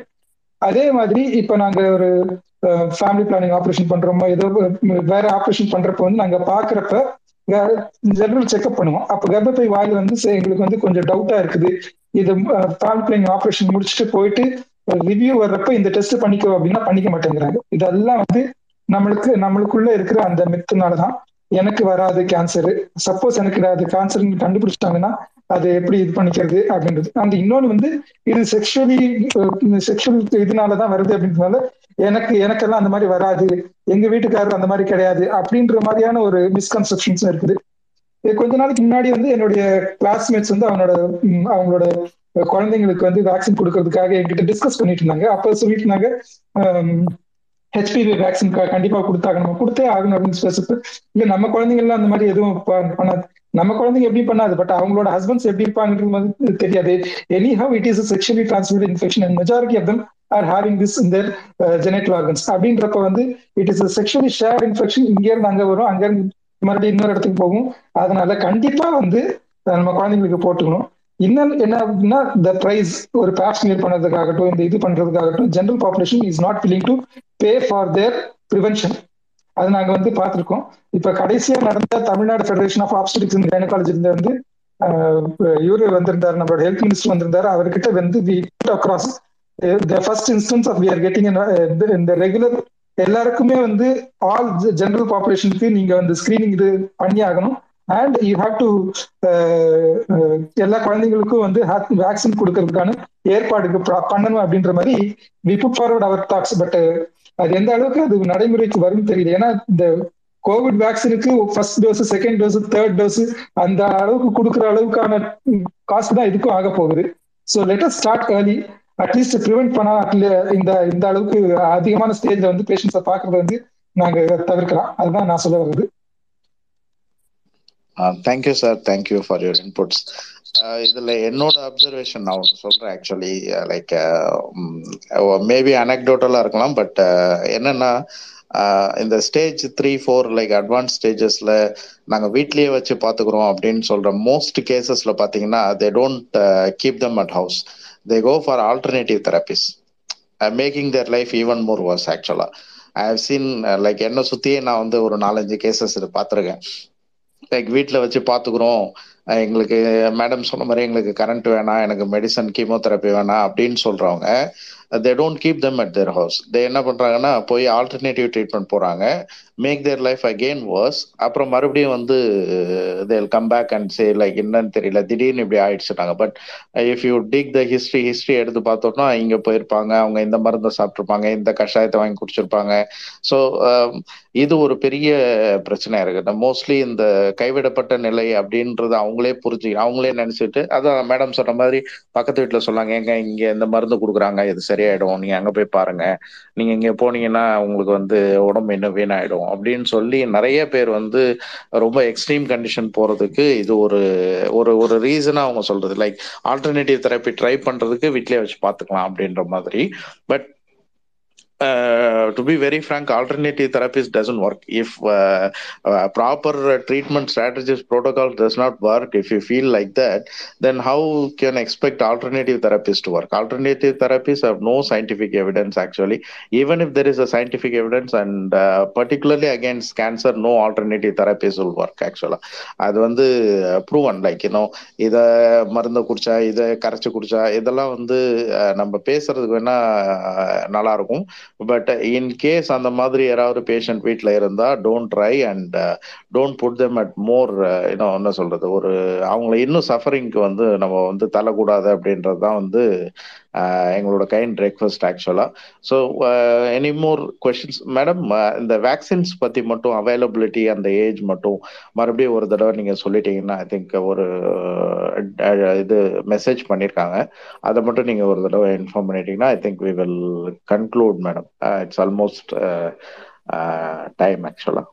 அதே மாதிரி இப்ப நாங்க ஒரு ஃபேமிலி பிளானிங் ஆப்ரேஷன் பண்றோமா ஏதோ வேற ஆப்ரேஷன் பண்றப்ப வந்து நாங்க பாக்குறப்ப ஜெனரல் செக்அப் பண்ணுவோம். அப்ப கர்ப்பப்பை வாயில் வந்து எங்களுக்கு வந்து கொஞ்சம் டவுட்டா இருக்குது. இது ஃபேமிலி பிளானிங் ஆப்ரேஷன் முடிச்சுட்டு போயிட்டு ரிவ்யூ வர்றப்ப இந்த டெஸ்ட் பண்ணிக்கோ அப்படின்னா பண்ணிக்க மாட்டேங்கிறாங்க. இதெல்லாம் வந்து நம்மளுக்கு நம்மளுக்குள்ள இருக்கிற அந்த மித்துனாலதான் எனக்கு வராது கேன்சர் சப்போஸ் எனக்கு அது கேன்சர் கண்டுபிடிச்சிட்டாங்கன்னா அது எப்படி இது பண்ணிக்கிறது அப்படின்றது. அந்த இன்னொன்று வந்து இது செக்ஷுவலி செக்ஷுவல் இதனாலதான் வருது அப்படின்றதுனால எனக்கு எனக்கெல்லாம் அந்த மாதிரி வராது. எங்க வீட்டுக்காரர் அந்த மாதிரி கிடையாது அப்படின்ற மாதிரியான ஒரு மிஸ்கன்செப்ஷன்ஸ் இருக்குது. கொஞ்ச நாளைக்கு முன்னாடி வந்து என்னுடைய கிளாஸ்மேட்ஸ் வந்து அவனோட அவங்களோட குழந்தைங்களுக்கு வந்து வேக்சின் கொடுக்கறதுக்காக என்கிட்ட டிஸ்கஸ் பண்ணிட்டு இருந்தாங்க. அப்ப சொல்லிட்டு இருந்தாங்க ஹெச்பிவி வேக்சின் கண்டிப்பா கொடுத்தாகணும். கொடுத்தே ஆகணும் அப்படின்னு சொல்லிட்டு இல்ல நம்ம குழந்தைங்கலாம் அந்த மாதிரி எதுவும் பண்ணாது. நம்ம குழந்தைங்க எப்படி பண்ணாது? பட் அவங்களோட ஹஸ்பண்ட்ஸ் எப்படி இருப்பாங்கன்றது வந்து தெரியாது. Anyhow it is sexually transmit infection and majority of them are having this இந்த ஜெனெட்டிக் ஆர்கன்ஸ் அப்படின்றப்ப வந்து it is sexually share infection இங்கே இருந்து அங்க வரும் அங்க இருந்து மறுபடியும் இன்னொரு இடத்துக்கு போகும். அதனால கண்டிப்பா வந்து நம்ம குழந்தைங்களுக்கு போட்டுக்கணும். இன்னும் என்ன அப்படின்னா த பிரைஸ் ஒரு பேப்ஸ்மியர் பண்ணதுக்காகட்டும் இந்த இது பண்றதுக்காகட்டும் general population is not willing to pay for their prevention அது நாங்க வந்து பார்த்துருக்கோம். இப்ப கடைசியா நடந்த Tamil Nadu federation of obstetrics and gynaecology வந்து இவரு வந்திருந்தார் நம்மளோட ஹெல்த் மினிஸ்டர் வந்திருந்தாரு. அவர்கிட்ட வந்து we across the first instance of we are getting இந்த ரெகுலர் எல்லாருக்குமே வந்து ஆல் ஜென்ரல் பாப்புலேஷனுக்கு நீங்க வந்து ஸ்கிரீனிங் இது பண்ணி ஆகணும் அண்ட் யூ ஹாவ் டு எல்லா குழந்தைங்களுக்கும் வந்து வேக்சின் கொடுக்கறதுக்கான ஏற்பாடுக்கு பண்ணணும் அப்படின்ற மாதிரி we put forward our thoughts but அது எந்த அளவுக்கு அது நடைமுறைக்கு வரும்னு தெரியல. ஏன்னா இந்த Covid வேக்சினுக்கு first dose second dose third dose அந்த அளவுக்கு கொடுக்குற அளவுக்கான காஸ்ட் தான் இதுக்கும் ஆக போகுது. So letter start early at least prevent பண்ணா இந்த இந்த அளவுக்கு அதிகமான ஸ்டேஜ்ல வந்து பேஷண்ட்ஸை பார்க்கறது வந்து நாங்க தவிர்க்கலாம். அதுதான் நான் சொல்ல வருது thank you sir thank you for your inputs இதுல என்னோட அப்சர்வேஷன் நான் ஒன்று சொல்றேன் ஆக்சுவலி லைக் மேபி அனக்டோட்டலா இருக்கலாம் பட் என்னன்னா இந்த stage three four like advance ஸ்டேஜஸ்ல நாங்கள் வீட்லயே வச்சு பார்த்துக்குறோம் அப்படின்னு சொல்ற மோஸ்ட் கேசஸ்ல பார்த்தீங்கன்னா they don't keep them at house they go for alternative therapies making their life even more worse ஆக்சுவலா ஐ ஹவ் சீன் லைக் என்னை சுற்றியே நான் வந்து ஒரு நாலஞ்சு கேசஸ் பார்த்துருக்கேன் லைக் வீட்டில் வச்சு பார்த்துக்குறோம் எங்களுக்கு மேடம் சொன்ன மாதிரி எங்களுக்கு கரண்ட் வேணாம் எனக்கு மெடிசன் கீமோதெரப்பி வேணாம் அப்படின்னு சொல்றவங்க they don't keep them at their house they என்ன பண்றாங்கன்னா போய் ஆல்டர்னேட்டிவ் ட்ரீட்மெண்ட் போறாங்க. Make their life again worse அப்புறம் மறுபடியும் வந்து they'll come back and say like என்னன்னு தெரியல. திடீர்னு இப்படி ஆயிடுச்சுட்டாங்க. But if you dig the history history எடுத்து பார்த்தோம்னா இங்க போயிருப்பாங்க. அவங்க இந்த மருந்தை சாப்பிட்ருப்பாங்க இந்த கஷாயத்தை வாங்கி குடிச்சிருப்பாங்க. ஸோ um, இது ஒரு பெரிய பிரச்சனையா இருக்கு. மோஸ்ட்லி இந்த கைவிடப்பட்ட நிலை அப்படின்றது அவங்களே புரிஞ்சு அவங்களே நினைச்சிட்டு அதான் மேடம் சொன்ன மாதிரி பக்கத்து வீட்டில் சொன்னாங்க. எங்க இங்க இந்த மருந்து கொடுக்குறாங்க. இது சரியாயிடும். நீங்க அங்க போய் பாருங்க. நீங்க இங்க போனீங்கன்னா உங்களுக்கு வந்து உடம்பு இன்னும் வீணாயிடும். அப்படின்னு சொல்லி நிறைய பேர் வந்து ரொம்ப எக்ஸ்ட்ரீம் கண்டிஷன் போறதுக்கு இது ஒரு ஒரு ஒரு ரீசனா அவங்க சொல்றது. லைக் ஆல்டர்னேட்டிவ் தெரப்பி ட்ரை பண்றதுக்கு வீட்லயே வச்சு பாத்துக்கலாம் அப்படின்ற மாதிரி. But uh, to be very frank, alternative therapies doesn't work. If uh, uh, proper uh, treatment strategies protocol does not work, if you feel like that, then how can expect alternative therapies to work? Alternative therapies have no scientific evidence actually. Even if there is a scientific evidence, and uh, particularly against cancer, no alternative therapies will work actually. அது வந்து proven like you know இதை மருந்தை குடிச்சா இதை கரைச்சி குடிச்சா இதெல்லாம் வந்து நம்ம பேசுறதுக்கு வேணா நல்லா இருக்கும் பட் இன் கேஸ் அந்த மாதிரி யாராவது பேஷண்ட் வீட்டில் இருந்தால் don't try and don't put them at more இன்னும் என்ன சொல்கிறது ஒரு அவங்கள இன்னும் சஃபரிங்க்கு வந்து நம்ம வந்து தள்ளக்கூடாது அப்படின்றது தான் வந்து uh, எங்களோட கைண்ட் ரெக்வஸ்ட் ஆக்சுவலாக so any more questions madam இந்த வேக்சின்ஸ் பற்றி மட்டும் அவைலபிலிட்டி அந்த ஏஜ் மட்டும் மறுபடியும் ஒரு தடவை நீங்கள் சொல்லிட்டீங்கன்னா ஐ திங்க் ஒரு uh, இது மெசேஜ் பண்ணியிருக்காங்க அதை மட்டும் நீங்கள் ஒரு தடவை இன்ஃபார்ம் பண்ணிட்டீங்கன்னா I think we will conclude madam it's almost time ஆக்சுவலா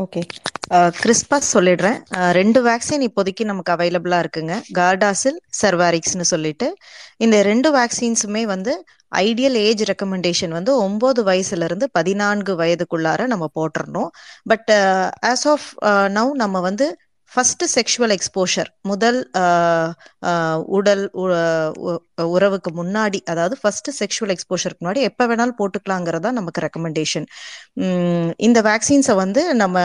ஓகே கிறிஸ்பா சொல்லிடுறேன். Uh, ரெண்டு வேக்சின் இப்போதைக்கு நமக்கு அவைலபிளா இருக்குங்க. கார்டாசில் சர்வாரிக்ஸ்னு சொல்லிட்டு. இந்த ரெண்டு வேக்சின்ஸுமே வந்து ஐடியல் ஏஜ் ரெக்கமெண்டேஷன் வந்து ஒன்பது வயசுல இருந்து பதினான்கு வயதுக்குள்ளார நம்ம போட்டுறணும். பட் ஆஸ் ஆஃப் நவ் நம்ம வந்து ஃபர்ஸ்ட் செக்ஷுவல் எக்ஸ்போஷர் முதல் உடல் உறவுக்கு முன்னாடி அதாவது ஃபர்ஸ்ட் செக்ஷுவல் எக்ஸ்போஷருக்கு முன்னாடி எப்போ வேணாலும் போட்டுக்கலாங்கிறதா நமக்கு ரெக்கமெண்டேஷன் இந்த வேக்சின்ஸை வந்து நம்ம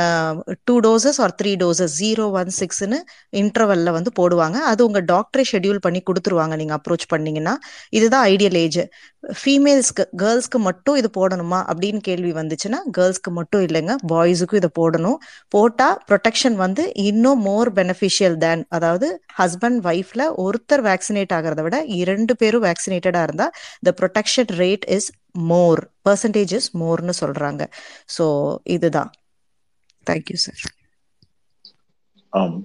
two doses or three doses zero one சிக்ஸ்னு இன்டர்வல்ல வந்து போடுவாங்க. அது உங்க டாக்டரே ஷெடியூல் பண்ணி கொடுத்துருவாங்க. நீங்க அப்ரோச் பண்ணீங்கன்னா இதுதான் ஐடியல் ஏஜ் ஃபீமேல்ஸ்க்கு கேர்ள்ஸ்க்கு மட்டும் இது போடணுமா அப்படின்னு கேள்வி வந்துச்சுன்னா கேர்ள்ஸ்க்கு மட்டும் இல்லைங்க. பாய்ஸுக்கும் இதை போடணும். போட்டா ப்ரொடெக்ஷன் வந்து இன்னும் மோர் பெனிஃபிஷியல் தேன் அதாவது ஹஸ்பண்ட் ஒய்ஃப்ல ஒருத்தர் வேக்சினேட் ஆகிறத விட இரண்டு பேரும் வேக்சினேட்டடா இருந்தா the protection rate is more percentage is மோர்னு சொல்றாங்க. ஸோ இதுதான். Thank you sir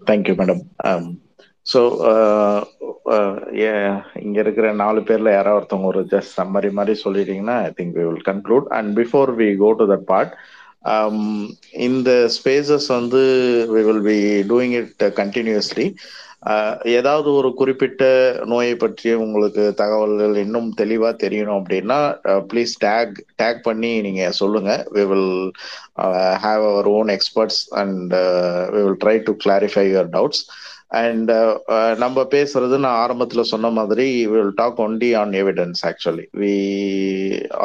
thank you madam so இங்க இருக்கிற நாலு பேர்ல யாராவது ஒருத்தவங்க ஒரு ஜஸ்ட் சம்மரி மாதிரி சொல்லிட்டீங்கன்னா I think we will conclude and before we go to that part Um, இந்த ஸ்பேசஸ் வந்து we will be doing it continuously ஏதாவது ஒரு குறிப்பிட்ட நோயை பற்றி உங்களுக்கு தகவல்கள் இன்னும் தெளிவாக தெரியணும் அப்படின்னா ப்ளீஸ் டேக் டேக் பண்ணி நீங்கள் சொல்லுங்க. We will have our own experts and we will try to clarify your doubts and uh, uh, நம்ம பேசுறது நான் ஆரம்பத்துல சொன்ன மாதிரி will talk only on evidence actually we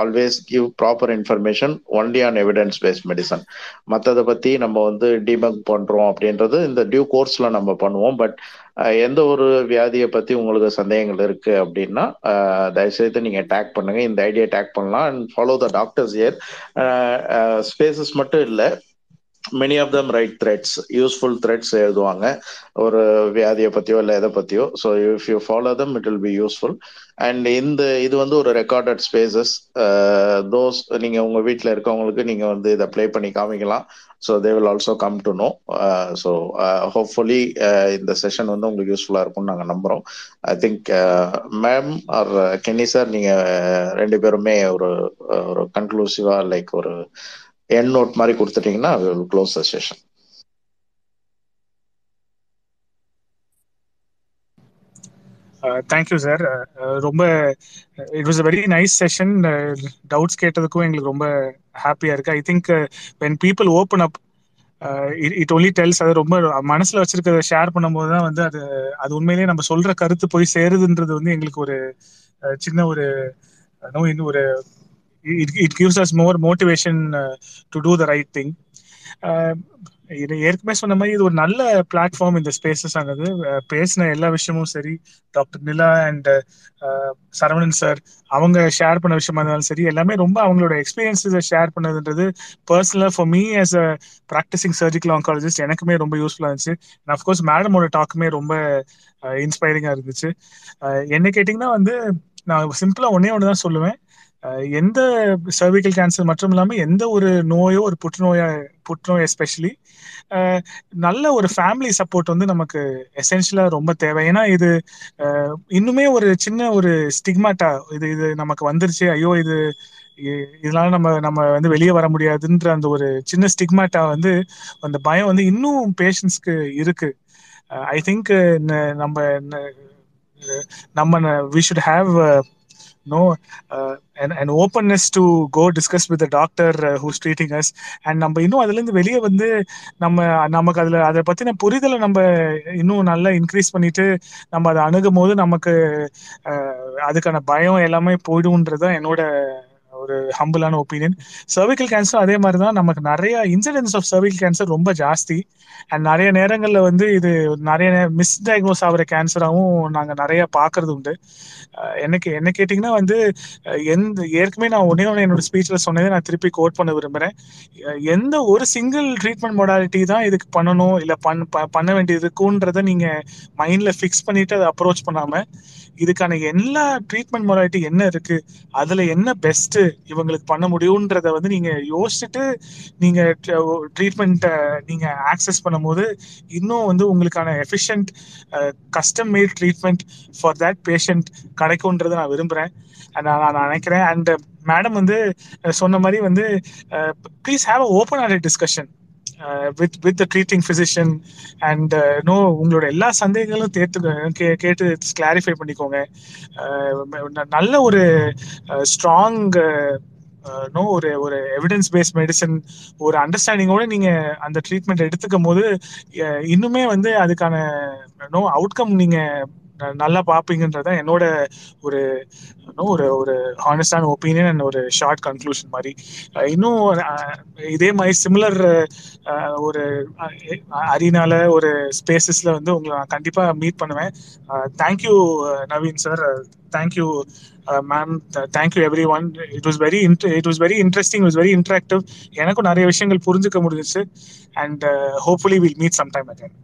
always give proper information only on evidence based medicine மற்றதை பத்தி நம்ம வந்து டிபங்க் பண்றோம் அப்படின்றது இந்த டியூ கோர்ஸ்ல நம்ம பண்ணுவோம். பட் uh, எந்த ஒரு வியாதியை பத்தி உங்களுக்கு சந்தேகங்கள் இருக்கு அப்படின்னா தயவுசெய்து நீங்க டேக் பண்ணுங்க. இந்த ஐடியா டேக் பண்ணலாம். And follow the doctors year spaces மட்டும் இல்லை many of them write threads useful threads எழுதுவாங்க. ஒரு வியாதியை பத்தியோ இல்லை எதை பத்தியோ. So if you follow them it will be useful and இந்த இது வந்து ஒரு ரெக்கார்டட் ஸ்பேசஸ் தோஸ் நீங்க உங்க வீட்டில் இருக்கவங்களுக்கு நீங்க வந்து இதை ப்ளே பண்ணி காமிக்கலாம். So they will also come to know so hopefully இந்த செஷன் வந்து உங்களுக்கு யூஸ்ஃபுல்லாக இருக்கும்னு நாங்கள் நம்புகிறோம் I think ma'am uh, R Kenny sir uh, நீங்கள் uh, ரெண்டு பேருமே ஒரு ஒரு கன்க்ளூசிவாக லைக் ஒரு எண்ட் நோட் மாதிரி கொடுத்துட்டீங்கன்னா அது close the session thank you sir ரொம்ப it was a very nice session doubts கேட்டதுக்கும் எங்களுக்கு ரொம்ப ஹாப்பியா இருக்கு. I think when people open up it only tells அது ரொம்ப மனசுல வச்சிருக்கிறத ஷேர் பண்ணும்போது தான் வந்து அது அது உண்மையிலேயே நம்ம சொல்ற கருத்து போய் சேருதுன்றது வந்து எங்களுக்கு ஒரு uh, சின்ன ஒரு uh, இன்னும் ஒரு it it gives us more motivation to do the right thing இது ஏற்கனவே சொன்ன மாதிரி இது ஒரு நல்ல பிளாட்ஃபார்ம் இந்த ஸ்பேசஸ் ஆனது. பேசின எல்லா விஷயமும் சரி doctor Nila and Saravanan sir அவங்க ஷேர் பண்ண விஷயமா இருந்தாலும் சரி எல்லாமே ரொம்ப அவங்களோட எக்ஸ்பீரியன்ஸை ஷேர் பண்ணதுன்றது பர்சனலா for me as a practising surgical oncologist எனக்குமே ரொம்ப யூஸ்ஃபுல்லாக இருந்துச்சு. அஃப்கோர்ஸ் மேடமோட டாக்குமே ரொம்ப இன்ஸ்பைரிங்காக இருந்துச்சு. என்ன கேட்டிங்கன்னா வந்து நான் சிம்பிளாக ஒன்னே ஒன்று தான் சொல்லுவேன். எந்த சர்விக்கல் கேன்சர் மட்டும் இல்லாமல் எந்த ஒரு நோயோ ஒரு புற்றுநோயா புற்றுநோய் எஸ்பெஷலி நல்ல ஒரு ஃபேமிலி சப்போர்ட் வந்து நமக்கு எசென்ஷியலா ரொம்ப தேவை. ஏன்னா இது இன்னுமே ஒரு சின்ன ஒரு ஸ்டிக்மாட்டா இது இது நமக்கு வந்துருச்சு. ஐயோ இது இதனால நம்ம நம்ம வந்து வெளியே வர முடியாதுன்ற அந்த ஒரு சின்ன ஸ்டிக்மாட்டா வந்து அந்த பயம் வந்து இன்னும் பேஷண்ட்ஸ்க்கு இருக்கு. ஐ திங்க் நம்ம நம்ம we should have no uh, an, an openness to go discuss with the doctor uh, who's treating us. And நம்ம இன்னும் அதுல இருந்து வெளியே வந்து நம்ம நமக்கு அதுல அதை பத்தின புரிதலை நம்ம இன்னும் நல்லா இன்க்ரீஸ் பண்ணிட்டு நம்ம அதை அணுகும் போது நமக்கு uh, அதுக்கான பயம் எல்லாமே போயிடும்ன்றதான் என்னோட ஒரு ஹம்பிளான ஒப்பீனியன் சர்விக்கல் கேன்சர் அதே மாதிரி தான் நமக்கு நிறைய இன்சிடென்ஸ் ஆஃப் சர்விக்கல் கேன்சர் ரொம்ப ஜாஸ்தி. அண்ட் நிறைய நேரங்களில் வந்து இது நிறைய மிஸ்டயக்னோஸ் ஆகிற கேன்சராகவும் நாங்கள் நிறைய பார்க்கறது உண்டு. எனக்கு என்ன கேட்டிங்கன்னா வந்து எந்த ஏற்கனவே நான் ஒன்றே ஒன்று என்னோட ஸ்பீச்சில் சொன்னதை நான் திருப்பி கோட் பண்ண விரும்புகிறேன் எந்த ஒரு சிங்கிள் ட்ரீட்மெண்ட் மொடாலிட்டி தான் இதுக்கு பண்ணணும் இல்லை பண் பண்ண வேண்டியது இருக்குன்றதை நீங்கள் மைண்டில் ஃபிக்ஸ் பண்ணிட்டு அதை அப்ரோச் பண்ணாமல் இதுக்கான எல்லா ட்ரீட்மெண்ட் மொடாலிட்டி என்ன இருக்கு அதுல என்ன பெஸ்ட் இவங்களுக்கு பண்ண முடியும்ன்றத வந்து நீங்க யோசிச்சுட்டு நீங்க ட்ரீட்மெண்ட்டை நீங்க ஆக்சஸ் பண்ணும்போது இன்னும் வந்து உங்களுக்கான efficient custom made treatment for that patient கிடைக்கும்ன்றதை நான் விரும்புறேன். நான் நான் நினைக்கிறேன். அண்ட் மேடம் வந்து சொன்ன மாதிரி வந்து please have a open order discussion with with the treating physician and know உங்களோட எல்லா சந்தேகங்களும் தேர்த்து கேட்டு கிளாரிஃபை பண்ணிக்கோங்க. Uh, நல்ல ஒரு uh, ஸ்ட்ராங் நோ uh, ஒரு ஒரு எவிடன்ஸ் பேஸ்ட் மெடிசன் ஒரு அண்டர்ஸ்டாண்டிங்கோட நீங்க அந்த ட்ரீட்மெண்ட் எடுத்துக்கும் போது இன்னுமே வந்து அதுக்கான நோ அவுட்கம் நீங்க நல்லா பார்ப்பீங்கன்றத என்னோட ஒரு ஒரு ஒரு ஹானஸ்டான ஒப்பீனியன் அண்ட் ஒரு ஷார்ட் கன்க்ளூஷன் மாதிரி. இன்னும் இதே மாதிரி சிமிலர் ஒரு அரினால ஒரு ஸ்பேசஸ்ல வந்து உங்களை நான் கண்டிப்பாக மீட் பண்ணுவேன். Thank you Naveen sir thank you ma'am thank you everyone it was very it was very interesting was very interactive எனக்கும் நிறைய விஷயங்கள் புரிஞ்சுக்க முடிஞ்சிச்சு. And hopefully will meet some time again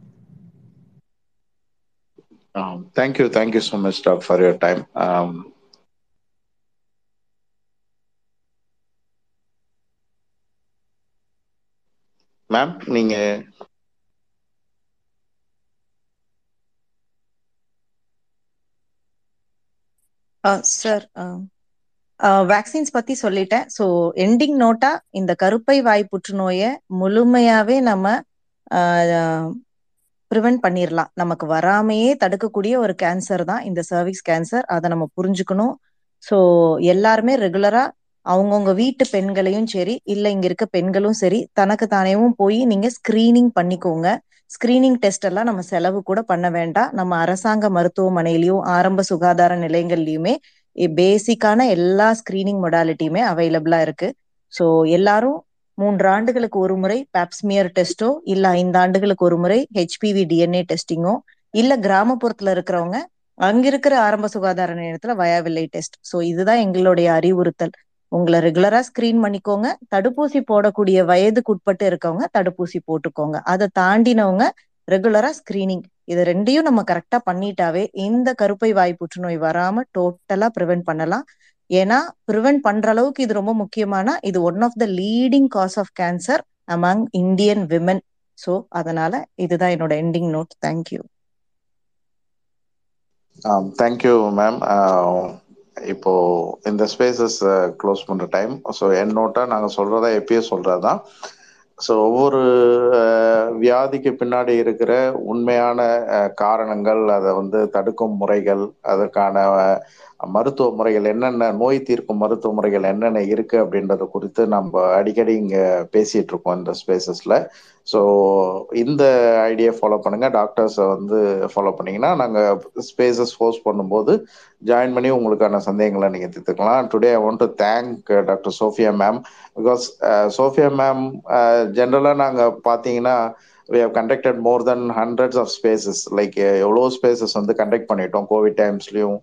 Um, thank you, thank you so much, Doug, for your time. Um, ma'am நீங்க uh, sir vaccines um, uh, பத்தி சொல்லிட்டேன் so ending NOTA இந்த கருப்பை வாய் புற்றுநோயை முழுமையாவே நம்ம uh, ப்ரிவென்ட் பண்ணிடலாம் நமக்கு வராமையே தடுக்கக்கூடிய ஒரு கேன்சர் தான் இந்த சர்விக்ஸ் கேன்சர் அதை நம்ம புரிஞ்சுக்கணும். ஸோ எல்லாருமே ரெகுலரா அவங்கவுங்க வீட்டு பெண்களையும் சரி இல்லை இங்க இருக்க பெண்களும் சரி தனக்கு தானேவும் போய் நீங்க ஸ்கிரீனிங் பண்ணிக்கோங்க. ஸ்கிரீனிங் டெஸ்ட் எல்லாம் நம்ம செலவு கூட பண்ண வேண்டாம். நம்ம அரசாங்க மருத்துவமனையிலயும் ஆரம்ப சுகாதார நிலையங்கள்லயுமே பேசிக்கான எல்லா ஸ்கிரீனிங் மொடாலிட்டியுமே அவைலபிளா இருக்கு. ஸோ எல்லாரும் மூன்று ஆண்டுகளுக்கு ஒரு முறை பேப்ஸ்மியர் டெஸ்டோ இல்ல ஐந்து ஆண்டுகளுக்கு ஒரு முறை ஹெச்பிவி டிஎன்ஏ டெஸ்டிங்கோ இல்ல கிராமப்புறத்துல இருக்கிறவங்க அங்க இருக்கிற ஆரம்ப சுகாதார நிலையத்துல வயாவில்லை டெஸ்ட் ஸோ இதுதான் எங்களுடைய அறிவுறுத்தல். உங்களை ரெகுலரா ஸ்கிரீன் பண்ணிக்கோங்க. தடுப்பூசி போடக்கூடிய வயதுக்கு உட்பட்டு இருக்கவங்க தடுப்பூசி போட்டுக்கோங்க. அதை தாண்டினவங்க ரெகுலரா ஸ்கிரீனிங் இது ரெண்டையும் நம்ம கரெக்டா பண்ணிட்டாவே இந்த கருப்பை வாய் புற்றுநோய் வராம டோட்டலா ப்ரிவென்ட் பண்ணலாம். ஏன்னா ப்ரிவென்ட் பண்ற அளவுக்கு இது ரொம்ப முக்கியமான இது one of the leading cause of cancer among Indian women so அதனால இதுதான் என்னோட ending note thank you thank you ma'am இப்போ இந்த ஸ்பேசஸ் க்ளோஸ் பண்ற டைம் ஸோ என் நோட்டா நாங்கள் சொல்றதா எப்பயே சொல்றதுதான். ஸோ ஒவ்வொரு uh, வியாதிக்கு பின்னாடி இருக்கிற உண்மையான uh, காரணங்கள் அதை வந்து தடுக்கும் முறைகள் அதற்கான மருத்துவ முறைகள் என்னென்ன நோய் தீர்க்கும் மருத்துவ முறைகள் என்னென்ன இருக்கு அப்படின்றத குறித்து நம்ம அடிக்கடி இங்க பேசிட்டு இருக்கோம் இந்த ஸ்பேசஸ்ல ஸோ இந்த ஐடியா ஃபாலோ பண்ணுங்க. டாக்டர்ஸை வந்து ஃபாலோ பண்ணீங்கன்னா நாங்கள் ஸ்பேசஸ் ஹோஸ்ட் பண்ணும்போது ஜாயின் பண்ணி உங்களுக்கான சந்தேகங்களை நீங்கள் தீர்த்துக்கலாம். Today I want to thank doctor Sophia ma'am because Sophia ma'am ஜென்ரலாக நாங்கள் பார்த்தீங்கன்னா we have conducted more than hundreds of spaces like எவ்வளோ ஸ்பேசஸ் வந்து கண்டக்ட் பண்ணிட்டோம். Covid டைம்ஸ்லையும்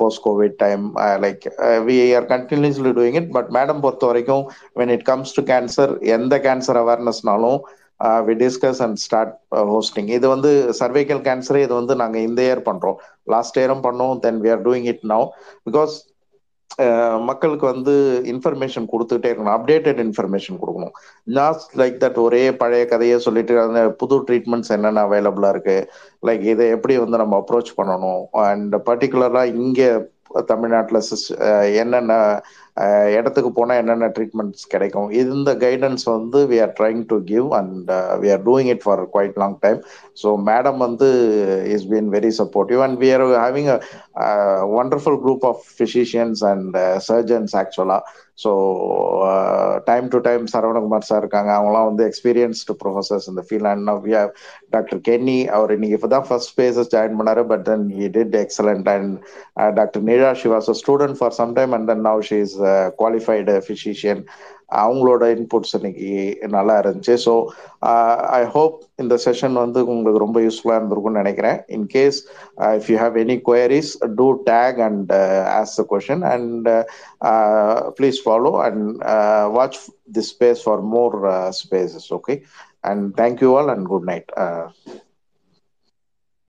post covid time like we are continuously doing it but madam பொறுத்த வரைக்கும் when it comes to cancer எந்த cancer அவேர்னஸ்னாலும் we discuss and start hosting இது வந்து cervical கேன்சரே இது வந்து நாங்கள் இந்த இயர் பண்ணுறோம் லாஸ்ட் இயரும் பண்ணோம். Then we are doing it now because மக்களுக்கு வந்து இன்ஃபர்மேஷன் கொடுத்துட்டே இருக்கணும். அப்டேட்டட் இன்ஃபர்மேஷன் கொடுக்கணும். நாட் லைக் தட் ஒரே பழைய கதையை சொல்லிட்டு அந்த புது ட்ரீட்மெண்ட்ஸ் என்னென்ன அவைலபிளாக இருக்கு? லைக் இதை எப்படி வந்து நம்ம அப்ரோச் பண்ணணும்? அண்ட் பர்டிகுலராக இங்கே தமிழ்நாட்டில் என்னென்ன இடத்துக்கு போனால் என்னென்ன ட்ரீட்மெண்ட்ஸ் கிடைக்கும்? இந்த கைடன்ஸ் வந்து we are trying to give and we are doing it for quite long time so madam வந்து is been very supportive and we are having a wonderful group of physicians and surgeons ஆக்சுவலாக so time to time Saravanakumar sir இருக்காங்க. அவங்களாம் வந்து experienced professors இந்த field and doctor Kenny அவர் இன்னைக்கு இப்போ தான் ஃபர்ஸ்ட் பேசஸ் ஜாயின் பண்ணாரு but then he did excellent and doctor Neera she was a student for some time and then now she is qualified physician அவங்களோட inputs இன்னைக்கு நல்லா இருந்துச்சு. ஸோ ஐ ஹோப் இந்த செஷன் வந்து உங்களுக்கு ரொம்ப யூஸ்ஃபுல்லாக இருந்திருக்கும்னு நினைக்கிறேன். In case if you have any queries to take and ask the question and please follow and watch the space for more spaces okay and thank you all and good night